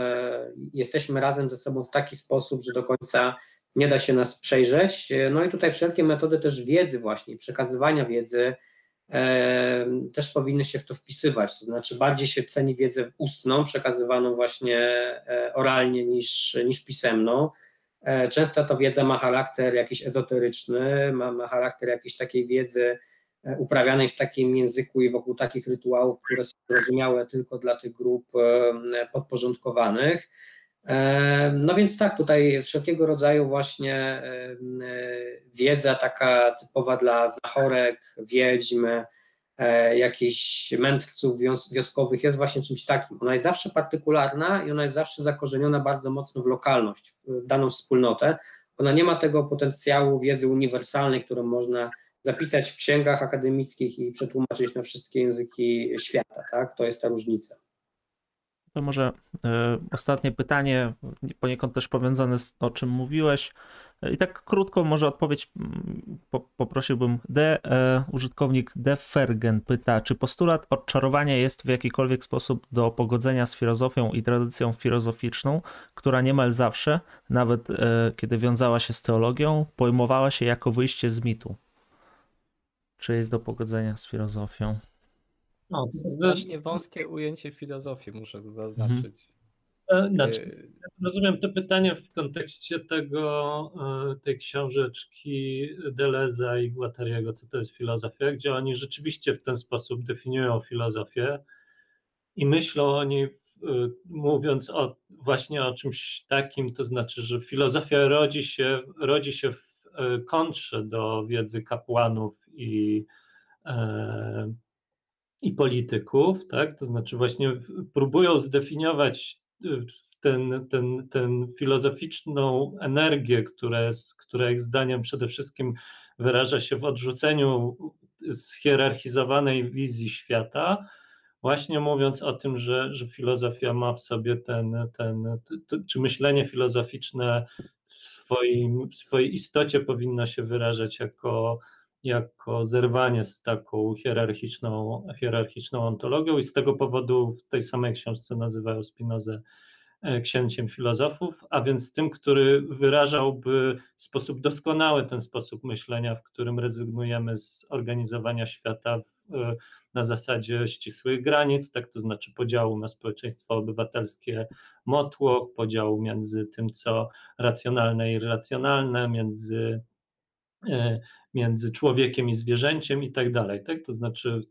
Jesteśmy razem ze sobą w taki sposób, że do końca nie da się nas przejrzeć. No i tutaj wszelkie metody też wiedzy właśnie, przekazywania wiedzy też powinny się w to wpisywać. To znaczy, bardziej się ceni wiedzę ustną, przekazywaną właśnie e, oralnie niż, niż pisemną. E, często ta wiedza ma charakter jakiś ezoteryczny, ma, ma charakter jakiejś takiej wiedzy e, uprawianej w takim języku i wokół takich rytuałów, które są zrozumiałe tylko dla tych grup podporządkowanych. No więc tak, tutaj wszelkiego rodzaju właśnie wiedza taka typowa dla znachorek, wiedźm, e, jakichś mędrców wioskowych jest właśnie czymś takim. Ona jest zawsze partykularna i ona jest zawsze zakorzeniona bardzo mocno w lokalność, w daną wspólnotę. Ona nie ma tego potencjału wiedzy uniwersalnej, którą można zapisać w księgach akademickich i przetłumaczyć na wszystkie języki świata. Tak? To jest ta różnica. To może y, ostatnie pytanie, poniekąd też powiązane z o czym mówiłeś. I tak krótko może odpowiedź po, poprosiłbym. D, e, użytkownik Defergen pyta, czy postulat odczarowania jest w jakikolwiek sposób do pogodzenia z filozofią i tradycją filozoficzną, która niemal zawsze, nawet e, kiedy wiązała się z teologią, pojmowała się jako wyjście z mitu. Czy jest do pogodzenia z filozofią? No, strasznie wąskie ujęcie filozofii, muszę zaznaczyć. Znaczy, rozumiem to pytanie w kontekście tego, e, tej książeczki Deleza i Guattariego, co to jest filozofia, gdzie oni rzeczywiście w ten sposób definiują filozofię i myślą o niej, mówiąc o, właśnie o czymś takim, to znaczy, że filozofia rodzi się, rodzi się w kontrze do wiedzy kapłanów i i polityków, tak? To znaczy właśnie próbują zdefiniować ten, ten, ten filozoficzną energię, która, jest, która ich zdaniem przede wszystkim wyraża się w odrzuceniu schierarchizowanej wizji świata, właśnie mówiąc o tym, że, że filozofia ma w sobie ten, ten, czy myślenie filozoficzne w, swoim, w swojej istocie powinno się wyrażać jako jako zerwanie z taką hierarchiczną, hierarchiczną ontologią i z tego powodu w tej samej książce nazywają Spinozę e, księciem filozofów, a więc tym, który wyrażałby w sposób doskonały ten sposób myślenia, w którym rezygnujemy z organizowania świata w, e, na zasadzie ścisłych granic, tak to znaczy podziału na społeczeństwo obywatelskie motłoch, podziału między tym, co racjonalne i irracjonalne, między e, między człowiekiem i zwierzęciem i tak dalej. Tak? To znaczy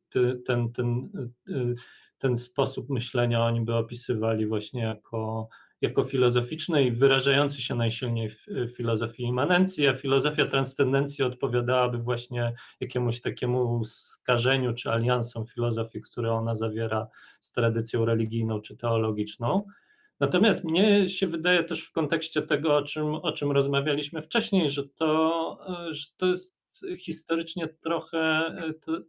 ten, ten, y, ten sposób myślenia oni by opisywali właśnie jako, jako filozoficzny i wyrażający się najsilniej w, w filozofii immanencji, a filozofia transcendencji odpowiadałaby właśnie jakiemuś takiemu skażeniu czy aliansom filozofii, które ona zawiera z tradycją religijną czy teologiczną. Natomiast mnie się wydaje też w kontekście tego, o czym, o czym rozmawialiśmy wcześniej, że to, że to jest historycznie trochę,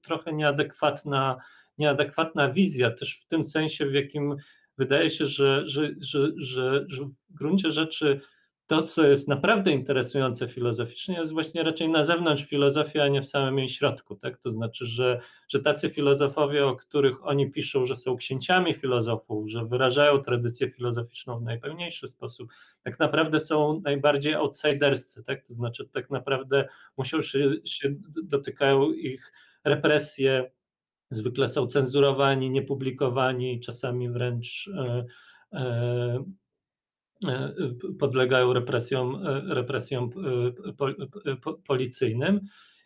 trochę nieadekwatna, nieadekwatna wizja, też w tym sensie, w jakim wydaje się, że, że, że, że w gruncie rzeczy to, co jest naprawdę interesujące filozoficznie, jest właśnie raczej na zewnątrz filozofii, a nie w samym jej środku. Tak? To znaczy, że, że tacy filozofowie, o których oni piszą, że są księciami filozofów, że wyrażają tradycję filozoficzną w najpełniejszy sposób, tak naprawdę są najbardziej outsiderscy. Tak? To znaczy, tak naprawdę muszą się, się dotykają ich represje, zwykle są cenzurowani, niepublikowani, czasami wręcz. E, E, podlegają represjom, e, represjom e, policyjnym.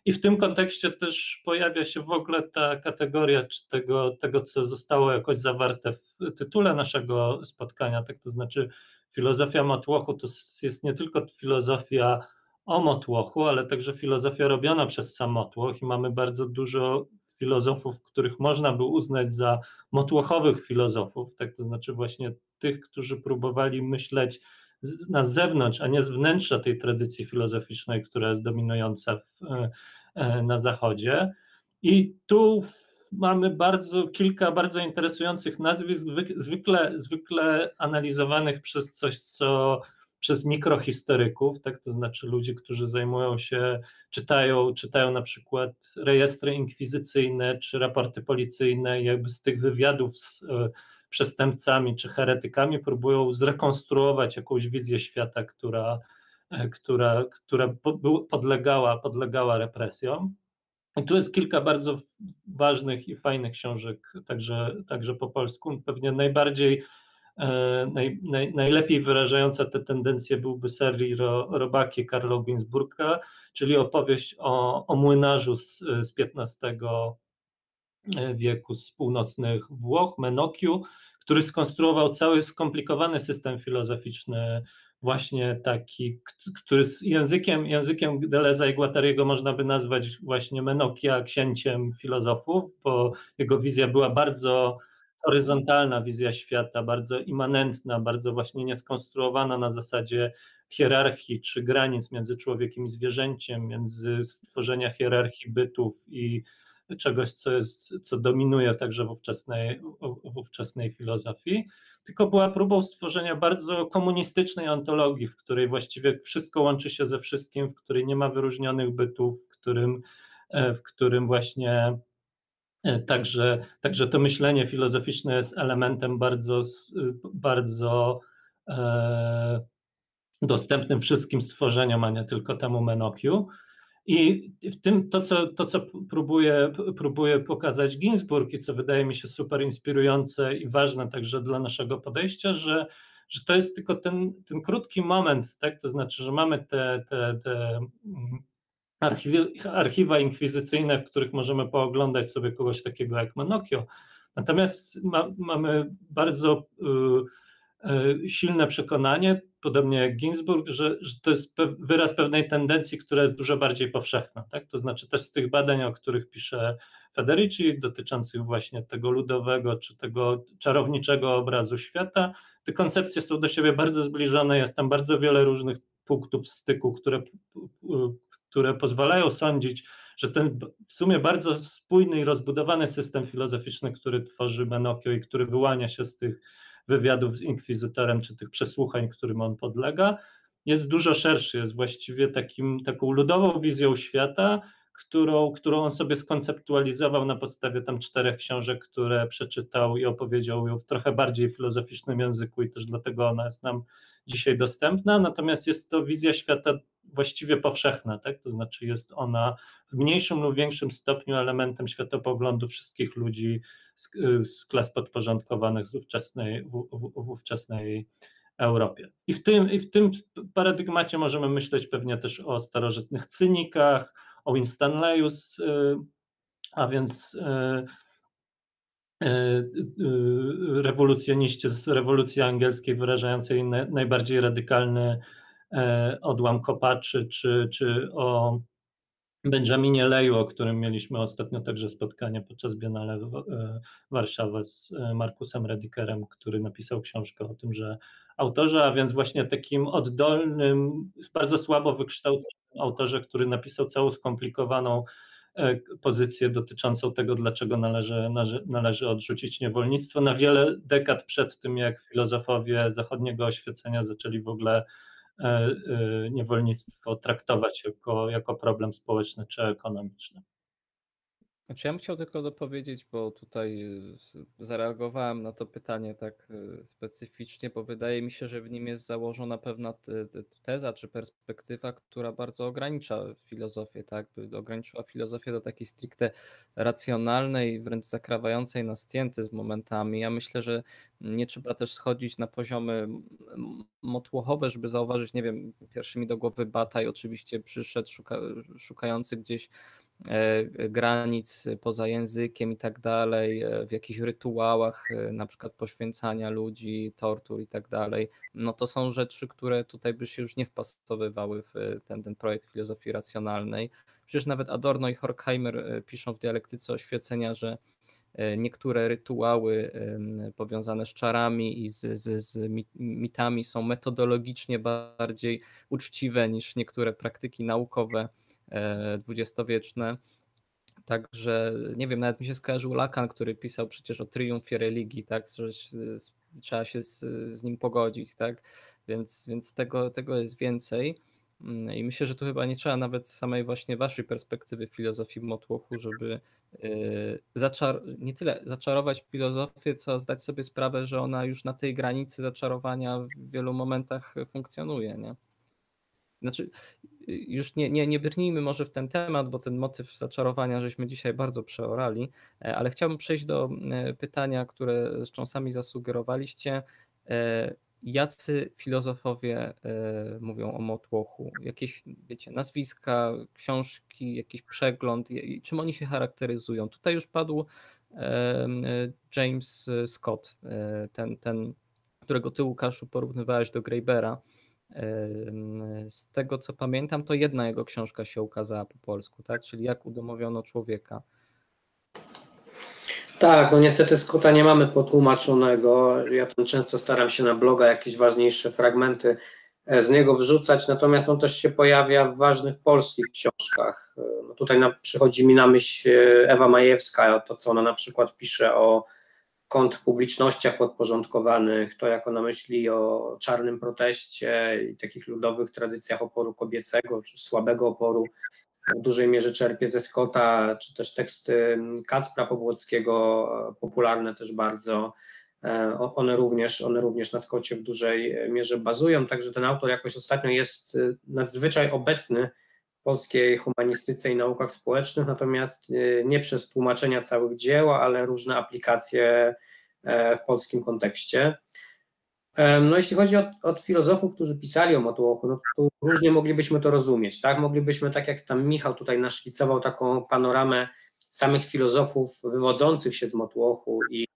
I w tym kontekście też pojawia się w ogóle ta kategoria czy tego, tego, co zostało jakoś zawarte w tytule naszego spotkania, tak to znaczy filozofia Motłochu to jest nie tylko filozofia o Motłochu, ale także filozofia robiona przez sam Motłoch i mamy bardzo dużo filozofów, których można by uznać za motłochowych filozofów, tak to znaczy właśnie tych, którzy próbowali myśleć na zewnątrz, a nie z wnętrza tej tradycji filozoficznej, która jest dominująca w, e, na Zachodzie. I tu mamy bardzo kilka bardzo interesujących nazwisk, zwykle, zwykle analizowanych przez coś, co przez mikrohistoryków, tak, to znaczy ludzi, którzy zajmują się, czytają, czytają na przykład rejestry inkwizycyjne czy raporty policyjne, jakby z tych wywiadów z e, przestępcami czy heretykami próbują zrekonstruować jakąś wizję świata, która, e, która, która podlegała, podlegała represjom. I tu jest kilka bardzo ważnych i fajnych książek, także, także po polsku. Pewnie najbardziej naj, naj, najlepiej wyrażająca te tendencje byłby serii Ro, Robaki Karlo Ginsburga, czyli opowieść o, o młynarzu z, z XV e, wieku z północnych Włoch, Menokiu, który skonstruował cały skomplikowany system filozoficzny, właśnie taki, który z językiem, językiem Deleza i Guattariego można by nazwać właśnie Menokia księciem filozofów, bo jego wizja była bardzo horyzontalna wizja świata, bardzo immanentna, bardzo właśnie nieskonstruowana na zasadzie hierarchii czy granic między człowiekiem i zwierzęciem, między stworzenia hierarchii bytów i czegoś, co, jest, co dominuje także w ówczesnej, w ówczesnej filozofii, tylko była próbą stworzenia bardzo komunistycznej ontologii, w której właściwie wszystko łączy się ze wszystkim, w której nie ma wyróżnionych bytów, w którym, w którym właśnie E, także, także to myślenie filozoficzne jest elementem bardzo, bardzo e, dostępnym wszystkim stworzeniom, a nie tylko temu Menokiu. I w tym to, co, to, co próbuje, próbuje pokazać Ginsburg i co wydaje mi się super inspirujące i ważne także dla naszego podejścia, że, że to jest tylko ten, ten krótki moment, tak? to znaczy, że mamy te, te, te archiwa inkwizycyjne, w których możemy pooglądać sobie kogoś takiego jak Manokio. Natomiast ma, mamy bardzo y, y, silne przekonanie, podobnie jak Ginsburg, że, że to jest pe wyraz pewnej tendencji, która jest dużo bardziej powszechna. Tak? To znaczy też z tych badań, o których pisze Federici, dotyczących właśnie tego ludowego czy tego czarowniczego obrazu świata, te koncepcje są do siebie bardzo zbliżone, jest tam bardzo wiele różnych punktów styku, które które pozwalają sądzić, że ten w sumie bardzo spójny i rozbudowany system filozoficzny, który tworzy Menokio i który wyłania się z tych wywiadów z inkwizytorem, czy tych przesłuchań, którym on podlega, jest dużo szerszy, jest właściwie takim, taką ludową wizją świata, którą, którą on sobie skonceptualizował na podstawie tam czterech książek, które przeczytał i opowiedział ją w trochę bardziej filozoficznym języku i też dlatego ona jest nam dzisiaj dostępna, natomiast jest to wizja świata właściwie powszechna, tak? to znaczy jest ona w mniejszym lub większym stopniu elementem światopoglądu wszystkich ludzi z, z klas podporządkowanych z ówczesnej, w, w, w ówczesnej Europie. I w, tym, I w tym paradygmacie możemy myśleć pewnie też o starożytnych cynikach, o Winstanleyu, a więc y, rewolucjoniście z rewolucji angielskiej wyrażającej najbardziej radykalny odłam kopaczy, czy, czy o Benjaminie Leju, o którym mieliśmy ostatnio także spotkanie podczas Biennale Warszawa z Markusem Redikerem, który napisał książkę o tym, że autorze, a więc właśnie takim oddolnym, bardzo słabo wykształconym autorze, który napisał całą skomplikowaną e, pozycję dotyczącą tego, dlaczego należy, należy odrzucić niewolnictwo. Na wiele dekad przed tym, jak filozofowie zachodniego oświecenia zaczęli w ogóle e, e, niewolnictwo traktować jako, jako problem społeczny czy ekonomiczny. Znaczy ja bym chciał tylko dopowiedzieć, bo tutaj y, zareagowałem na to pytanie tak y, specyficznie, bo wydaje mi się, że w nim jest założona pewna teza czy perspektywa, która bardzo ogranicza filozofię, tak? By ograniczyła filozofię do takiej stricte racjonalnej, wręcz zakrawającej na z momentami. Ja myślę, że nie trzeba też schodzić na poziomy motłochowe, żeby zauważyć, nie wiem, pierwszy mi do głowy Bataj oczywiście przyszedł szuka, szukający gdzieś granic poza językiem i tak dalej, e, w jakichś rytuałach, e, na przykład poświęcania ludzi, tortur i tak dalej, no to są rzeczy, które tutaj by się już nie wpasowywały w ten, ten projekt filozofii racjonalnej. Przecież nawet Adorno i Horkheimer piszą w dialektyce oświecenia, że niektóre rytuały powiązane z czarami i z, z, z mitami są metodologicznie bardziej uczciwe niż niektóre praktyki naukowe dwudziestowieczne. Także nie wiem, nawet mi się skojarzył Lacan, który pisał przecież o triumfie religii, tak, że trzeba się z, z nim pogodzić, tak, więc, więc tego, tego jest więcej. Mm, I myślę, że tu chyba nie trzeba nawet samej właśnie waszej perspektywy filozofii Motłochu, żeby y, zaczar nie tyle zaczarować filozofię, co zdać sobie sprawę, że ona już na tej granicy zaczarowania w wielu momentach funkcjonuje. Nie? Znaczy, już nie, nie, nie brnijmy może w ten temat, bo ten motyw zaczarowania żeśmy dzisiaj bardzo przeorali, e, ale chciałbym przejść do e, pytania, które zresztą sami zasugerowaliście. E, jacy filozofowie mówią o Motłochu? Jakieś, wiecie, nazwiska, książki, jakiś przegląd, czym oni się charakteryzują? Tutaj już padł James Scott, ten, ten którego ty, Łukaszu, porównywałeś do Greibera. Z tego co pamiętam, to jedna jego książka się ukazała po polsku, tak? Czyli jak udomowiono człowieka. Tak, no niestety Scotta nie mamy potłumaczonego. Ja tam często staram się na bloga jakieś ważniejsze fragmenty e, z niego wrzucać, natomiast on też się pojawia w ważnych polskich książkach. E, no tutaj na, przychodzi mi na myśl e, Ewa Majewska, to co ona na przykład pisze o publicznościach podporządkowanych, to jako na myśli o czarnym proteście i takich ludowych tradycjach oporu kobiecego, czy słabego oporu, w dużej mierze czerpie ze Scotta, czy też teksty Kacpra Pobłockiego, popularne też bardzo, e, one również, one również na Scotcie w dużej mierze bazują, także ten autor jakoś ostatnio jest e, nadzwyczaj obecny polskiej humanistyce i naukach społecznych, natomiast y, nie przez tłumaczenia całych dzieł, ale różne aplikacje e, w polskim kontekście. No jeśli chodzi o, o filozofów, którzy pisali o Motłochu, no to różnie moglibyśmy to rozumieć, tak? Moglibyśmy, tak jak tam Michał tutaj naszkicował taką panoramę samych filozofów wywodzących się z Motłochu i,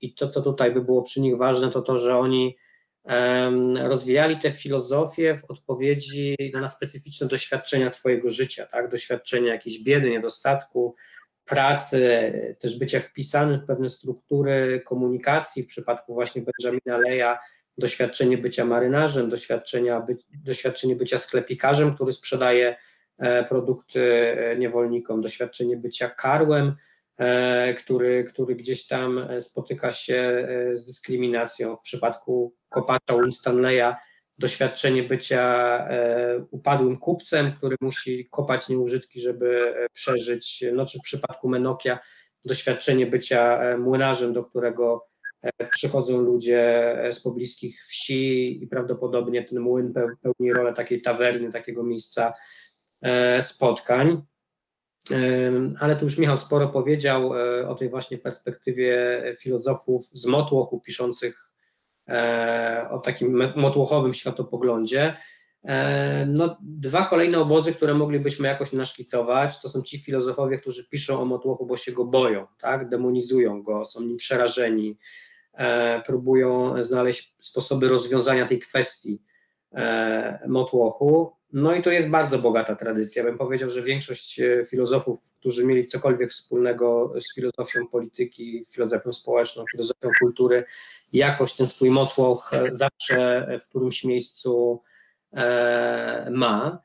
i to, co tutaj by było przy nich ważne, to to, że oni rozwijali tę filozofię w odpowiedzi na specyficzne doświadczenia swojego życia, tak? doświadczenia jakiejś biedy, niedostatku, pracy, też bycia wpisanym w pewne struktury komunikacji, w przypadku właśnie Benjamina Leja, doświadczenie bycia marynarzem, doświadczenia by, doświadczenie bycia sklepikarzem, który sprzedaje e, produkty e, niewolnikom, doświadczenie bycia karłem, który, który gdzieś tam e, spotyka się e, z dyskryminacją. W przypadku kopacza Winstanleya doświadczenie bycia upadłym kupcem, który musi kopać nieużytki, żeby przeżyć, no czy w przypadku Menokia doświadczenie bycia młynarzem, do którego przychodzą ludzie z pobliskich wsi i prawdopodobnie ten młyn pełni rolę takiej tawerny, takiego miejsca spotkań ale tu już Michał sporo powiedział e, o tej właśnie perspektywie filozofów z Motłochu piszących e, o takim motłochowym światopoglądzie. E, no, dwa kolejne obozy, które moglibyśmy jakoś naszkicować, to są ci filozofowie, którzy piszą o Motłochu, bo się go boją, tak? demonizują go, są nim przerażeni, próbują znaleźć sposoby rozwiązania tej kwestii Motłochu. No i to jest bardzo bogata tradycja. Bym powiedział, że większość filozofów, którzy mieli cokolwiek wspólnego z filozofią polityki, filozofią społeczną, filozofią kultury, jakoś ten swój motłoch zawsze w którymś miejscu E, ma.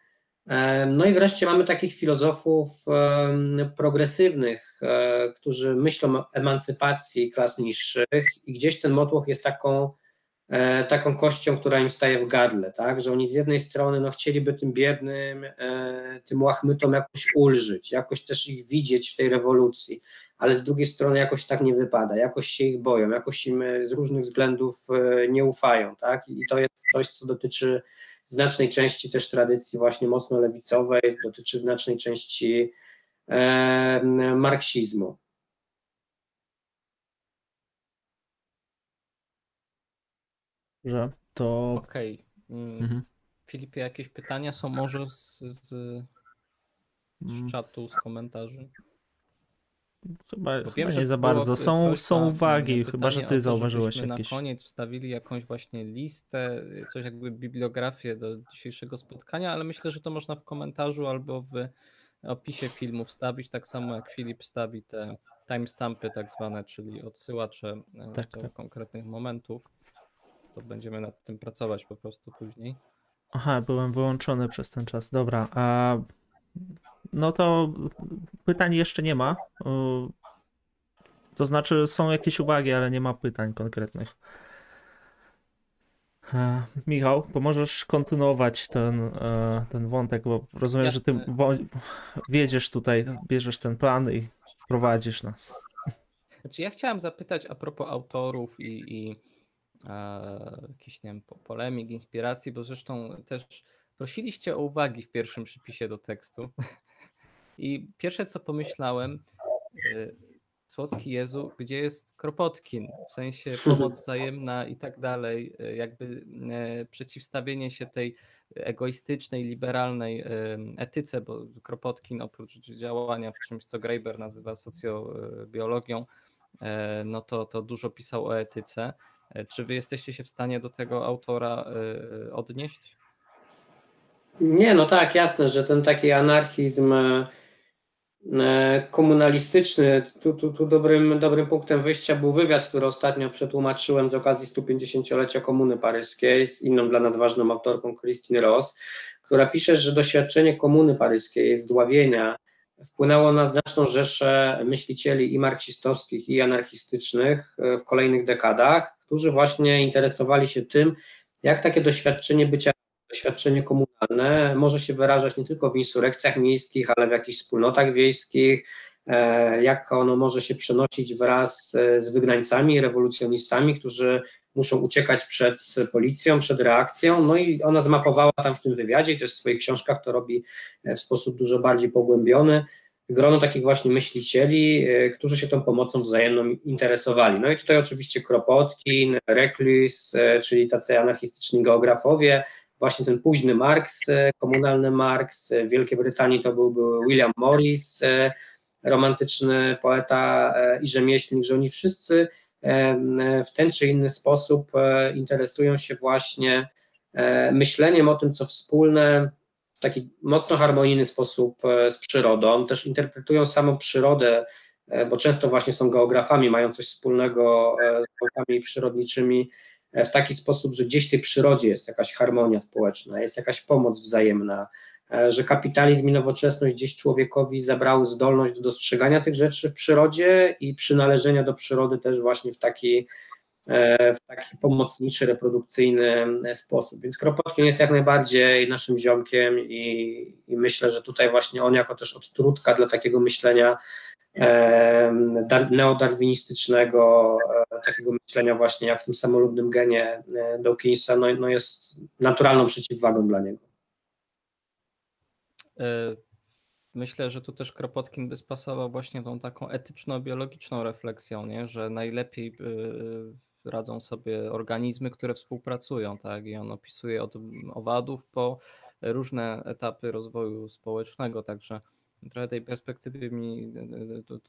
E, no i wreszcie mamy takich filozofów progresywnych, e, którzy myślą o emancypacji klas niższych i gdzieś ten motłoch jest taką, taką kością, która im staje w gardle, tak? że oni z jednej strony no, chcieliby tym biednym, tym łachmytom jakoś ulżyć, jakoś też ich widzieć w tej rewolucji, ale z drugiej strony jakoś tak nie wypada, jakoś się ich boją, jakoś im z różnych względów nie ufają. Tak? I to jest coś, co dotyczy znacznej części też tradycji właśnie mocno lewicowej, dotyczy znacznej części e, marksizmu. Że to. Okej. Okay. Mm. Mhm. Filipie, jakieś pytania są może z, z, z mm. czatu, z komentarzy? Chyba, Bo wiem, nie za bardzo. Są, są uwagi, chyba że ty zauważyłeś jakieś. na koniec wstawili jakąś właśnie listę, coś jakby bibliografię do dzisiejszego spotkania, ale myślę, że to można w komentarzu albo w opisie filmu wstawić, tak samo jak Filip wstawi te timestampy tak zwane, czyli odsyłacze e, tak, do tak. konkretnych momentów. To będziemy nad tym pracować po prostu później. Aha, byłem wyłączony przez ten czas. Dobra, a no to pytań jeszcze nie ma. To znaczy są jakieś uwagi, ale nie ma pytań konkretnych. E, Michał, pomożesz kontynuować ten, e, ten wątek, bo rozumiem, Jasne. że ty wiedziesz tutaj, bierzesz ten plan i prowadzisz nas. Znaczy ja chciałem zapytać a propos autorów i, i e, jakichś, nie wiem, polemik, inspiracji, bo zresztą też prosiliście o uwagi w pierwszym przypisie do tekstu. [LAUGHS] I pierwsze co pomyślałem, y, słodki Jezu, gdzie jest Kropotkin? W sensie pomoc [LAUGHS] wzajemna i tak dalej, y, jakby y, przeciwstawienie się tej egoistycznej, liberalnej etyce, bo Kropotkin oprócz działania w czymś, co Graeber nazywa socjobiologią, no to, to dużo pisał o etyce. Czy wy jesteście się w stanie do tego autora odnieść? Nie, no tak, jasne, że ten taki anarchizm E, komunalistyczny. Tu, tu, tu dobrym, dobrym punktem wyjścia był wywiad, który ostatnio przetłumaczyłem z okazji 150-lecia Komuny Paryskiej z inną dla nas ważną autorką Christine Ross, która pisze, że doświadczenie Komuny Paryskiej, zdławienia wpłynęło na znaczną rzeszę myślicieli i marksistowskich i anarchistycznych e, w kolejnych dekadach, którzy właśnie interesowali się tym, jak takie doświadczenie bycia doświadczenie komunalne może się wyrażać nie tylko w insurekcjach miejskich, ale w jakichś wspólnotach wiejskich, e, jak ono może się przenosić wraz e, z wygnańcami, rewolucjonistami, którzy muszą uciekać przed policją, przed reakcją. No i ona zmapowała tam w tym wywiadzie, jest w swoich książkach to robi e, w sposób dużo bardziej pogłębiony, grono takich właśnie myślicieli, którzy się tą pomocą wzajemną interesowali. No i tutaj oczywiście Kropotkin, Reclus, czyli tacy anarchistyczni geografowie, właśnie ten późny Marx, e, komunalny Marx, w Wielkiej Brytanii to byłby William Morris, e, romantyczny poeta e, i rzemieślnik, że oni wszyscy w ten czy inny sposób interesują się właśnie myśleniem o tym, co wspólne, w taki mocno harmonijny sposób z przyrodą, też interpretują samą przyrodę, bo często właśnie są geografami, mają coś wspólnego z naukami przyrodniczymi, w taki sposób, że gdzieś w tej przyrodzie jest jakaś harmonia społeczna, jest jakaś pomoc wzajemna, e, że kapitalizm i nowoczesność gdzieś człowiekowi zabrały zdolność do dostrzegania tych rzeczy w przyrodzie i przynależenia do przyrody też właśnie w taki, e, w taki pomocniczy, reprodukcyjny e, sposób. Więc Kropotkin jest jak najbardziej naszym ziomkiem i, i myślę, że tutaj właśnie on jako też odtrutka dla takiego myślenia neodarwinistycznego, e, takiego myślenia właśnie jak w tym samolubnym genie e, Dawkinsa, no, no jest naturalną przeciwwagą dla niego. E, myślę, że tu też Kropotkin by spasował właśnie tą taką etyczno-biologiczną refleksją, nie? że najlepiej radzą sobie organizmy, które współpracują, tak? I on opisuje od owadów po różne etapy rozwoju społecznego, także trochę tej perspektywy mi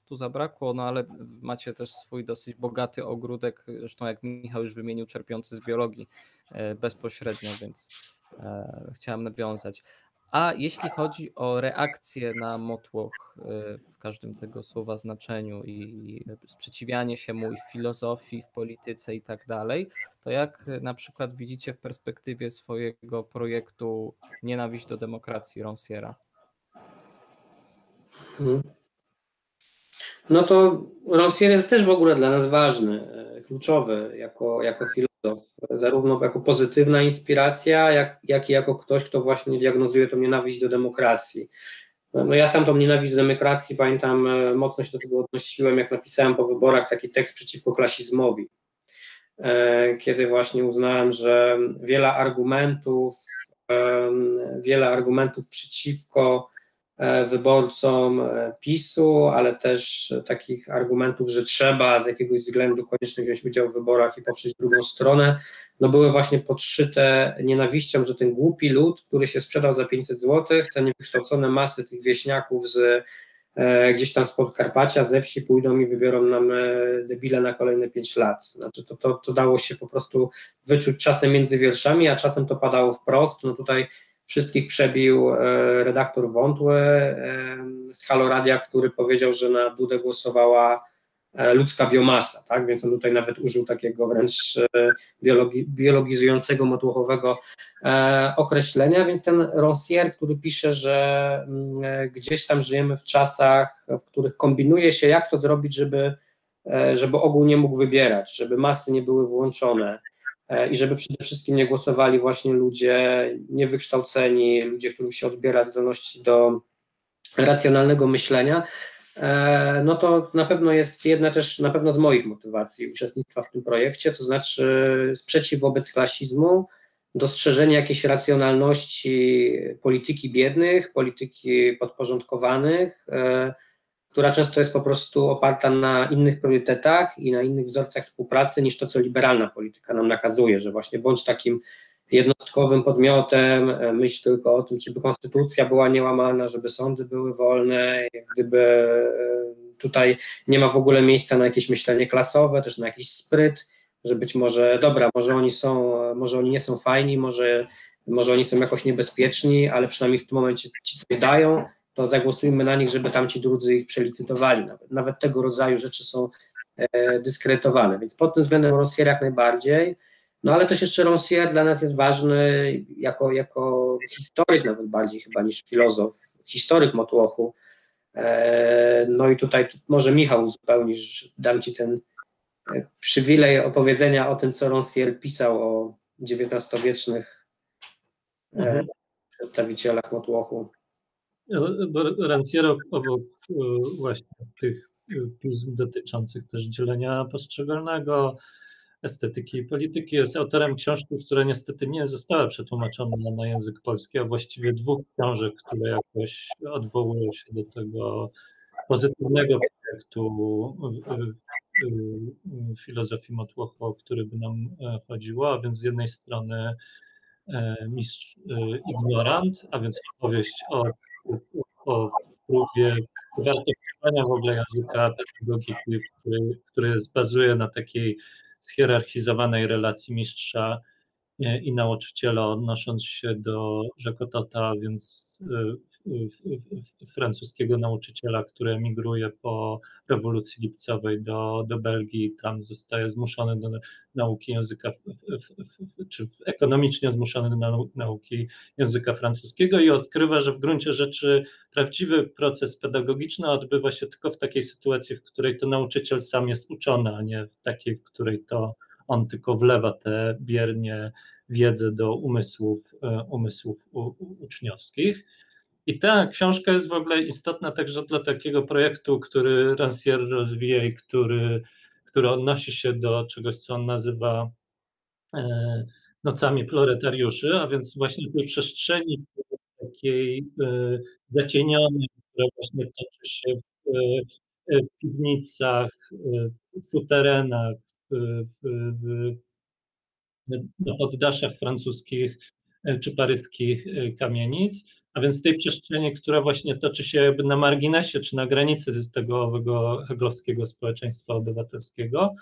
tu, zabrakło, no ale macie też swój dosyć bogaty ogródek, zresztą jak Michał już wymienił, czerpiący z biologii e, bezpośrednio, więc e, chciałem nawiązać. A jeśli chodzi o reakcję na motłoch y, w każdym tego słowa znaczeniu i sprzeciwianie się mu w filozofii, w polityce i tak dalej, to jak na przykład widzicie w perspektywie swojego projektu Nienawiść do demokracji Ronsiera? Mhm. No to Ronsier jest też w ogóle dla nas ważny, e, kluczowy jako, jako filozof zarówno jako pozytywna inspiracja, jak, jak i jako ktoś, kto właśnie diagnozuje tą nienawiść do demokracji. No ja sam tą nienawiść do demokracji, pamiętam, e, mocno się do tego odnosiłem, jak napisałem po wyborach taki tekst przeciwko klasizmowi, e, kiedy właśnie uznałem, że wiele argumentów, wiele argumentów przeciwko wyborcom e, PiSu, ale też takich argumentów, że trzeba z jakiegoś względu koniecznie wziąć udział w wyborach i poprzeć drugą stronę, no były właśnie podszyte nienawiścią, że ten głupi lud, który się sprzedał za 500 zł, te niewykształcone masy tych wieśniaków z e, gdzieś tam z Podkarpacia, ze wsi pójdą i wybiorą nam e, debile na kolejne 5 lat. Znaczy to, to, to dało się po prostu wyczuć czasem między wierszami, a czasem to padało wprost. No tutaj Wszystkich przebił e, redaktor Wątły e, z Haloradia, który powiedział, że na Dudę głosowała e, ludzka biomasa, tak? Więc on tutaj nawet użył takiego wręcz biologi biologizującego, motłochowego określenia, więc ten Roncier, który pisze, że mm, gdzieś tam żyjemy w czasach, w których kombinuje się, jak to zrobić, żeby, żeby ogół nie mógł wybierać, żeby masy nie były włączone, i żeby przede wszystkim nie głosowali właśnie ludzie niewykształceni, ludzie, którym się odbiera zdolności do racjonalnego myślenia, e, no to na pewno jest jedna też na pewno z moich motywacji uczestnictwa w tym projekcie, to znaczy sprzeciw wobec klasizmu, dostrzeżenie jakiejś racjonalności polityki biednych, polityki podporządkowanych, e, która często jest po prostu oparta na innych priorytetach i na innych wzorcach współpracy niż to, co liberalna polityka nam nakazuje, że właśnie bądź takim jednostkowym podmiotem, e, myśl tylko o tym, żeby konstytucja była niełamana, żeby sądy były wolne, jak gdyby e, tutaj nie ma w ogóle miejsca na jakieś myślenie klasowe, też na jakiś spryt, że być może, dobra, może oni są, może oni nie są fajni, może, może oni są jakoś niebezpieczni, ale przynajmniej w tym momencie ci coś dają, to zagłosujmy na nich, żeby tamci drudzy ich przelicytowali. Nawet, nawet tego rodzaju rzeczy są e, dyskretowane, więc pod tym względem Roncier jak najbardziej. No ale też jeszcze Roncier dla nas jest ważny jako, jako historyk nawet bardziej chyba niż filozof, historyk Motłochu. E, no i tutaj może Michał uzupełnisz, dam Ci ten e, przywilej opowiedzenia o tym, co Roncier pisał o XIX-wiecznych e, mhm. przedstawicielach Motłochu. Ranciero obok e, właśnie tych e, pism dotyczących też dzielenia postrzegalnego, estetyki i polityki. Jest autorem książki, która niestety nie została przetłumaczona na język polski, a właściwie dwóch książek, które jakoś odwołują się do tego pozytywnego projektu e, filozofii Motłochu, o który by nam chodziło, a więc z jednej strony mistrz ignorant, a więc opowieść o o próbie wartościowania w ogóle języka pedagogiki, który, który bazuje na takiej schierarchizowanej relacji mistrza i nauczyciela, odnosząc się do Rzekotota, więc francuskiego nauczyciela, który emigruje po rewolucji lipcowej do, do Belgii, tam zostaje zmuszony do nauki języka, czy ekonomicznie zmuszony do nauki języka francuskiego i odkrywa, że w gruncie rzeczy prawdziwy proces pedagogiczny odbywa się tylko w takiej sytuacji, w której to nauczyciel sam jest uczony, a nie w takiej, w której to on tylko wlewa te biernie wiedzę do umysłów, e, umysłów uczniowskich. I ta książka jest w ogóle istotna także dla takiego projektu, który Rancière rozwija i który, który odnosi się do czegoś, co on nazywa e, nocami proletariuszy, a więc właśnie tej przestrzeni takiej e, zacienionej, która właśnie toczy się w, w piwnicach, w suterenach, w, na poddaszach francuskich czy paryskich kamienic. A więc tej przestrzeni, która właśnie toczy się jakby na marginesie czy na granicy tego owego heglowskiego społeczeństwa obywatelskiego,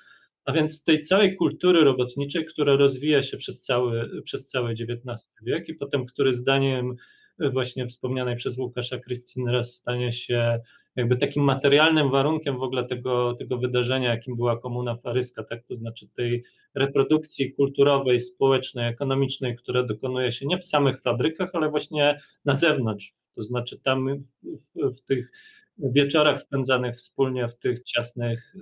a więc tej całej kultury robotniczej, która rozwija się przez cały, przez cały XIX wiek i potem, który zdaniem właśnie wspomnianej przez Łukasza Krystyny stanie się jakby takim materialnym warunkiem w ogóle tego, tego wydarzenia, jakim była komuna paryska, tak, to znaczy tej reprodukcji kulturowej, społecznej, ekonomicznej, która dokonuje się nie w samych fabrykach, ale właśnie na zewnątrz, to znaczy tam w, w, w tych wieczorach spędzanych wspólnie w tych ciasnych,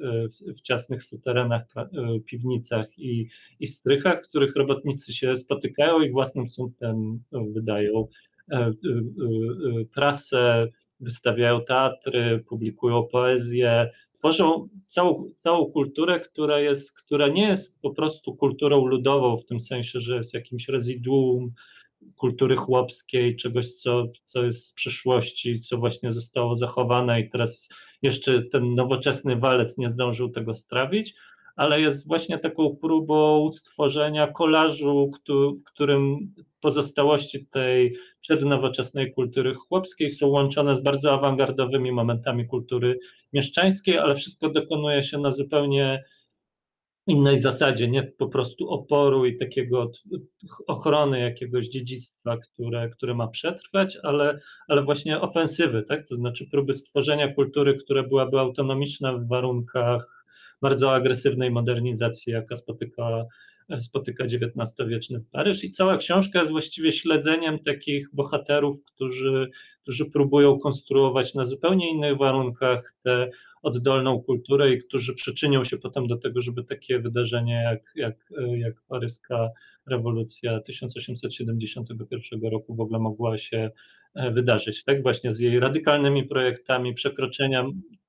w ciasnych suterenach, e, piwnicach i, i strychach, w których robotnicy się spotykają i własnym sumptem wydają e, e, prasę, wystawiają teatry, publikują poezję, tworzą całą, całą kulturę, która, jest, która nie jest po prostu kulturą ludową w tym sensie, że jest jakimś rezyduum kultury chłopskiej, czegoś, co, co jest z przeszłości, co właśnie zostało zachowane i teraz jeszcze ten nowoczesny walec nie zdążył tego strawić, ale jest właśnie taką próbą stworzenia kolażu, w którym pozostałości tej przednowoczesnej kultury chłopskiej są łączone z bardzo awangardowymi momentami kultury mieszczańskiej, ale wszystko dokonuje się na zupełnie innej zasadzie, nie po prostu oporu i takiego ochrony jakiegoś dziedzictwa, które, które ma przetrwać, ale, ale właśnie ofensywy, tak? to znaczy próby stworzenia kultury, która byłaby autonomiczna w warunkach bardzo agresywnej modernizacji, jaka spotyka, spotyka XIX-wieczny Paryż. I cała książka jest właściwie śledzeniem takich bohaterów, którzy, którzy próbują konstruować na zupełnie innych warunkach te oddolną kulturę i którzy przyczynią się potem do tego, żeby takie wydarzenie jak, jak, jak paryska rewolucja 1871 roku w ogóle mogła się e, wydarzyć. Tak właśnie z jej radykalnymi projektami przekroczenia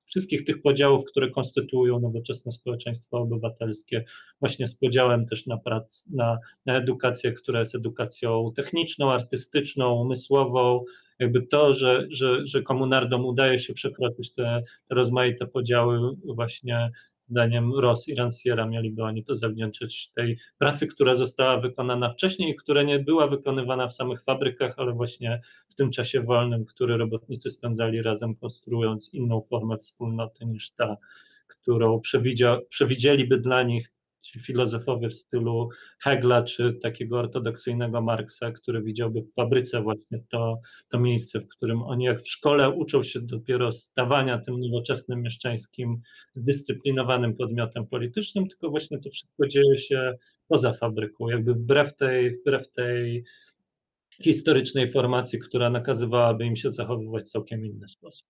wszystkich tych podziałów, które konstytuują nowoczesne społeczeństwo obywatelskie, właśnie z podziałem też na, prac, na, na edukację, która jest edukacją techniczną, artystyczną, umysłową, jakby to, że, że, że komunardom udaje się przekroczyć te, te rozmaite podziały właśnie zdaniem Ross i Ranciera mieliby oni to zawdzięczyć tej pracy, która została wykonana wcześniej i która nie była wykonywana w samych fabrykach, ale właśnie w tym czasie wolnym, który robotnicy spędzali razem, konstruując inną formę wspólnoty niż ta, którą przewidzieliby dla nich ci filozofowie w stylu Hegla czy takiego ortodoksyjnego Marksa, który widziałby w fabryce właśnie to, to miejsce, w którym oni jak w szkole uczą się dopiero stawania tym nowoczesnym mieszczańskim, zdyscyplinowanym podmiotem politycznym, tylko właśnie to wszystko dzieje się poza fabryką, jakby wbrew tej, wbrew tej historycznej formacji, która nakazywałaby im się zachowywać w całkiem inny sposób.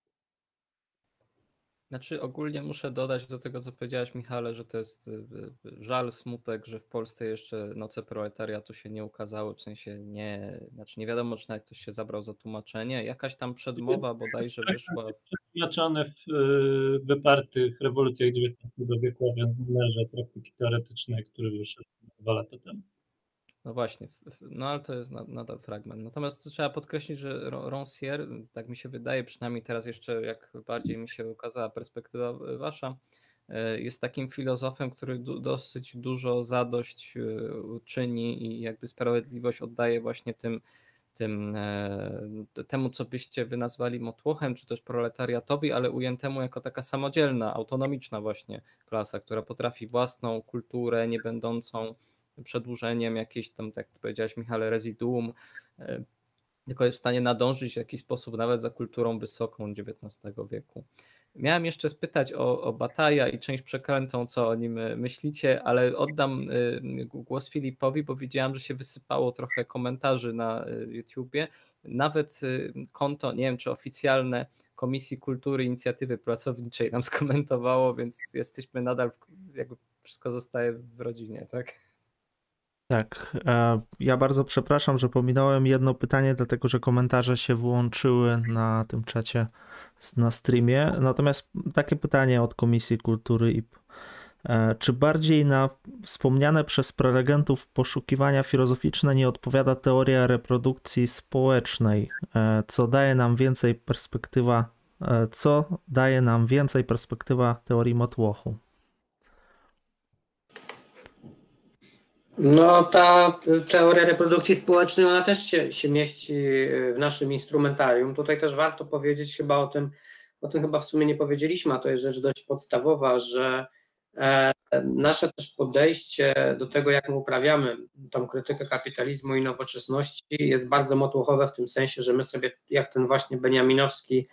Znaczy ogólnie muszę dodać do tego, co powiedziałeś Michale, że to jest y, y, żal, smutek, że w Polsce jeszcze noce proletariatu się nie ukazały, w sensie nie, znaczy nie wiadomo, czy nawet ktoś się zabrał za tłumaczenie. Jakaś tam przedmowa bodajże wyszła. Przetłumaczone w y, wypartych rewolucjach XIX wieku, więc numerze praktyki teoretycznej, który wyszedł dwa lata temu. No właśnie, no ale to jest nadal fragment. Natomiast trzeba podkreślić, że Roncier, tak mi się wydaje, przynajmniej teraz jeszcze jak bardziej mi się ukazała perspektywa wasza, e, jest takim filozofem, który dosyć dużo zadość e, czyni i jakby sprawiedliwość oddaje właśnie tym, tym e, temu, co byście wy nazwali motłochem, czy też proletariatowi, ale ujętemu jako taka samodzielna, autonomiczna właśnie klasa, która potrafi własną kulturę, nie będącą przedłużeniem jakiejś tam, tak jak powiedziałeś Michale, rezyduum, e, tylko jest w stanie nadążyć w jakiś sposób nawet za kulturą wysoką XIX wieku. Miałem jeszcze spytać o, o Bataja i część przekrętą, co o nim e, myślicie, ale oddam e, głos Filipowi, bo widziałem, że się wysypało trochę komentarzy na YouTubie. Nawet konto, nie wiem czy oficjalne, Komisji Kultury Inicjatywy Pracowniczej nam skomentowało, więc jesteśmy nadal, w, jakby wszystko zostaje w rodzinie, tak? Tak, e, ja bardzo przepraszam, że pominąłem jedno pytanie, dlatego że komentarze się włączyły na tym czacie na streamie. Natomiast takie pytanie od Komisji Kultury i e, czy bardziej na wspomniane przez prelegentów poszukiwania filozoficzne nie odpowiada teoria reprodukcji społecznej, e, co daje nam więcej perspektywa, co daje nam więcej perspektywa teorii motłochu? No, ta teoria reprodukcji społecznej, ona też się, się mieści w naszym instrumentarium. Tutaj też warto powiedzieć chyba o tym, o tym chyba w sumie nie powiedzieliśmy, a to jest rzecz dość podstawowa, że e, nasze też podejście do tego, jak my uprawiamy tą krytykę kapitalizmu i nowoczesności jest bardzo motłochowe w tym sensie, że my sobie, jak ten właśnie beniaminowski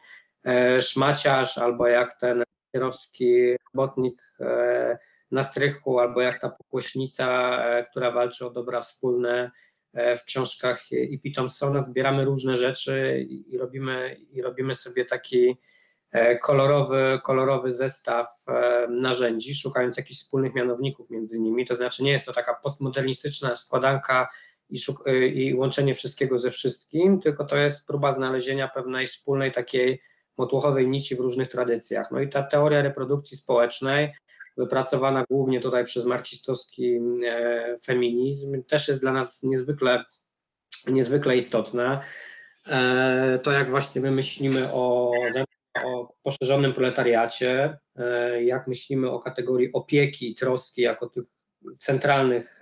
e, szmaciarz, albo jak ten kierowski robotnik e, na strychu, albo jak ta pokłośnica, e, która walczy o dobra wspólne e, w książkach I.P. Thompsona, zbieramy różne rzeczy i robimy, i robimy sobie taki e, kolorowy, kolorowy zestaw narzędzi, szukając jakichś wspólnych mianowników między nimi. To znaczy nie jest to taka postmodernistyczna składanka i, i łączenie wszystkiego ze wszystkim, tylko to jest próba znalezienia pewnej wspólnej takiej motłochowej nici w różnych tradycjach. No i ta teoria reprodukcji społecznej wypracowana głównie tutaj przez marksistowski e, feminizm, też jest dla nas niezwykle, niezwykle istotna. E, to jak właśnie my myślimy o, o poszerzonym proletariacie, e, jak myślimy o kategorii opieki i troski jako tych centralnych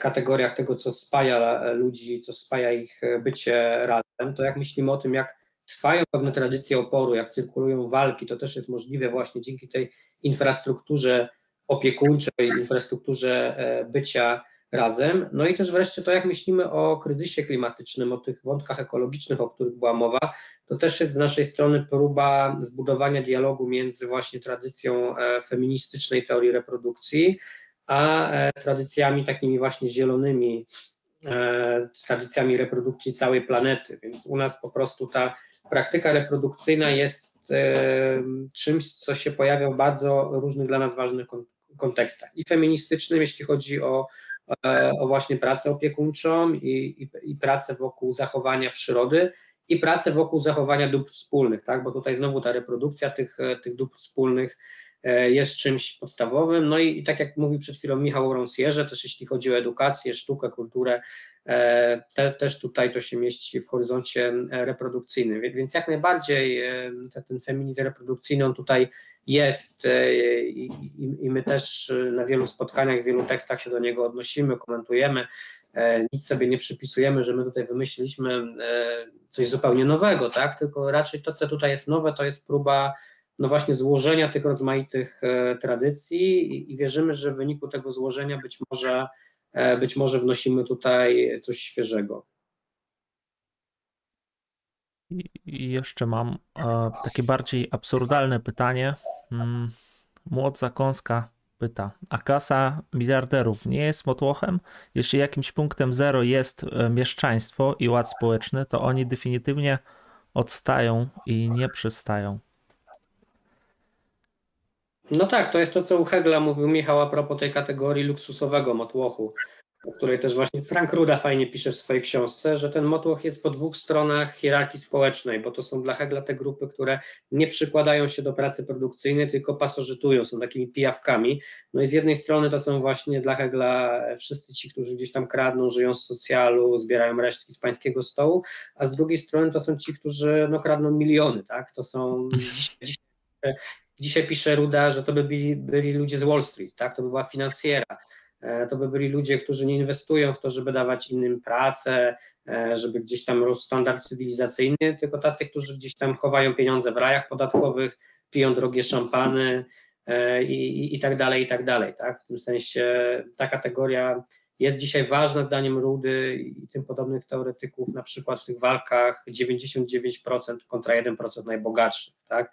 kategoriach tego, co spaja ludzi, co spaja ich bycie razem, to jak myślimy o tym, jak trwają pewne tradycje oporu, jak cyrkulują walki, to też jest możliwe właśnie dzięki tej infrastrukturze opiekuńczej, infrastrukturze e, bycia razem. No i też wreszcie to, jak myślimy o kryzysie klimatycznym, o tych wątkach ekologicznych, o których była mowa, to też jest z naszej strony próba zbudowania dialogu między właśnie tradycją e, feministycznej teorii reprodukcji, a e, tradycjami takimi właśnie zielonymi, tradycjami reprodukcji całej planety. Więc u nas po prostu ta praktyka reprodukcyjna jest czymś, co się pojawia w bardzo różnych dla nas ważnych kontekstach. I feministycznym, jeśli chodzi o, e, o właśnie pracę opiekuńczą i, i, i pracę wokół zachowania przyrody, i pracę wokół zachowania dóbr wspólnych, tak? bo tutaj znowu ta reprodukcja tych, e, tych dóbr wspólnych jest czymś podstawowym. No i, i tak jak mówił przed chwilą Michał Ronsierze, też jeśli chodzi o edukację, sztukę, kulturę, E, te, też tutaj to się mieści w horyzoncie e, reprodukcyjnym. Więc jak najbardziej e, ten feminizm reprodukcyjny on tutaj jest i, i, my też na wielu spotkaniach, w wielu tekstach się do niego odnosimy, komentujemy. Nic sobie nie przypisujemy, że my tutaj wymyśliliśmy coś zupełnie nowego, tak? Tylko raczej to, co tutaj jest nowe, to jest próba no właśnie złożenia tych rozmaitych tradycji i, wierzymy, że w wyniku tego złożenia być może E, być może wnosimy tutaj coś świeżego. I jeszcze mam e, takie bardziej absurdalne pytanie. Mm, Młot Zakąska pyta, a klasa miliarderów nie jest motłochem? Jeśli jakimś punktem zero jest e, mieszczaństwo i ład społeczny, to oni definitywnie odstają i nie przystają. No tak, to jest to, co u Hegla mówił Michał a propos tej kategorii luksusowego motłochu, o której też właśnie Frank Ruda fajnie pisze w swojej książce, że ten motłoch jest po dwóch stronach hierarchii społecznej, bo to są dla Hegla te grupy, które nie przykładają się do pracy produkcyjnej, tylko pasożytują, są takimi pijawkami. No i z jednej strony to są właśnie dla Hegla wszyscy ci, którzy gdzieś tam kradną, żyją z socjalu, zbierają resztki z pańskiego stołu, a z drugiej strony to są ci, którzy no, kradną miliony, tak? To są [LAUGHS] dziś, dziś Dzisiaj pisze Ruda, że to by byli, byli ludzie z Wall Street, tak? to by była finansjera. E, to by byli ludzie, którzy nie inwestują w to, żeby dawać innym pracę, e, żeby gdzieś tam rósł standard cywilizacyjny, tylko tacy, którzy gdzieś tam chowają pieniądze w rajach podatkowych, piją drogie szampany e, i, i, i tak dalej, i tak dalej. Tak? W tym sensie ta kategoria jest dzisiaj ważna zdaniem Rudy i tym podobnych teoretyków, na przykład w tych walkach 99% kontra 1% najbogatszych. Tak?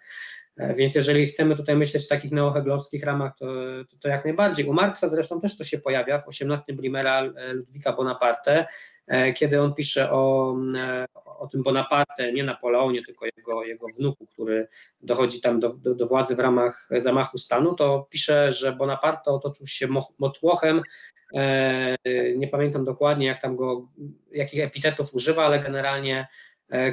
E, więc jeżeli chcemy tutaj myśleć w takich neoheglowskich ramach, to, to, to, jak najbardziej. U Marksa zresztą też to się pojawia w 18 Brimera e, Ludwika Bonaparte, e, kiedy on pisze o, o tym Bonaparte, nie Napoleonie, tylko jego, jego wnuku, który dochodzi tam do, do, do władzy w ramach zamachu stanu, to pisze, że Bonaparte otoczył się motłochem nie pamiętam dokładnie, jak tam go, jakich epitetów używa, ale generalnie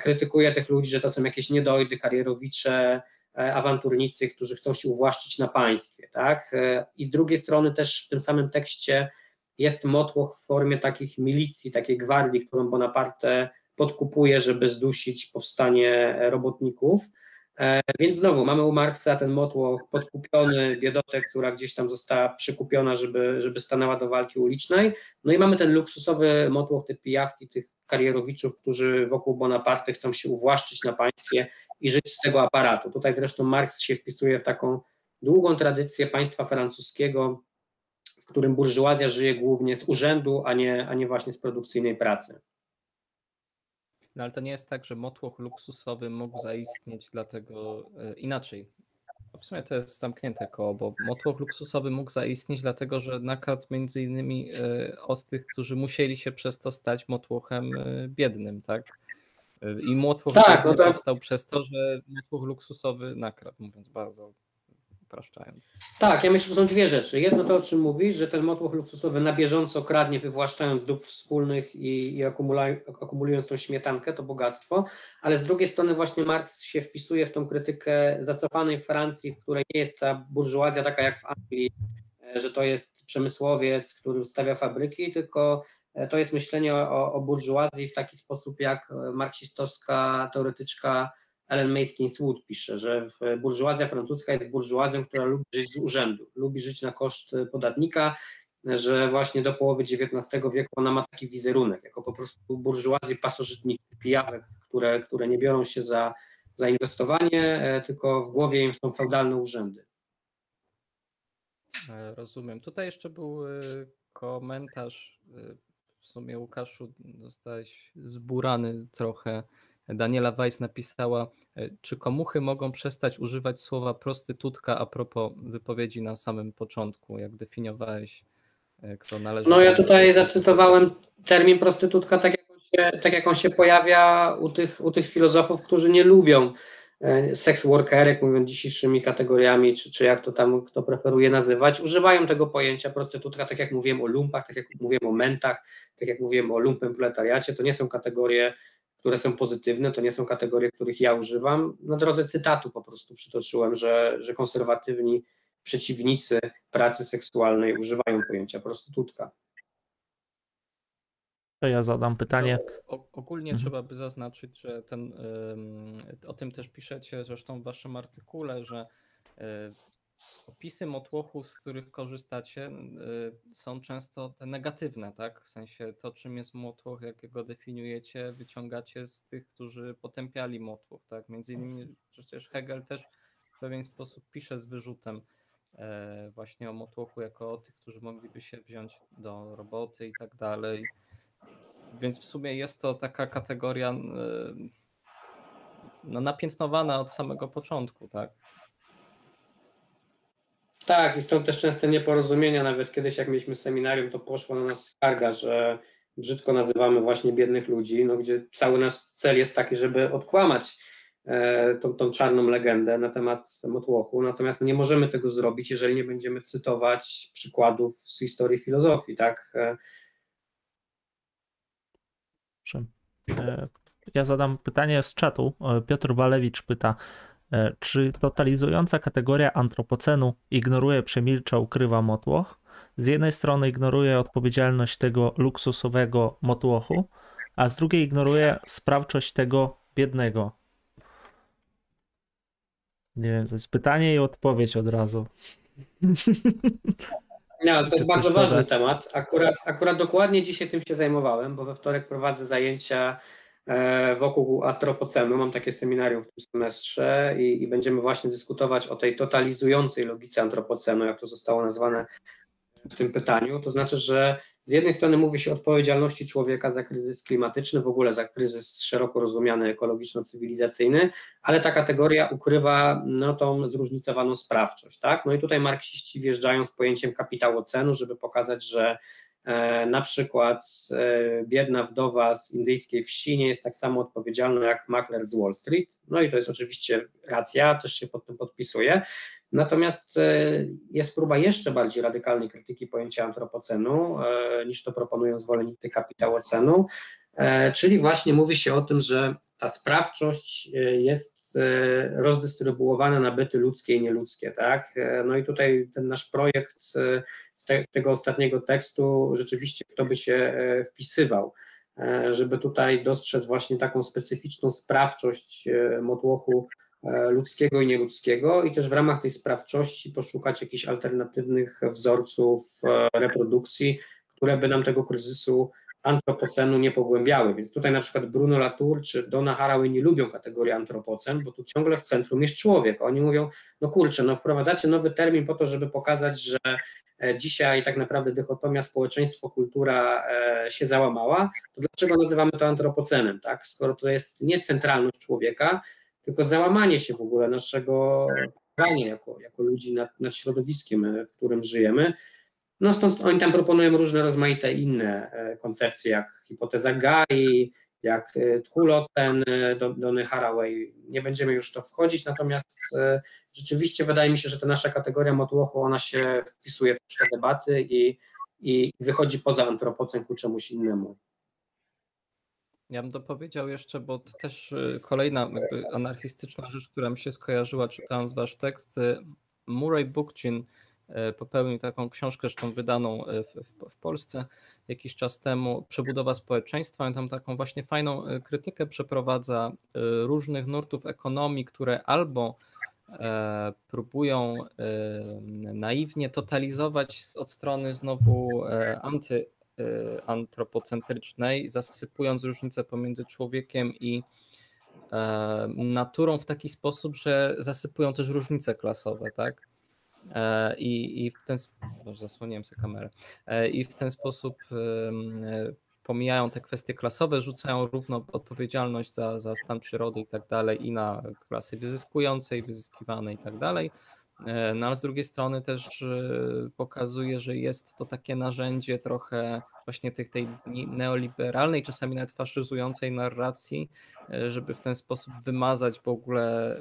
krytykuje tych ludzi, że to są jakieś niedojdy, karierowicze, E, awanturnicy, którzy chcą się uwłaszczyć na państwie, tak? E, I z drugiej strony też w tym samym tekście jest motłoch w formie takich milicji, takiej gwardii, którą Bonaparte podkupuje, żeby zdusić powstanie robotników. E, więc znowu mamy u Marksa ten motłoch podkupiony, biedotę, która gdzieś tam została przykupiona, żeby, żeby stanęła do walki ulicznej. No i mamy ten luksusowy motłoch tych pijawki, tych karierowiczów, którzy wokół Bonaparte chcą się uwłaszczyć na państwie i żyć z tego aparatu. Tutaj zresztą Marks się wpisuje w taką długą tradycję państwa francuskiego, w którym burżuazja żyje głównie z urzędu, a nie, a nie właśnie z produkcyjnej pracy. No ale to nie jest tak, że motłoch luksusowy mógł zaistnieć, dlatego e, inaczej. W sumie to jest zamknięte koło, bo motłoch luksusowy mógł zaistnieć, dlatego że nakradł między innymi e, od tych, którzy musieli się przez to stać motłochem e, biednym, tak? I motłoch tak, no to... powstał przez to, że motłoch luksusowy nakradł, mówiąc bardzo upraszczając. Tak, ja myślę, że są dwie rzeczy. Jedno to, o czym mówisz, że ten motłoch luksusowy na bieżąco kradnie, wywłaszczając dóbr wspólnych i, i akumulując tą śmietankę, to bogactwo, ale z drugiej strony właśnie Marx się wpisuje w tą krytykę zacofanej Francji, w której nie jest ta burżuazja taka jak w Anglii, e, że to jest przemysłowiec, który stawia fabryki, tylko e, to jest myślenie o, o burżuazji w taki sposób, jak marksistowska teoretyczka Ellen Maskins Wood pisze, że burżuazja francuska jest burżuazją, która lubi żyć z urzędu, lubi żyć na koszt podatnika, że właśnie do połowy XIX wieku ona ma taki wizerunek, jako po prostu burżuazji pasożytników, pijawek, które, które nie biorą się za, za inwestowanie, e, tylko w głowie im są feudalne urzędy. E, rozumiem. Tutaj jeszcze był e, komentarz, w sumie Łukaszu zostałeś zburany trochę Daniela Weiss napisała, e, czy komuchy mogą przestać używać słowa prostytutka a propos wypowiedzi na samym początku, jak definiowałeś, e, kto należy... No ja tutaj zacytowałem termin prostytutka tak jak on się, tak jak on się pojawia u tych, u tych filozofów, którzy nie lubią e, seks workerek, mówiąc dzisiejszymi kategoriami, czy, czy jak to tam kto preferuje nazywać, używają tego pojęcia prostytutka, tak jak mówiłem o lumpach, tak jak mówiłem o mentach, tak jak mówiłem o lumpem proletariacie, to nie są kategorie które są pozytywne, to nie są kategorie, których ja używam. Na drodze cytatu po prostu przytoczyłem, że, że konserwatywni przeciwnicy pracy seksualnej używają pojęcia prostytutka. To ja zadam pytanie. O, ogólnie mhm. trzeba by zaznaczyć, że ten, o tym też piszecie zresztą w waszym artykule, że e, opisy motłochu, z których korzystacie, y, są często te negatywne, tak? W sensie to, czym jest motłoch, jak go definiujecie, wyciągacie z tych, którzy potępiali motłoch, tak? Między innymi przecież Hegel też w pewien sposób pisze z wyrzutem e, właśnie o motłochu jako o tych, którzy mogliby się wziąć do roboty i tak dalej. Więc w sumie jest to taka kategoria y, no, napiętnowana od samego początku, tak? Tak, i stąd też częste nieporozumienia. Nawet kiedyś, jak mieliśmy seminarium, to poszło na nas skarga, że brzydko nazywamy właśnie biednych ludzi, no, gdzie cały nasz cel jest taki, żeby odkłamać e, tą, tą czarną legendę na temat motłochu. Natomiast nie możemy tego zrobić, jeżeli nie będziemy cytować przykładów z historii filozofii, tak? E, e, ja zadam pytanie z czatu. Piotr Walewicz pyta, E, czy totalizująca kategoria antropocenu ignoruje, przemilcza, ukrywa motłoch? Z jednej strony ignoruje odpowiedzialność tego luksusowego motłochu, a z drugiej ignoruje sprawczość tego biednego. Nie wiem, to jest pytanie i odpowiedź od razu. Nie, to [LAUGHS] jest bardzo ważny temat. Akurat, akurat dokładnie dzisiaj tym się zajmowałem, bo we wtorek prowadzę zajęcia E, wokół antropocenu. Mam takie seminarium w tym semestrze i, i, będziemy właśnie dyskutować o tej totalizującej logice antropocenu, jak to zostało nazwane w tym pytaniu. To znaczy, że z jednej strony mówi się o odpowiedzialności człowieka za kryzys klimatyczny, w ogóle za kryzys szeroko rozumiany ekologiczno-cywilizacyjny, ale ta kategoria ukrywa no, tą zróżnicowaną sprawczość. Tak? No i tutaj marksiści wjeżdżają z pojęciem kapitału cenu, żeby pokazać, że E, na przykład e, biedna wdowa z indyjskiej wsi nie jest tak samo odpowiedzialna jak makler z Wall Street. No i to jest oczywiście racja, też się pod tym podpisuję. Natomiast e, jest próba jeszcze bardziej radykalnej krytyki pojęcia antropocenu, niż to proponują zwolennicy kapitałocenu, czyli właśnie mówi się o tym, że ta sprawczość jest E, rozdystrybuowane na byty ludzkie i nieludzkie, tak? E, no i tutaj ten nasz projekt e, z, te, z tego ostatniego tekstu rzeczywiście w to by się wpisywał, żeby tutaj dostrzec właśnie taką specyficzną sprawczość motłochu e, ludzkiego i nieludzkiego i też w ramach tej sprawczości poszukać jakichś alternatywnych wzorców e, reprodukcji, które by nam tego kryzysu antropocenu nie pogłębiały. Więc tutaj na przykład Bruno Latour czy Donna Haraway nie lubią kategorii antropocen, bo tu ciągle w centrum jest człowiek. Oni mówią, no kurczę, no wprowadzacie nowy termin po to, żeby pokazać, że e, dzisiaj tak naprawdę dychotomia społeczeństwo-kultura e, się załamała, to dlaczego nazywamy to antropocenem, tak? Skoro to jest nie centralność człowieka, tylko załamanie się w ogóle naszego panowania jako, jako ludzi nad, nad środowiskiem, w którym żyjemy, no stąd oni tam proponują różne rozmaite inne e, koncepcje, jak hipoteza Gai, jak e, Tchulocen, e, Dony Haraway. Nie będziemy już w to wchodzić, natomiast rzeczywiście wydaje mi się, że ta nasza kategoria motłochu, ona się wpisuje w te debaty i, i wychodzi poza antropocen ku czemuś innemu. Ja bym dopowiedział jeszcze, bo to też kolejna anarchistyczna rzecz, która mi się skojarzyła czytając wasz tekst. Murray Bookchin popełnił taką książkę, zresztą wydaną e, w, w, Polsce jakiś czas temu, Przebudowa społeczeństwa. On tam taką właśnie fajną e, krytykę przeprowadza różnych nurtów ekonomii, które albo próbują naiwnie totalizować od strony znowu anty, antropocentrycznej, zasypując różnice pomiędzy człowiekiem i naturą w taki sposób, że zasypują też różnice klasowe, tak? E, I, i w ten sposób, zasłoniłem sobie kamerę, e, i w ten sposób e, pomijają te kwestie klasowe, rzucają równo odpowiedzialność za, za stan przyrody i tak dalej i na klasy wyzyskujące i wyzyskiwane i tak dalej. No ale z drugiej strony też pokazuje, że jest to takie narzędzie trochę właśnie tych, tej neoliberalnej, czasami nawet faszyzującej narracji, e, żeby w ten sposób wymazać w ogóle,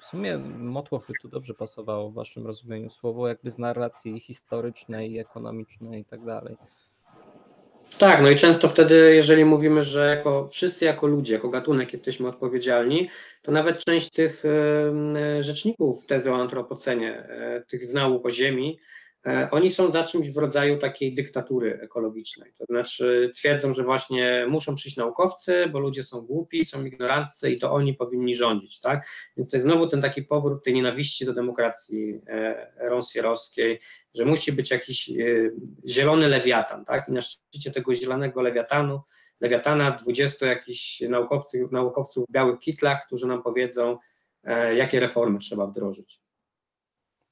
w sumie motłoch by tu dobrze pasowało w waszym rozumieniu słowo, jakby z narracji historycznej, ekonomicznej i tak dalej. Tak, no i często wtedy, jeżeli mówimy, że jako, wszyscy jako ludzie, jako gatunek jesteśmy odpowiedzialni, to nawet część tych rzeczników tezy o antropocenie, e, tych z nauk o Ziemi, oni są za czymś w rodzaju takiej dyktatury ekologicznej. To znaczy twierdzą, że właśnie muszą przyjść naukowcy, bo ludzie są głupi, są ignorantcy i to oni powinni rządzić, tak? Więc to jest znowu ten taki powrót tej nienawiści do demokracji e, ronsjerowskiej, że musi być jakiś e, zielony lewiatan, tak? I na szczycie tego zielonego lewiatanu, lewiatana 20 jakichś naukowców, naukowców w białych kitlach, którzy nam powiedzą, jakie reformy trzeba wdrożyć.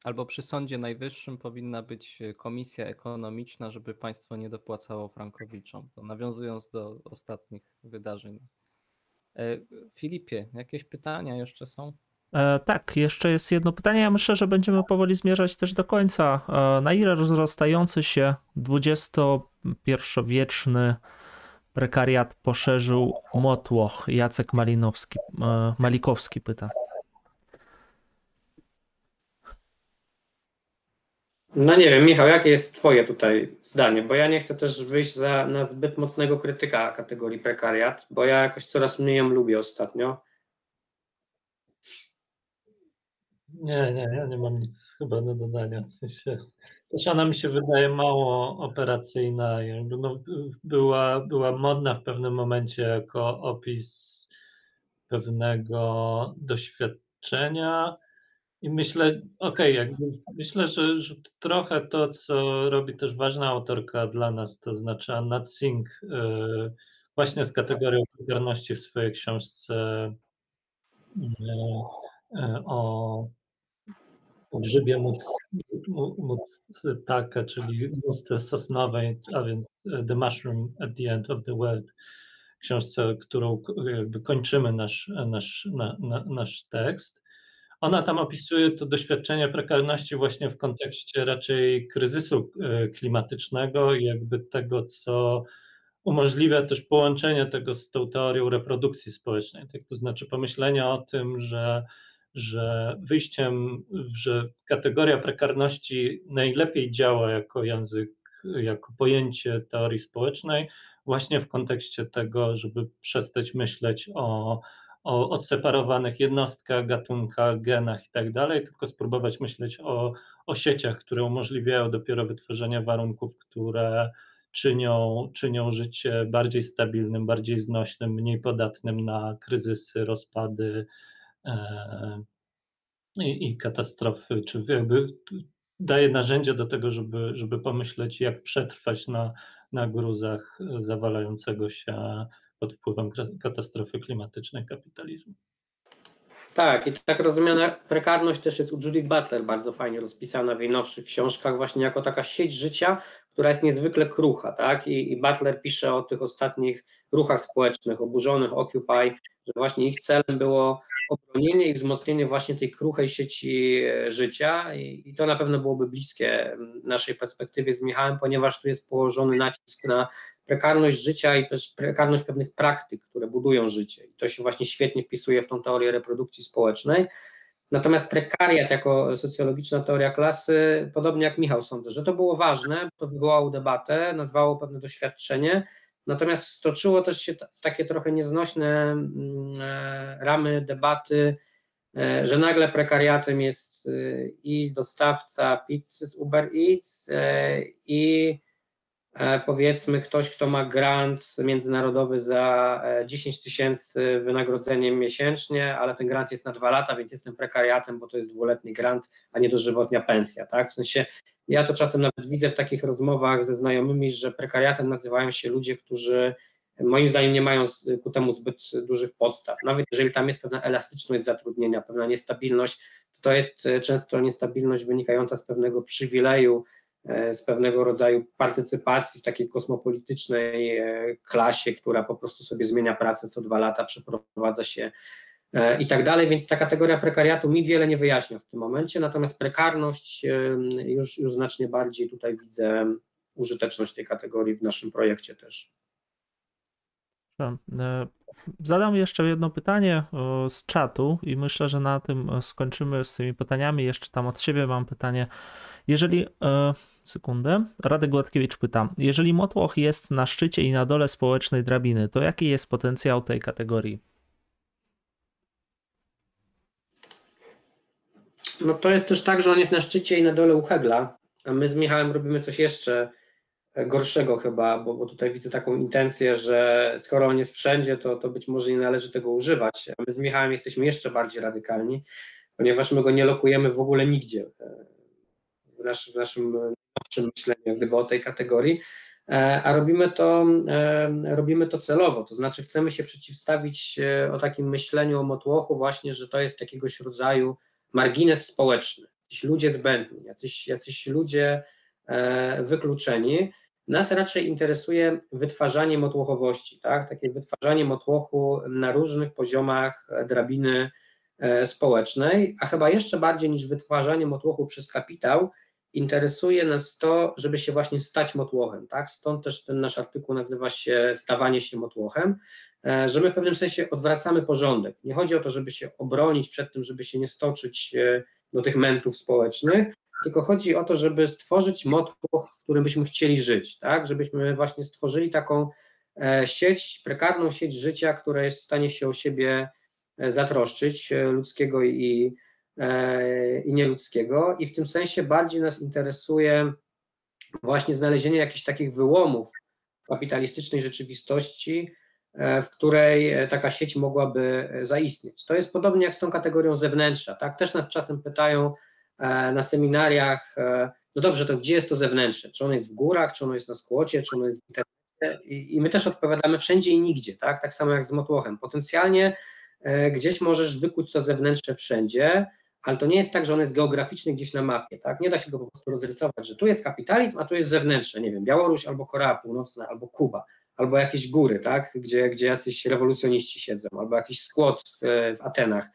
Albo przy Sądzie Najwyższym powinna być e, komisja ekonomiczna, żeby państwo nie dopłacało frankowiczom. To nawiązując do ostatnich wydarzeń. E, Filipie, jakieś pytania jeszcze są? E, tak, jeszcze jest jedno pytanie. Ja myślę, że będziemy powoli zmierzać też do końca. Na ile rozrastający się XXI-wieczny prekariat poszerzył motłoch? Jacek Malinowski, Malikowski pyta. No nie wiem, Michał, jakie jest Twoje tutaj zdanie? Bo ja nie chcę też wyjść za, na zbyt mocnego krytyka kategorii prekariat, bo ja jakoś coraz mniej ją lubię ostatnio. Nie, nie, ja nie mam nic chyba do dodania. W sensie, też ona mi się wydaje mało operacyjna. No, była, była modna w pewnym momencie jako opis pewnego doświadczenia i myślę, okej, okay, myślę, że, że trochę to, co robi też ważna autorka dla nas, to znaczy Anna Singh, yy, właśnie z kategorią popularności w swojej książce yy, yy, o grzybie móc, móc taka, czyli mustce sosnowej, a więc The Mushroom at the End of the World, książce, którą jakby kończymy nasz, nasz, na, na, nasz tekst. Ona tam opisuje to doświadczenie prekarności właśnie w kontekście raczej kryzysu e, klimatycznego jakby tego, co umożliwia też połączenie tego z tą teorią reprodukcji społecznej. Tak, to znaczy pomyślenia o tym, że, że wyjściem, że kategoria prekarności najlepiej działa jako język, jako pojęcie teorii społecznej, właśnie w kontekście tego, żeby przestać myśleć o o odseparowanych jednostkach, gatunkach, genach i tak dalej, tylko spróbować myśleć o, o sieciach, które umożliwiają dopiero wytworzenie warunków, które czynią, czynią życie bardziej stabilnym, bardziej znośnym, mniej podatnym na kryzysy, rozpady, i, i katastrofy, czy jakby daje narzędzia do tego, żeby, żeby pomyśleć, jak przetrwać na, na gruzach zawalającego się pod wpływem katastrofy klimatycznej kapitalizmu. Tak, i tak rozumiana prekarność też jest u Judith Butler bardzo fajnie rozpisana w jej nowszych książkach, właśnie jako taka sieć życia, która jest niezwykle krucha, tak? I, I, Butler pisze o tych ostatnich ruchach społecznych, oburzonych Occupy, że właśnie ich celem było obronienie i wzmocnienie właśnie tej kruchej sieci e, życia i, i to na pewno byłoby bliskie naszej perspektywie z Michałem, ponieważ tu jest położony nacisk na prekarność życia i też prekarność pewnych praktyk, które budują życie. I to się właśnie świetnie wpisuje w tą teorię reprodukcji społecznej. Natomiast prekariat jako socjologiczna teoria klasy, podobnie jak Michał sądzę, że to było ważne, to wywołało debatę, nazwało pewne doświadczenie, natomiast stoczyło też się w takie trochę nieznośne mm, e, ramy debaty, e, że nagle prekariatem jest e, i dostawca pizzy z Uber Eats i powiedzmy ktoś, kto ma grant międzynarodowy za 10 e, tysięcy wynagrodzeniem miesięcznie, ale ten grant jest na dwa lata, więc jestem prekariatem, bo to jest dwuletni grant, a nie dożywotnia pensja, tak? W sensie ja to czasem nawet widzę w takich rozmowach ze znajomymi, że prekariatem nazywają się ludzie, którzy moim zdaniem nie mają ku temu zbyt dużych podstaw. Nawet jeżeli tam jest pewna elastyczność zatrudnienia, pewna niestabilność, to jest e, często niestabilność wynikająca z pewnego przywileju, E, z pewnego rodzaju partycypacji w takiej kosmopolitycznej e, klasie, która po prostu sobie zmienia pracę co dwa lata, przeprowadza się e, i tak dalej, więc ta kategoria prekariatu mi wiele nie wyjaśnia w tym momencie, natomiast prekarność już, już znacznie bardziej tutaj widzę użyteczność tej kategorii w naszym projekcie też. Zadam jeszcze jedno pytanie z czatu i myślę, że na tym skończymy z tymi pytaniami. Jeszcze tam od siebie mam pytanie. Jeżeli, e, sekundę, Radek Gładkiewicz pyta, jeżeli motłoch jest na szczycie i na dole społecznej drabiny, to jaki jest potencjał tej kategorii? No to jest też tak, że on jest na szczycie i na dole u Hegla, a my z Michałem robimy coś jeszcze gorszego chyba, bo, bo tutaj widzę taką intencję, że skoro on jest wszędzie, to, to być może nie należy tego używać. A my z Michałem jesteśmy jeszcze bardziej radykalni, ponieważ my go nie lokujemy w ogóle nigdzie w, nasz, w naszym nowszym myśleniu, jak gdyby o tej kategorii, e, a robimy to, e, robimy to celowo, to znaczy chcemy się przeciwstawić e, o takim myśleniu o motłochu właśnie, że to jest jakiegoś rodzaju margines społeczny, jacyś ludzie zbędni, jacyś, jacyś ludzie wykluczeni, nas raczej interesuje wytwarzanie motłochowości, tak? takie wytwarzanie motłochu na różnych poziomach drabiny społecznej, a chyba jeszcze bardziej niż wytwarzanie motłochu przez kapitał, interesuje nas to, żeby się właśnie stać motłochem. Tak? Stąd też ten nasz artykuł nazywa się Stawanie się motłochem, e, że my w pewnym sensie odwracamy porządek. Nie chodzi o to, żeby się obronić przed tym, żeby się nie stoczyć e, do tych mentów społecznych, tylko chodzi o to, żeby stworzyć motłoch, w którym byśmy chcieli żyć, tak? Żebyśmy właśnie stworzyli taką e, sieć, prekarną sieć życia, która jest w stanie się o siebie zatroszczyć, ludzkiego i, i nieludzkiego. I w tym sensie bardziej nas interesuje właśnie znalezienie jakichś takich wyłomów kapitalistycznej rzeczywistości, w której taka sieć mogłaby zaistnieć. To jest podobnie jak z tą kategorią zewnętrza. Tak? Też nas czasem pytają, E, na seminariach, e, no dobrze, to gdzie jest to zewnętrzne? Czy ono jest w górach, czy ono jest na skłocie, czy ono jest w internecie? I, i my też odpowiadamy wszędzie i nigdzie, tak? Tak samo jak z motłochem. Potencjalnie e, gdzieś możesz wykuć to zewnętrzne wszędzie, ale to nie jest tak, że on jest geograficzny gdzieś na mapie, tak? Nie da się go po prostu rozrysować, że tu jest kapitalizm, a tu jest zewnętrzne, nie wiem, Białoruś albo Korea Północna, albo Kuba, albo jakieś góry, tak? Gdzie, gdzie jacyś rewolucjoniści siedzą, albo jakiś skład w, w Atenach.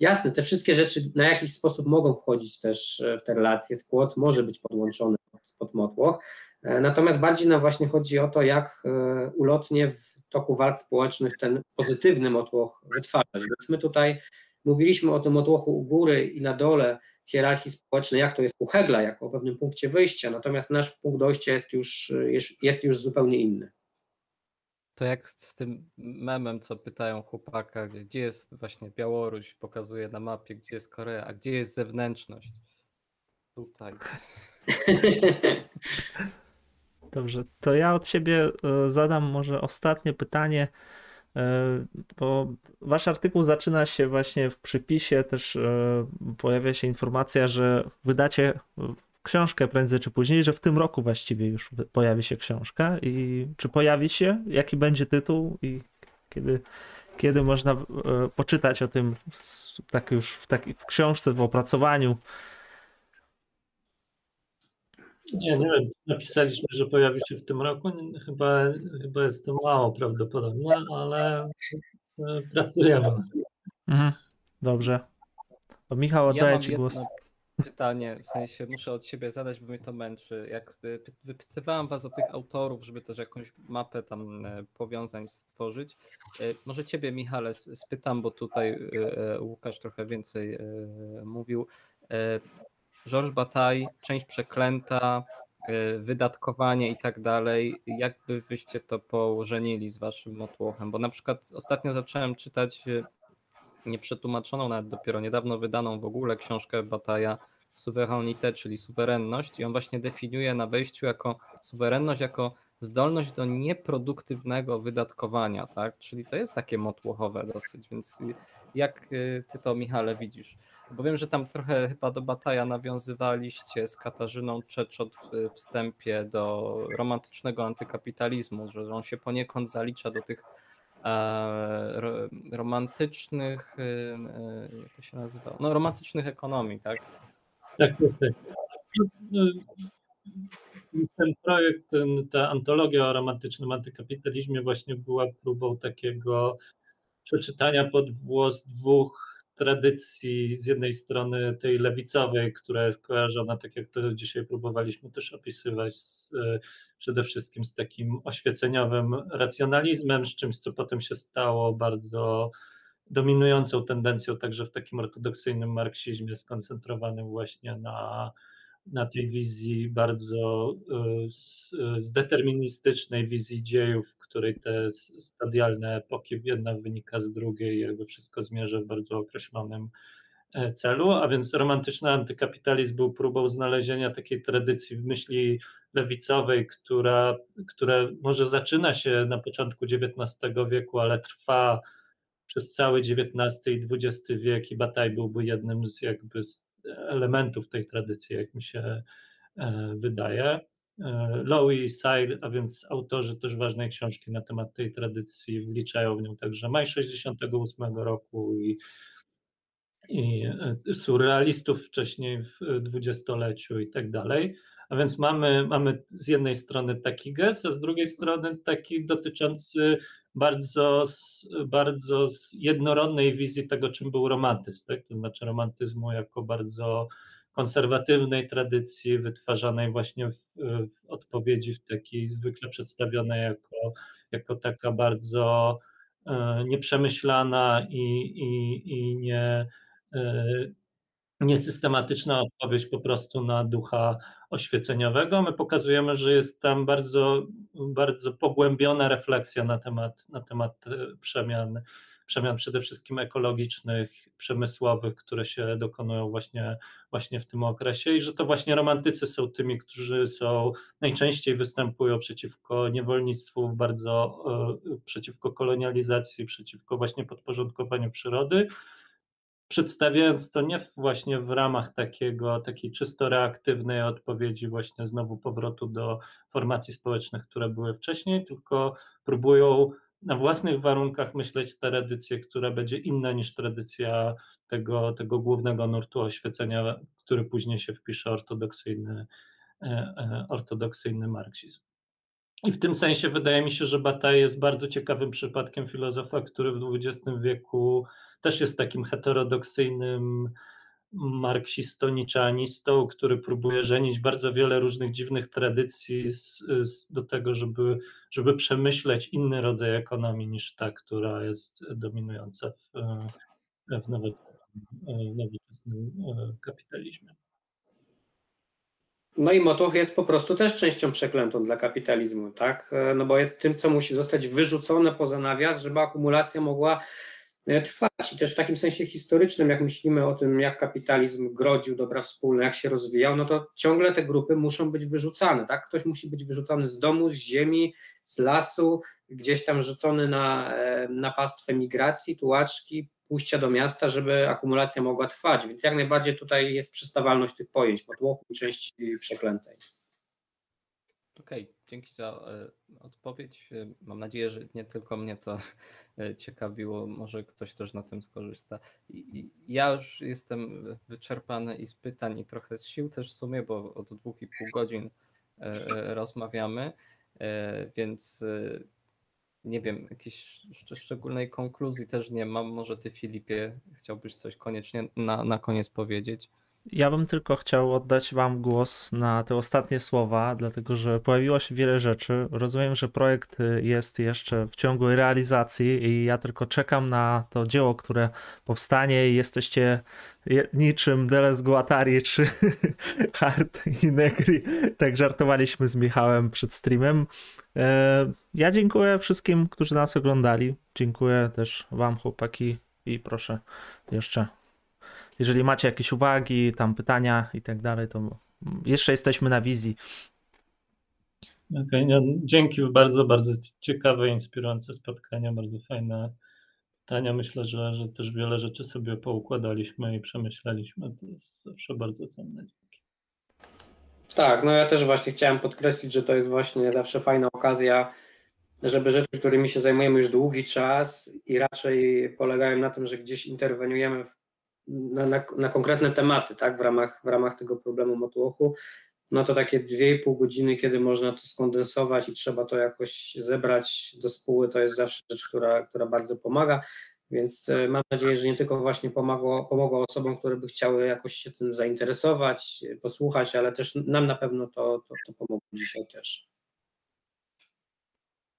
Jasne, te wszystkie rzeczy na jakiś sposób mogą wchodzić też e, w te relacje. Skład może być podłączony pod, pod motłoch, e, natomiast bardziej nam właśnie chodzi o to, jak e, ulotnie w toku walk społecznych ten pozytywny motłoch wytwarzać. Więc my tutaj mówiliśmy o tym motłochu u góry i na dole hierarchii społecznej, jak to jest u Hegla, jako o pewnym punkcie wyjścia, natomiast nasz punkt dojścia jest już, jest, jest już zupełnie inny. To jak z tym memem, co pytają chłopaka, gdzie, gdzie jest właśnie Białoruś, pokazuje na mapie, gdzie jest Korea, a gdzie jest zewnętrzność? Tutaj. [LAUGHS] Dobrze, to ja od siebie e, zadam może ostatnie pytanie. Bo wasz artykuł zaczyna się właśnie w przypisie, też pojawia się informacja, że wydacie książkę prędzej czy później, że w tym roku właściwie już pojawi się książka. I czy pojawi się, jaki będzie tytuł? I kiedy, kiedy można e, poczytać o tym tak już w, takiej, w książce, w opracowaniu. Nie, nie wiem, napisaliśmy, że pojawi się w tym roku. Chyba, chyba jest to mało prawdopodobne, ale e, pracujemy. Mhm. Dobrze. To Michał, oddaję ja Ci głos pytanie, w sensie muszę od siebie zadać, bo mnie to męczy. Jak wypytywałem was o tych autorów, żeby też jakąś mapę tam e, powiązań stworzyć, e, może ciebie Michale spytam, bo tutaj e, Łukasz trochę więcej mówił. Georges Bataille, część przeklęta, wydatkowanie i tak dalej. Jakby wyście to pożenili z waszym motłochem? Bo na przykład ostatnio zacząłem czytać nieprzetłumaczoną, nawet dopiero niedawno wydaną w ogóle książkę Bataja Suverenité, czyli suwerenność i on właśnie definiuje na wejściu jako suwerenność, jako zdolność do nieproduktywnego wydatkowania, tak? Czyli to jest takie motłochowe dosyć, więc jak y, ty to Michale widzisz? Bo wiem, że tam trochę chyba do Bataja nawiązywaliście z Katarzyną Czeczot w wstępie do romantycznego antykapitalizmu, że on się poniekąd zalicza do tych e, romantycznych, y, y, jak to się nazywa? No romantycznych ekonomii, tak? Tak, tak, tak. Ten projekt, ten, ta antologia o romantycznym antykapitalizmie właśnie była próbą takiego przeczytania pod włos dwóch tradycji, z jednej strony tej lewicowej, która jest kojarzona, tak jak to dzisiaj próbowaliśmy też opisywać, z, przede wszystkim z takim oświeceniowym racjonalizmem, z czymś, co potem się stało bardzo dominującą tendencją także w takim ortodoksyjnym marksizmie skoncentrowanym właśnie na, na tej wizji bardzo e, zdeterministycznej wizji dziejów, w której te stadialne epoki jedna wynika z drugiej, jakby wszystko zmierza w bardzo określonym e, celu, a więc romantyczny antykapitalizm był próbą znalezienia takiej tradycji w myśli lewicowej, która, która może zaczyna się na początku XIX wieku, ale trwa przez cały XIX i XX wiek i Bataj byłby jednym z jakby z elementów tej tradycji, jak mi się e, wydaje. E, Lowy i Sile, a więc autorzy też ważnej książki na temat tej tradycji, wliczają w nią także maj 68 roku i, i e, surrealistów wcześniej w dwudziestoleciu i tak dalej. A więc mamy, mamy z jednej strony taki gest, a z drugiej strony taki dotyczący bardzo, bardzo jednorodnej wizji tego, czym był romantyzm, tak? to znaczy romantyzmu jako bardzo konserwatywnej tradycji, wytwarzanej właśnie w, w odpowiedzi w takiej zwykle przedstawionej jako, jako taka bardzo e, nieprzemyślana i, i, i nie, e, niesystematyczna odpowiedź po prostu na ducha oświeceniowego. My pokazujemy, że jest tam bardzo, bardzo pogłębiona refleksja na temat, na temat e, przemian, przemian przede wszystkim ekologicznych, przemysłowych, które się dokonują właśnie, właśnie w tym okresie i że to właśnie romantycy są tymi, którzy są najczęściej występują przeciwko niewolnictwu, bardzo e, przeciwko kolonializacji, przeciwko właśnie podporządkowaniu przyrody, przedstawiając to nie właśnie w ramach takiego, takiej czysto reaktywnej odpowiedzi, właśnie znowu powrotu do formacji społecznych, które były wcześniej, tylko próbują na własnych warunkach myśleć tradycję, która będzie inna niż tradycja tego, tego głównego nurtu oświecenia, który później się wpisze ortodoksyjny, e, e, ortodoksyjny marksizm. I w tym sensie wydaje mi się, że Bataille jest bardzo ciekawym przypadkiem filozofa, który w XX wieku też jest takim heterodoksyjnym marksistą, niczeanistą, który próbuje żenić bardzo wiele różnych dziwnych tradycji z, z, do tego, żeby, żeby przemyśleć inny rodzaj ekonomii niż ta, która jest dominująca w, w nowoczesnym e, kapitalizmie. No i motoch jest po prostu też częścią przeklętą dla kapitalizmu, tak? E, no bo jest tym, co musi zostać wyrzucone poza nawias, żeby akumulacja mogła e, trwać. I też w takim sensie historycznym, jak myślimy o tym, jak kapitalizm grodził dobra wspólne, jak się rozwijał, no to ciągle te grupy muszą być wyrzucane. Tak? Ktoś musi być wyrzucony z domu, z ziemi, z lasu, gdzieś tam rzucony na, e, na pastwę migracji, tułaczki, pójścia do miasta, żeby akumulacja mogła trwać. Więc jak najbardziej tutaj jest przystawalność tych pojęć, podłoku i części przeklętej. Okej, okay, dzięki za e, odpowiedź. E, mam nadzieję, że nie tylko mnie to ciekawiło, może ktoś też na tym skorzysta. Ja już jestem wyczerpany i z pytań, i trochę z sił też w sumie, bo od dwóch i pół godzin rozmawiamy, więc nie wiem, jakiejś szczególnej konkluzji też nie mam. Może ty, Filipie, chciałbyś coś koniecznie na, na koniec powiedzieć? Ja bym tylko chciał oddać Wam głos na te ostatnie słowa, dlatego że pojawiło się wiele rzeczy. Rozumiem, że projekt jest jeszcze w ciągłej realizacji i ja tylko czekam na to dzieło, które powstanie i jesteście niczym Deles Guattari czy [LAUGHS] Hart i Negri. Tak żartowaliśmy z Michałem przed streamem. E, ja dziękuję wszystkim, którzy nas oglądali. Dziękuję też Wam, chłopaki, i proszę jeszcze, jeżeli macie jakieś uwagi, tam pytania i tak dalej, to jeszcze jesteśmy na wizji. Okej, okay, no, dzięki, bardzo, bardzo ciekawe, inspirujące spotkania, bardzo fajne pytania. Myślę, że, że też wiele rzeczy sobie poukładaliśmy i przemyśleliśmy. To jest zawsze bardzo cenne. Tak, no ja też właśnie chciałem podkreślić, że to jest właśnie zawsze fajna okazja, żeby rzeczy, którymi się zajmujemy już długi czas i raczej polegają na tym, że gdzieś interweniujemy w, na, na, na, konkretne tematy, tak, w ramach, w ramach tego problemu motłochu, no to takie dwie i pół godziny, kiedy można to skondensować i trzeba to jakoś zebrać do spóły, to jest zawsze rzecz, która, która bardzo pomaga. Więc e, mam nadzieję, że nie tylko właśnie pomogło, pomogło osobom, które by chciały jakoś się tym zainteresować, posłuchać, ale też nam na pewno to, to, to pomogło dzisiaj też.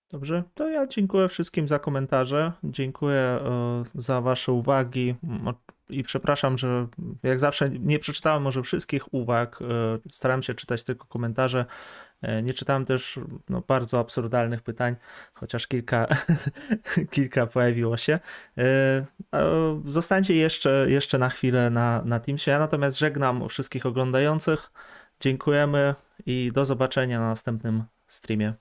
Dobrze, to ja dziękuję wszystkim za komentarze. Dziękuję e, za Wasze uwagi i przepraszam, że jak zawsze nie przeczytałem może wszystkich uwag. E, Staram się czytać tylko komentarze. E, nie czytałem też no, bardzo absurdalnych pytań, chociaż kilka, [LAUGHS] kilka pojawiło się. Zostańcie jeszcze, jeszcze na chwilę na, na Teamsie. Ja natomiast żegnam wszystkich oglądających. Dziękujemy i do zobaczenia na następnym streamie.